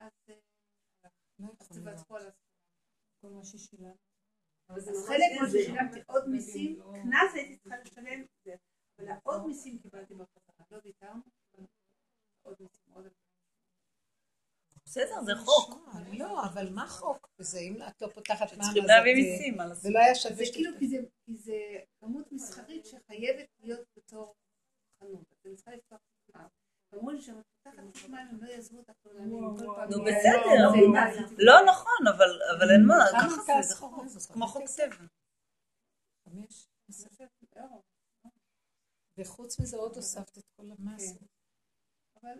אז אה, לא. תוותרו על. כל מה ששילמת. אז חלק מה. ששילמתי עוד מיסים, קנס הייתי צריכה לשלם. אבל העוד מיסים קיבלתי בחזרה, לא ויתרנו, עוד מיסים, עוד בסדר, זה חוק. לא, אבל מה חוק בזה? אם את לא פותחת מע"מ, צריכים להביא את, אה, מיסים, מה לעשות? זה לא היה שווה זה. כאילו כי זה, זה כמות מסחרית שחייבת להיות בתור חנות. אני צריכה לפתוח תקמה. אמרו לי שאת פותחת תקמה, הם לא יעזבו אותך לעולמים. כל פעם- נו בסדר, זה- לא נכון, אבל אבל אין מה, ככה זה, זה חוק? כמו חוק סבל. חמש? בסדר, לא. וחוץ מזה עוד הוספת את כל המסה. אבל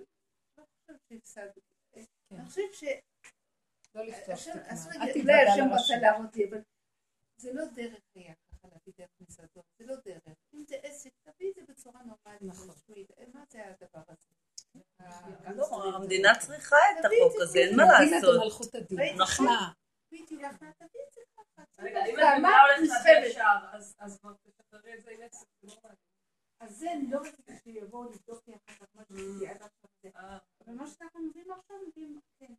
לא חושבת שהפסדתי. כן. אני חושבת ש... לא לפתוח להגיד, תתוודע אולי השם. רצה להראות לי, אבל זה לא דרך היה ככה להביא דרך מסעדות, זה לא דרך. אם זה עסק, תביא את זה בצורה נורמלית. נכון. מה זה הדבר הזה? לא, המדינה צריכה את תביא את החוק זה הזה, אין. מה דין את לעשות. מלכות הדין. נכון. אנחנו תביא את זה ככה. רגע, אם אמרת הולכת. ישר, אז תשחררי את זה עם עסק, לא. אז זה לא שיבואו לבדוק לי אחר כך מה שעשיתי עד עכשיו. זה. אה. אבל מה שאנחנו מביאים עכשיו, מביאים, כן.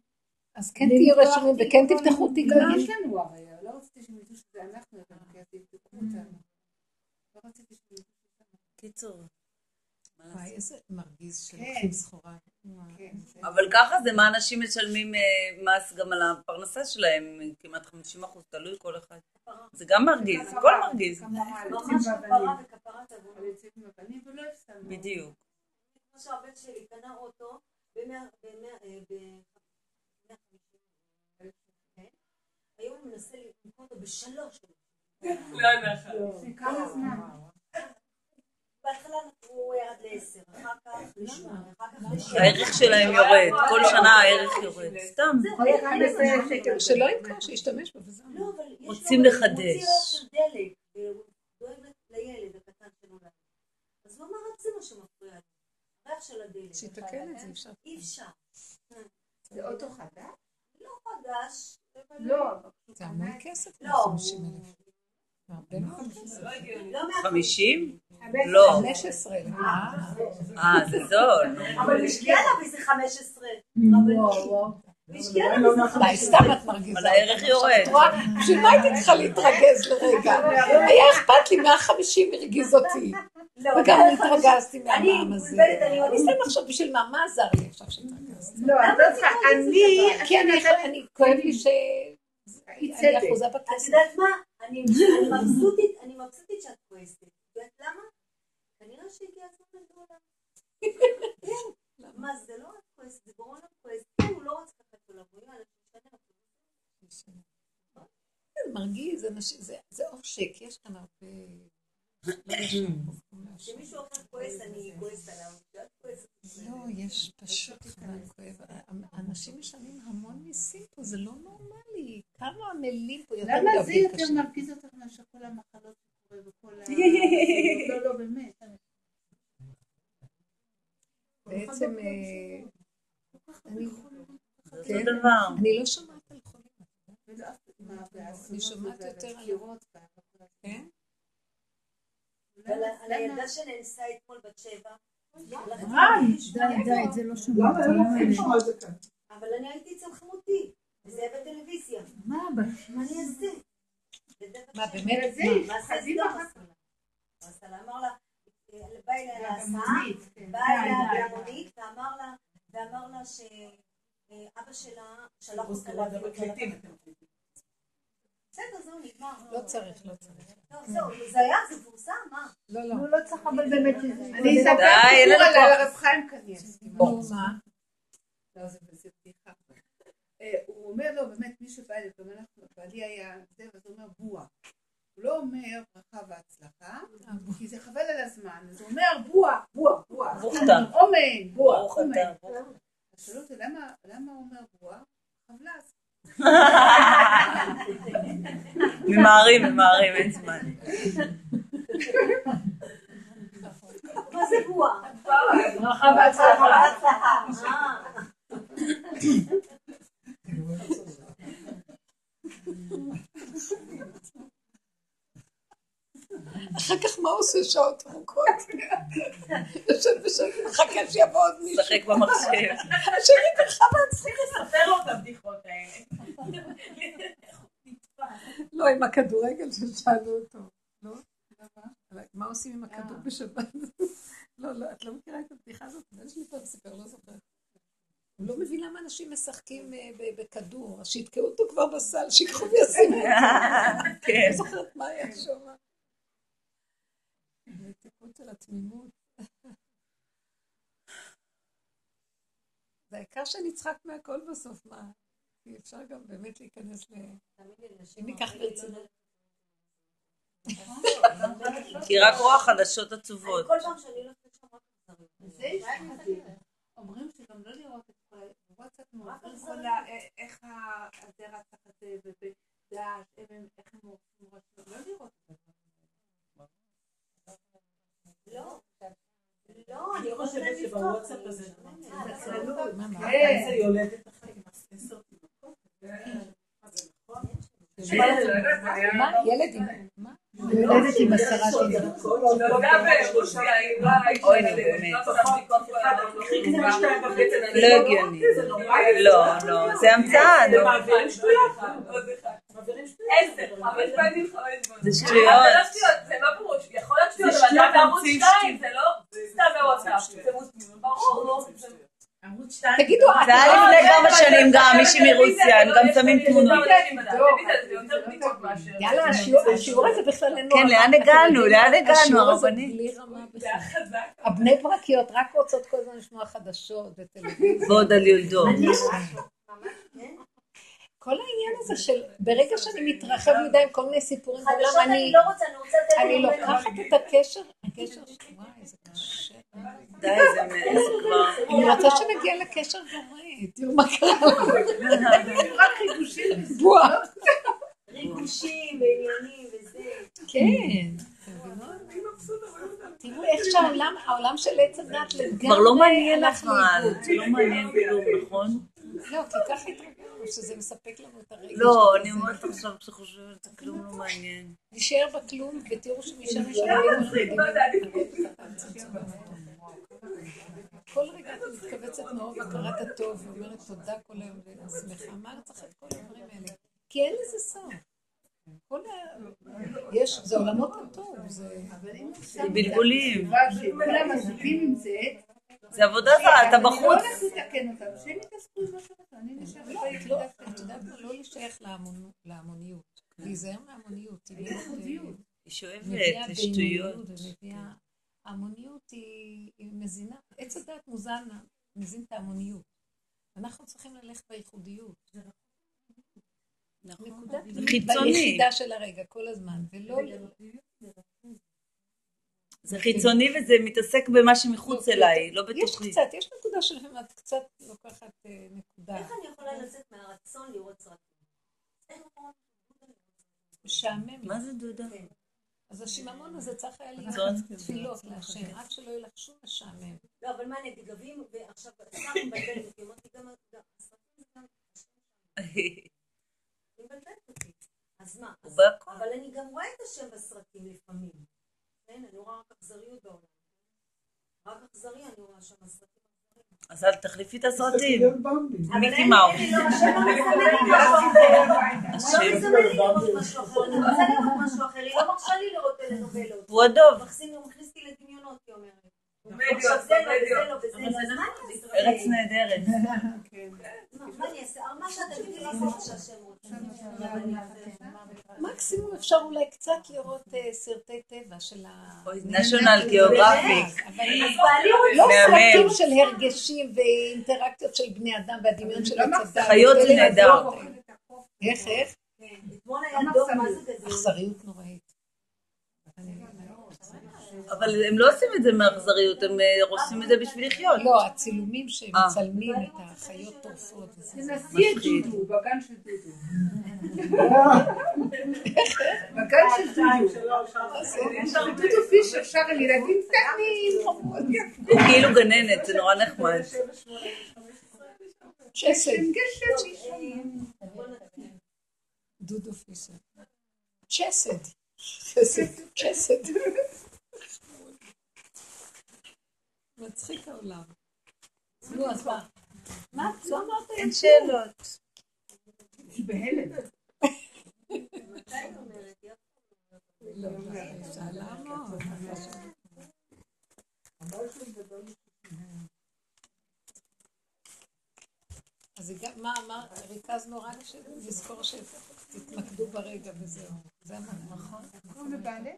אז כן תהיו רשומים וכן תפתחו לא, תקנה. יש לנו הרי, לא רציתי שהם ידעו שזה אנחנו הבאנו, כי אז יבדקו אותנו. לא רציתי שהם ידעו שזה קיצור. מה וואי? איזה מרגיז שלוקחים סחורה. וואי, כן, זה- אבל ככה זה מה אנשים משלמים אה, מס גם על הפרנסה שלהם, כמעט 50 אחוז, תלוי כל אחד. זה גם מרגיז, הכל מרגיז. ממש כפרה וכפרת עוון. אבל יוצאים עם הבנים ולא הפסדנו. בדיוק. כמו שהבן שלי קנה אוטו במאה, במאה, אה, ב- 150 אלף שקל. היום הוא מנסה למכור אותו בשלוש. לא, נכון. כמה זמן? בהתחלה הוא ירד לעשר, אחר כך לשמונה, אחר כך לשבע. הערך שלהם יורד, כל שנה הערך יורד. סתם. שלא ימכור, שישתמש בו וזהו. לא, רוצים לחדש. אז הוא אמר, זה מה שמפריע לי. הריח של הדלק. שיתקן את זה, אפשר. אי אפשר. זה אוטו חדש? לא חדש. לא, זה המון כסף, לא, 50 אלף. הרבה מאוד כסף. לא הגיוני. לא מה- 50? לא. 15 אלף. אה, זה זול. אבל הוא השקיע לה בזה 15. וואו, וואו. והשקיע לה בזה די, סתם את מרגיזה. אבל הערך יורד. את? בשביל מה הייתי צריכה להתרגז לרגע? היה אכפת לי, 150 הרגיז אותי. לא, וגם אני- התרגזתי אני מהמע"מ הזה. אני סתם עכשיו בשביל מה, מה עזר לי עכשיו שהתרגזתי? לא, את לא צריכה, אני... כי אני- אני, כואב לי ש... אני. אחוזה את בכסף. יודעת מה? אני מבסוטית, אני מבסוטית שאת כועסת. יודעת למה? כנראה שהגיע הזמן לגאולה. כן. מה, זה לא רק כועסת, זה גורם לך כועסת. כן, הוא לא רוצה לקחת עליו, הוא שישנה. זה מרגיז, זה עושק, יש כאן הרבה... כשמישהו אחר כועס, אני כועסת עליו. לא, יש פשוט כואב. אנשים משלמים המון מיסים פה, זה לא נורמלי. כמה עמלים פה יותר למה זה יותר. מרגיז אותך מאשר כל המחלות שקורה וכל ה... (laughs) לא, לא, באמת. בעצם, אה, אני- כן. אני לא שומעת על חולים. אני שומעת יותר על- כן? על הילדה שנאנסה אתמול בת שבע. הלכתי די, זה לא שמעתי. זה? אבל אני הייתי אצל חמותי, וזה היה בטלוויזיה. מה, אני אעשה? מה. באמת? זה מה? עשה לה, אמר לה, אה, בא אליה להסעה, כן. בא אליה בהמונית, ואמר לה, ואמר לה שאבא שלה שלח אותה להביא אותה. בסדר, זהו, נגמר. לא צריך, לא צריך. טוב, זהו, זה היה, זה פורסם, מה? לא, לא. הוא לא צריך אבל באמת שזה... אני אספר סיפור על. הרב חיים קניאס. נו, מה? לא, זה בדיחה. אה, הוא אומר לו, באמת, מי שבא אליו, גם אנחנו, בעלי היה זה, אז הוא אומר בועה. הוא לא אומר ברכה והצלחה, כי זה חבל על הזמן, אז הוא אומר בועה, בועה, בועה. ברוך אתה. אומן, בועה, אומן. אז שאלו אותו, למה למה הוא אומר בועה? חבלס. ממהרים, ממהרים, אין זמן. מה זה בועה? ברכה והצלחה. אה, אחר כך מה עושה שעות ארוכות? יושב ושם, מחכה שיבוא עוד מישהו. לשחק במחשב. השני בכלל מצחיק. לספר לו את הבדיחות האלה. לא, עם הכדורגל ששאלו אותו. לא? מה עושים עם הכדור בשבת? לא, לא, את לא מכירה את הבדיחה הזאת? הבן שלי פעם סיפר, לא זוכרת. הוא לא מבין למה אנשים משחקים אה, בכדור, אז שיתקעו אותו כבר בסל, שיקחו וישימו אותו. (laughs) כן. לא זוכרת מה היה שם. מתיקות של התמימות. זה העיקר שנצחק מהכל בסוף, מה? כי אפשר גם באמת להיכנס ל... אם ניקח הרבה ברצינות. לא- כי היא רק רואה חדשות עצובות. כל פעם שאני הולכת לשם רק. זה לי אומרים שגם לא לראות את כל ה... בוואטסאפ מעבירים כל אכזריות. ה... איך הזרע תחת זה, ובדש, הם- איך הם עושים ראש, לא לראות את זה. לא. לא, אני חושבת. שבוואטסאפ הזה. מה, מה? כן. יולדת החיים, עשר תינוקות. זה נכון. מה? ילד עם... מה? יולדת עם עשרה היא לא. לא. לא הגיוני. לא, לא, זה המצאה. זה שטויות. זה לא לא ברור, יכול להיות שטויות, זה אבל אתה בערוץ ממציאים 2, זה לא סתם בוואטסאפ, זה ברור, לא? זה-. תגידו, זה היה לפני כמה שנים גם, מישהי מרוסיה, הם גם שמים תמונות. זה מאשר... יאללה, השיעור- הזה בכלל אין לו... כן, לאן הגענו? לאן הגענו, הרבנית? זה. הבני ברקיות רק רוצות כל הזמן לשמוע חדשות וטלוויזיה. (laughs) ועוד על יולדות. כל העניין הזה של ברגע שאני מתרחב מדי עם כל מיני סיפורים חדשות אני אני לא רוצה, אני רוצה לתת... אני לוקחת את הקשר, הקשר, וואי, איזה קשה. די, זה כבר... אני רוצה שנגיע לקשר גורם, תראו מה קרה. רק חידושים. בועה. ריגושים ועניינים וזה. כן. תראו איך שהעולם, העולם של עץ הדת לגמרי כבר לא מעניין בכלל, לאיבוד. זה לא מעניין כלום, נכון? לא, כי ככה התרגלנו, שזה מספק לנו את הרגש. לא. אני אומרת עכשיו שחושבת, זה כלום לא מעניין. נשאר בכלום, ותראו שמשם יש לא לא כל רגע את מתכווצת מאוד בהכרת הטוב, ואומרת תודה כל היום, ואני שמחה. מה צריך את כל הדברים האלה? כי אין לזה סוף. יש, זה עולמות הטוב, זה... זה בלבולים. זה, עבודה זרה, אתה לא בחוץ. הולך לתקן אותם, שהם אני לא, את לא, את יודעת מה? לא להמונו- להמוניות. להיזהר מהמוניות. היא שואבת. ההמוניות היא היא מזינה, עץ הדת מוזן, מזין את ההמוניות. אנחנו צריכים ללכת בייחודיות. נקודת זה חיצוני. ביחידה של הרגע, כל הזמן, ולא... זה חיצוני וזה מתעסק במה שמחוץ אליי, לא יש בתוכי. קצת, יש נקודה שלפעמים את קצת לוקחת אה, נקודה. איך אני יכולה לצאת מהרצון לראות סרטים? איך אני יכולה- משעמם. מה זה דודה? אז השיממון הזה צריך היה להיות. תפילות להשם, עד שלא יהיה לך שום משעמם. לא, אבל מה אני אגיד, גבים, ועכשיו, סתם אותי, אמרתי גם, גם, הסרטים זה גם, היא מבלבלת אותי. אז מה? הוא אז- בהכל. אבל אני גם רואה את השם בסרטים לפעמים. כן, אני רואה רק אכזריות בעולם. רק אכזרי אני רואה שם בסרטים. אז אל תחליפי את הסרטים. מיקי. אין (laughs) לי, לא, השם לא. הוא לא. הוא הדוב. אעשה? ארץ נהדרת. (laughs) מה מה אני אעשה? מה שאת תגידי לי זה מה שהשם רוצה. (laughs) מקסימום אפשר אולי קצת לראות אה, סרטי טבע של ה... national geographic. אבל אז בעלי רוצה... לא. סרטים של הרגשים ואינטראקציות של בני אדם והדמיון של הצדה. חיות זה נהדר. איך, איך? כן, אתמול היה דוב, מה זה גדול? אכזריות נוראית. אבל הם לא עושים את זה מאכזריות, הם אה, עושים את זה בשביל לחיות. לא, הצילומים שהם אה. מצלמים את החיות טורפות. תנסי את. דודו, בגן של דודו. בגן של דודו. דודו פישר שר על ילדים קטנים. הוא כאילו גננת, זה נורא נחמד. צ'סד. דודו פישר. צ'סד. צ'סד. צ'סד. מצחיק העולם. נו, אז מה? מה? לא אמרת אין שאלות. היא בהלם. לא. אז מה אמר, ריכזנו רק לזכור שתתמקדו ברגע וזהו. זה נכון? קוראים לבעלה?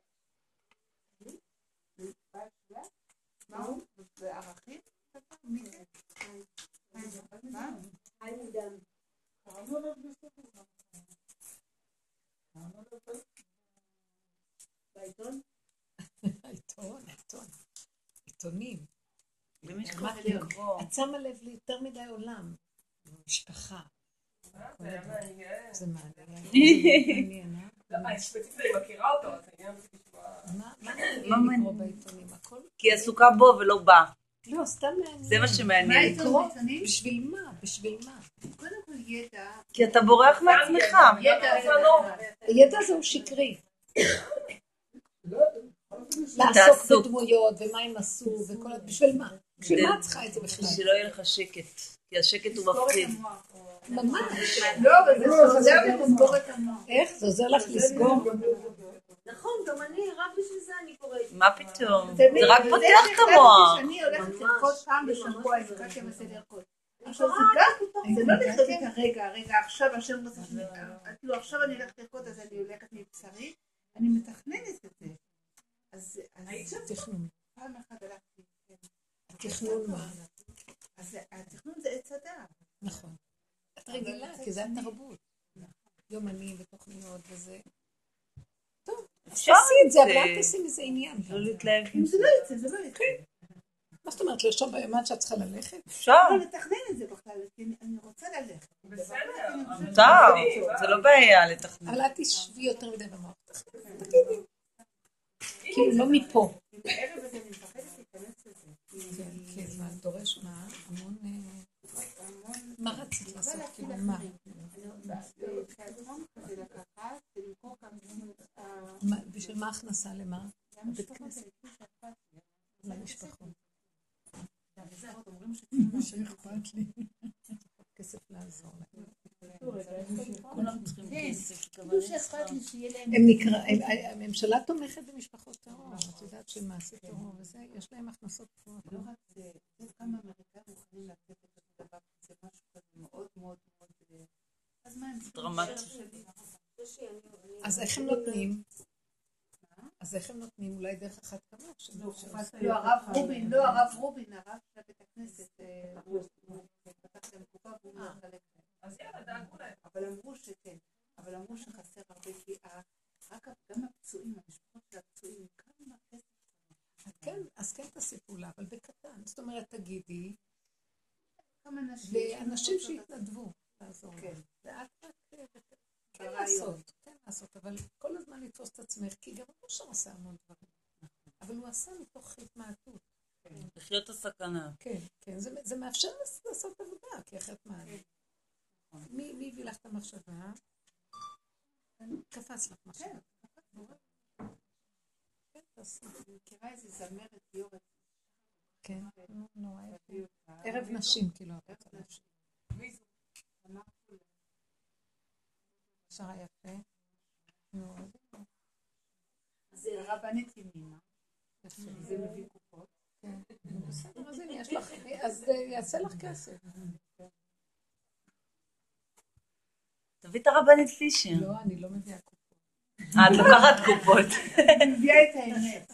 מה הוא? בערכים? מי זה? מה? חיים עידן. בעיתון? עיתון, עיתון, עיתונים. למי יש מה כוח כאילו? לקרוא? את שמה לב ליותר מדי עולם. משפחה. זה מעניין. (laughs) זה. זה אה? לא, ספציפית אני מכירה אותו, אז העניין אותי לשמוע. מה מה מה מעניין לקרוא? בעיתונים? הכל? כי היא עסוקה בו ולא בה. לא, סתם מעניין. זה מה שמעניין. בשביל מה? בשביל מה? קודם כל ידע. כי אתה בורח מעצמך. ידע זה לא. בכלל. הידע הזה הוא שקרי. לא, לעסוק. בדמויות, ומה הם עשו, וכל. בשביל מה? בשביל מה את צריכה את זה בכלל? שלא יהיה לך שקט. כי השקט הוא מפחיד. ממש. לא, אבל זה עוזר לסגור את המוח. איך? זה עוזר לך לסגור? נכון, גם אני, רק בשביל זה אני קוראת. מה פתאום? זה רק זה פותח את המוח. שאני הולכת לרקוד פעם בשבוע, הסתכלתי על בסדר לרקוד. עכשיו זה גם, זה לא את הרגע, רגע, עכשיו השם רוצה שאני, כאילו עכשיו אני הולכת לרקוד אז אני הולכת מבשרי, אני מתכננת את זה. אז אז תכנון. פעם אחת הלכתי, כן. תכנון מה? אז התכנון זה עץ הדעת. נכון. את רגילה, כי זה התרבות. יומנים ותוכניות וזה. טוב, אפשר תעשי את זה, את אבל זה. אל תעשי מזה עניין. לא להתלהב אם זה. לא יצא, זה לא יצא. מה זאת אומרת, לרשום ביומן שאת צריכה ללכת? אפשר. לא לתכנן את זה בכלל, כי אני- רוצה ללכת. בסדר. מותר. זה לא בעיה לתכנן. אבל אל תשבי יותר מדי במוח. תגידי. כאילו, לא מפה. בערב הזה אני מפחדת להיכנס לזה. כן, כן, מה, דורש מה? לעשות? כאילו, מה? כרטיסים. אה, מה- בשביל מה הכנסה למה? שאכפת לי. למשפחות. שאכפת לי. (laughs) כסף לעזור להם. הם נקרא, הממשלה תומכת במשפחות טרור, את יודעת שמעשי טרור וזה, יש להם הכנסות גבוהות. לא רק זה, זה כמה אמריקאים מוכנים לתת את אותו דבר, זה משהו כזה מאוד מאוד מאוד... אה, אז מה הם צריכים? דרמטי. אז איך הם נותנים? אז איך הם נותנים? אולי דרך אחת כמה? לא, הרב רובין, לא הרב רובין, הרב של בית הכנסת, אה, הוא הוא פתח להם קופה והוא מחלק להם. אז יאללה, דאגו להם. אבל אמרו שכן, אבל אמרו שחסר הרבה, כי רק גם הפצועים, המשפחות של הפצועים, כמה כסף אז כן, אז כן תעשי פעולה, אבל בקטן. זאת אומרת, תגידי, כמה נשים... לאנשים שיתנדבו לעזור כן. לך. ואת רק... אה, כן. לעשות, כן לעשות, אבל כל הזמן לתפוס את עצמך, כי גם ראש עשה המון דברים. אבל הוא עשה מתוך התמעטות. לחיות את הסכנה. כן, כן, זה, מאפשר לעשות עבודה, כי אחרת מה... מי, מי הביא לך את המחשבה? קפץ לך משהו. כן, כן, תעשי. אני מכירה איזה זמרת יורת. כן, נורא יפה. אותה. ערב נשים, כאילו, שרה יפה. נו, זה הרבנית ימינה. זה מביא קופות. כן. בסדר, אז הנה, יש לך, אז אה, יעשה לך כסף. (laughs) תביא את הרבנית פישר. לא, אני לא מביאה קופות. אה, את לוקחת קופות. היא מביאה את האמת.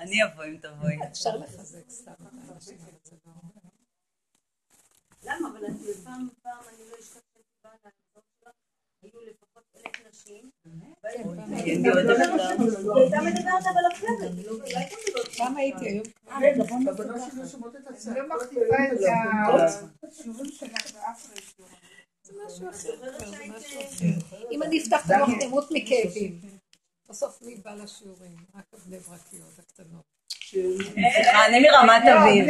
אני אבוא אם תבואי. אפשר לחזק סתם את האנשים. למה? אבל פעם, פעם אני לא לעזור שלך, היו לפחות אלף נשים. כן, פעם כן, מדברת אבל אחרת, לא לא הייתה מדברת. פעם הייתי, היום רגע, בוא נבקש לא שומעות את. לא מחליפה את האלה. השיעורים שלך באף. זה משהו אחר. אם אני אפתח את המוח נמות מכאבים. בסוף מי בא לשיעורים? רק הבני ברקיות הקטנות. סליחה, אני מרמת לא, אביב.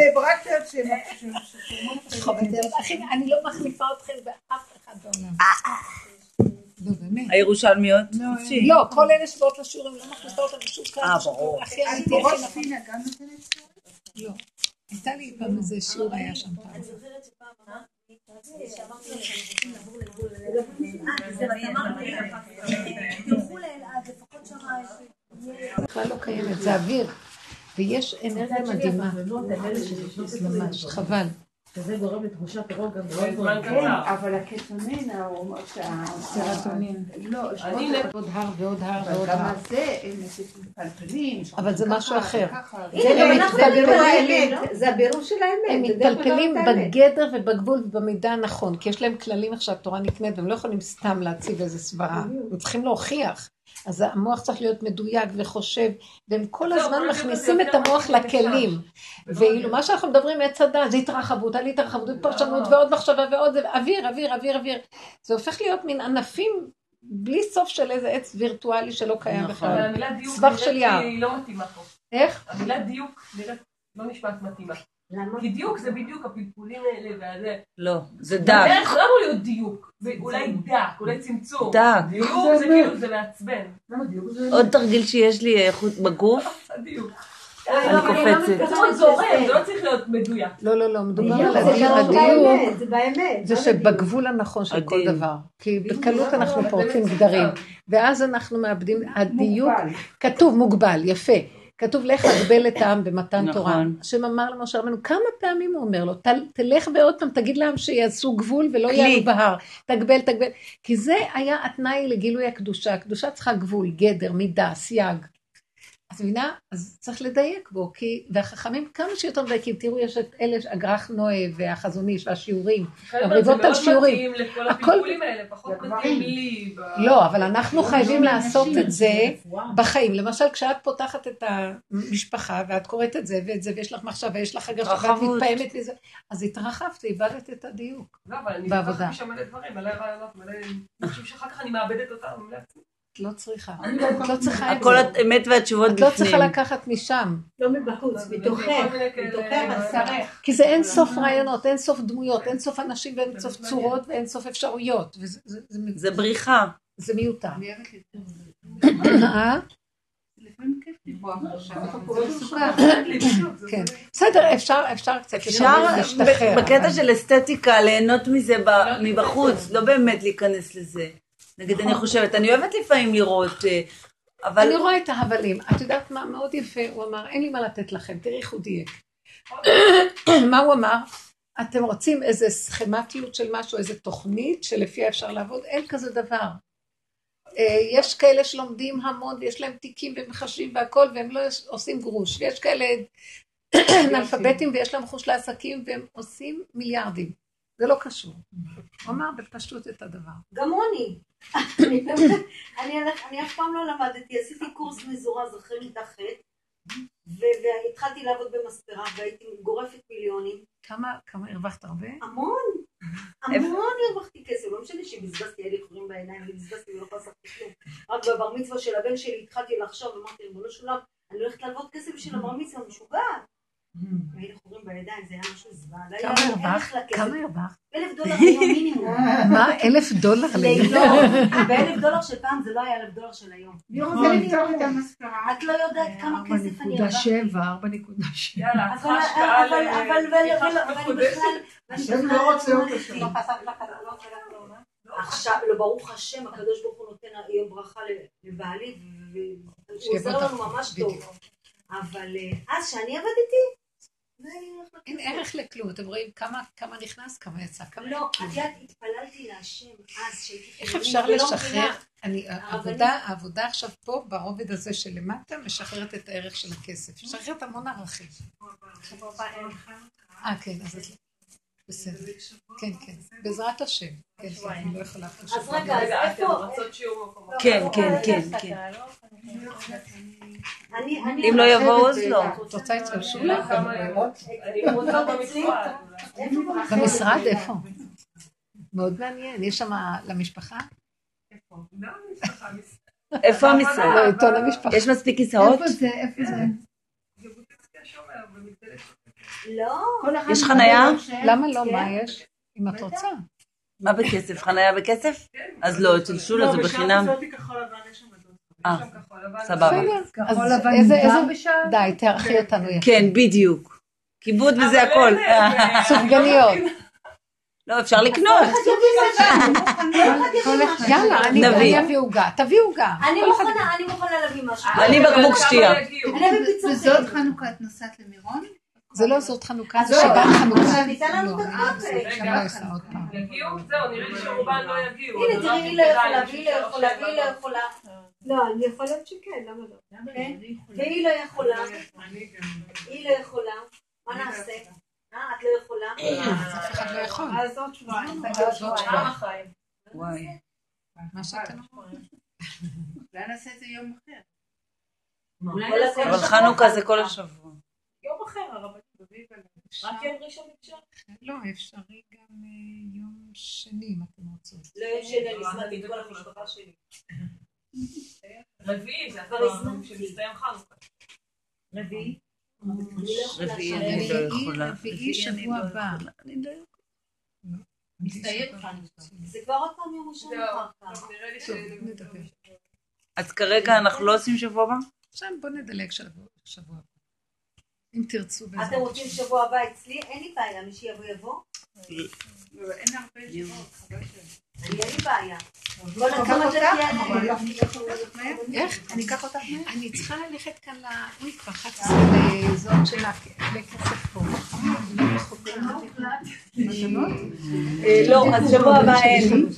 אני לא מחליפה אתכם באף אחד בעולם. לא, באמת. הירושלמיות? חופשי. לא, כל אלה שבאות לשיעורים, לא מכניסה אותם בשום קו. אה, ברור. הכי בראש הכי נכון. פינה גם נותנת שיעורים? לא. הייתה לי פעם איזה שיעור היה שם פעם. אני זוכרת שפעם אמרתי, שאמרתי להם שהם רוצים לעבור לגבול אה, זה ואת אמרת לי, תלכו לאלעד, לפחות שם בכלל לא קיימת, זה אוויר. ויש אנרגיה מדהימה. ממש, חבל. שזה גורם לתחושת רוגע מאוד מאוד. קצר. אבל הקטונין, הוא אומר שה... סרטונין. לא, אני שעות- עוד הר ועוד הר ועוד גם הר. הזה, הם מפלפלים. אבל זה משהו אחר. זה זה לא לא זה הבירור. זה של האמת. הם זה מתפלפלים. בגדר ובגבול ובמידה הנכון, כי יש להם כללים איך שהתורה נקנית, והם לא יכולים סתם להציב איזה סברה, הם צריכים להוכיח. אז המוח צריך להיות מדויק וחושב, והם כל זהו, הזמן מכניסים את המוח לכלים. לשם. ואילו מה שאנחנו מדברים עץ הדת, זה התרחבות, על התרחבות, ופרשנות, ועוד מחשבה ועוד, אוויר, אוויר, אוויר, אוויר. זה הופך להיות מין ענפים בלי סוף של איזה עץ וירטואלי שלא קיים נכון. אבל בכלל. המילה דיוק נראית. לי לא מתאימה פה. איך? המילה דיוק נראית לא נשמעת מתאימה. למה? כי דיוק זה בדיוק הפלפולים האלה והזה. לא, זה דק. בדרך לא אמור להיות דיוק. זה אולי דק, אולי צמצום. דק. דיוק זה זה. כאילו, זה מעצבן. למה דיוק זה... עוד תרגיל שיש לי אה, בגוף, (laughs) הדיוק. אני קופצת. זה זה לא צריך להיות מדויק. לא, לא, לא, מדובר בדיוק, על זה לא הדיוק. באמת, זה באמת. זה לא שבגבול הנכון של כל. דבר. כי בקלות לא, אנחנו לא, פורצים גדרים. ואז אנחנו מאבדים, הדיוק. כתוב מוגבל, יפה. כתוב לך אגבל את העם במתן נכון. תורה. השם אמר למשה רבנו, כמה פעמים הוא אומר לו, "תל- תלך ועוד פעם תגיד לעם שיעשו גבול ולא. יעלו בהר. תגבל, תגבל. כי זה היה התנאי לגילוי הקדושה. הקדושה צריכה גבול, גדר, מידה, סייג. את מבינה? אז צריך לדייק בו, כי, והחכמים כמה שיותר מדייקים, תראו, יש את אלה, הגרח נועה והחזון איש והשיעורים. המריבות על שיעורים. זה מאוד מתאים לכל הפלפולים האלה, פחות מתאים לי. לא, אבל אנחנו חייבים לעשות את זה. בחיים. למשל, כשאת פותחת את המשפחה, ואת קוראת את זה ואת זה, ויש לך מחשבה, ויש לך הרגשה, ואת. מתפעמת מזה, אז התרחבת, איבדת את הדיוק. לא, אבל אני בעבודה. לקחתי שם מלא דברים, מלא רעיונות, מלא... אני חושב שאחר כך אני מאבדת אותם לעצמי. את לא צריכה. את לא צריכה את הכל זה. האמת והתשובות את לא צריכה בפנים. לקחת משם. לא מבחוץ, מתוכך. מיני כאלה- מתוכך, השרך. כי זה אין סוף רעיונות, אין סוף דמויות, אין סוף אנשים ואין סוף צורות ואין סוף אפשרויות. זה- בריחה. זה מיותר. אה? כן. בסדר, אפשר אפשר קצת אפשר להשתחרר. בקטע של אסתטיקה ליהנות מזה מבחוץ, לא באמת להיכנס לזה. נגיד, אני חושבת, אני אוהבת לפעמים לראות, אה, אבל אני רואה את ההבלים. את יודעת מה מאוד יפה? הוא אמר, אין לי מה לתת לכם, תראי איך הוא דייק. (coughs) מה הוא אמר? אתם רוצים איזה סכמטיות של משהו, איזה תוכנית שלפיה אפשר לעבוד? אין כזה דבר. אה, יש כאלה שלומדים המון ויש להם תיקים ומחשבים והכל והם לא עושים גרוש. ויש כאלה (coughs) (coughs) אנאלפביתים ויש להם חוש לעסקים והם עושים מיליארדים. זה לא קשור. הוא אמר בפשטות את הדבר. גמוני. אני אני אף פעם לא למדתי, עשיתי קורס מזורז אחרי כיתה ח' והתחלתי לעבוד במספרה והייתי גורפת מיליונים. כמה, כמה הרווחת הרבה? המון, המון הרווחתי כסף, לא משנה שבזבזתי, היה לי חורים בעיניים ובזבזתי ולא חסכתי כלום. רק בבר מצווה של הבן שלי התחלתי לחשוב, אמרתי, ריבונו של עולם, אני הולכת להלוות כסף בשביל הבר מצווה, משוגעת. והיו לי חורים בידיים, זה היה משהו זוועה. לא כמה הרווחת? כמה הרווחת? אלף דולר ליום מינימום. (laughs) מה? אלף דולר (laughs) ליום? לא, באלף דולר של פעם זה לא היה אלף דולר של היום. אני רוצה לפתוח את המספרה. את לא יודעת כמה כסף אני הרווחתי. 4.7, 4.7. יאללה, אבל צריכה השקעה אבל ל- אבל. בכלל בכלל לא רוצה אותך. עכשיו, לא, ברוך השם, הקדוש ברוך הוא נותן היום ברכה לבעלי, והוא עוזר לנו ממש. טוב. אבל אה, אז, כשאני עבדתי, אין. ערך לכלום, אתם רואים כמה נכנס, כמה יצא, כמה לא. את יודעת, התפללתי להשם אז, שהייתי איך אפשר ולא לשחרר? אני, העבודה, העבודה עכשיו פה, ברובד הזה שלמטה, משחררת את הערך של הכסף. משחררת המון ערכים. אה, כן, אז את... בסדר. כן, כן. בעזרת השם. כן, כן, אני לא יכולה אחרי אז. רגע, אז רגע, אתם איפה? כן, כן, כן, כן. אם לא יבואו, אז לא. את רוצה אצל אצלי? במשרד. איפה? מאוד מעניין. יש שם למשפחה? איפה? לא, המשרד? לא, המשפחה. יש מספיק כיסאות? איפה זה? איפה זה? ז'בוטינסקי השומר, במגדלת לא. כל אחד יש מדבר חנייה? על שם. למה לא? כן. מה יש? אם את רוצה. מה בכסף? חניה בכסף? אז לא, אצל שולה זה בחינם. אה, שם כחול לבן. סבבה. בסדר. אז איזה. בשעה? די, תערכי אותנו יפה. כן, בדיוק. כיבוד וזה הכל. אה, סופגניות. לא, אפשר לקנות. (laughs) יאללה, אני אביא עוגה. תביא עוגה. אני מוכנה, אני מוכנה להביא משהו. אני בקבוק שתייה. וזאת חנוכה את נוסעת למירון? זה לא זאת חנוכה, זה לא, שבת חנוכה. ניתן לנו לא, את אני הקפה. לא. יגיעו? זהו, נראה לי שרובן לא יגיעו. הנה אז תראי, היא לא יכולה, והיא לא יכולה, והיא לא יכולה. לא, אני יכול להיות שכן, למה לא? כן? והיא לא יכולה. היא לא יכולה. מה נעשה? אה, את לא יכולה? אף אחד לא יכול. אז עוד שבועיים. עוד שבועיים. כמה חיים? וואי. מה שאתם... אולי נעשה את זה יום אחר. אבל חנוכה זה. כל השבוע. אחר הרבנים לנו. רק יום ראשון אפשר. לא, אפשרי גם אה, יום שני, אם אתם רוצות. לא יום שני, אני הזמנתי את כל המשפחה שלי. רביעי, זה כבר הזמנתי. שמסתיים חנוכה. רביעי? לא רביעי לא שבוע לא הבא. לא יכולה. מסתיים חנוכה. זה כבר עוד פעם יום ראשון זהו, אחר כך. נראה לי. אז כרגע אנחנו לא עושים שבוע הבא? עכשיו בוא נדלג שבוע הבא. אם תרצו בזה. אתם רוצים שבוע הבא אצלי? אין לי בעיה, מי שיבוא יבוא. אין הרבה ישיבות, חבל ש... אני אין לי בעיה. איך? אני אקח אותך מהר? אני צריכה ללכת כאן ל... אוי, כבר 11 לזאת של הכסף פה. לא, אז שבוע הבא אין.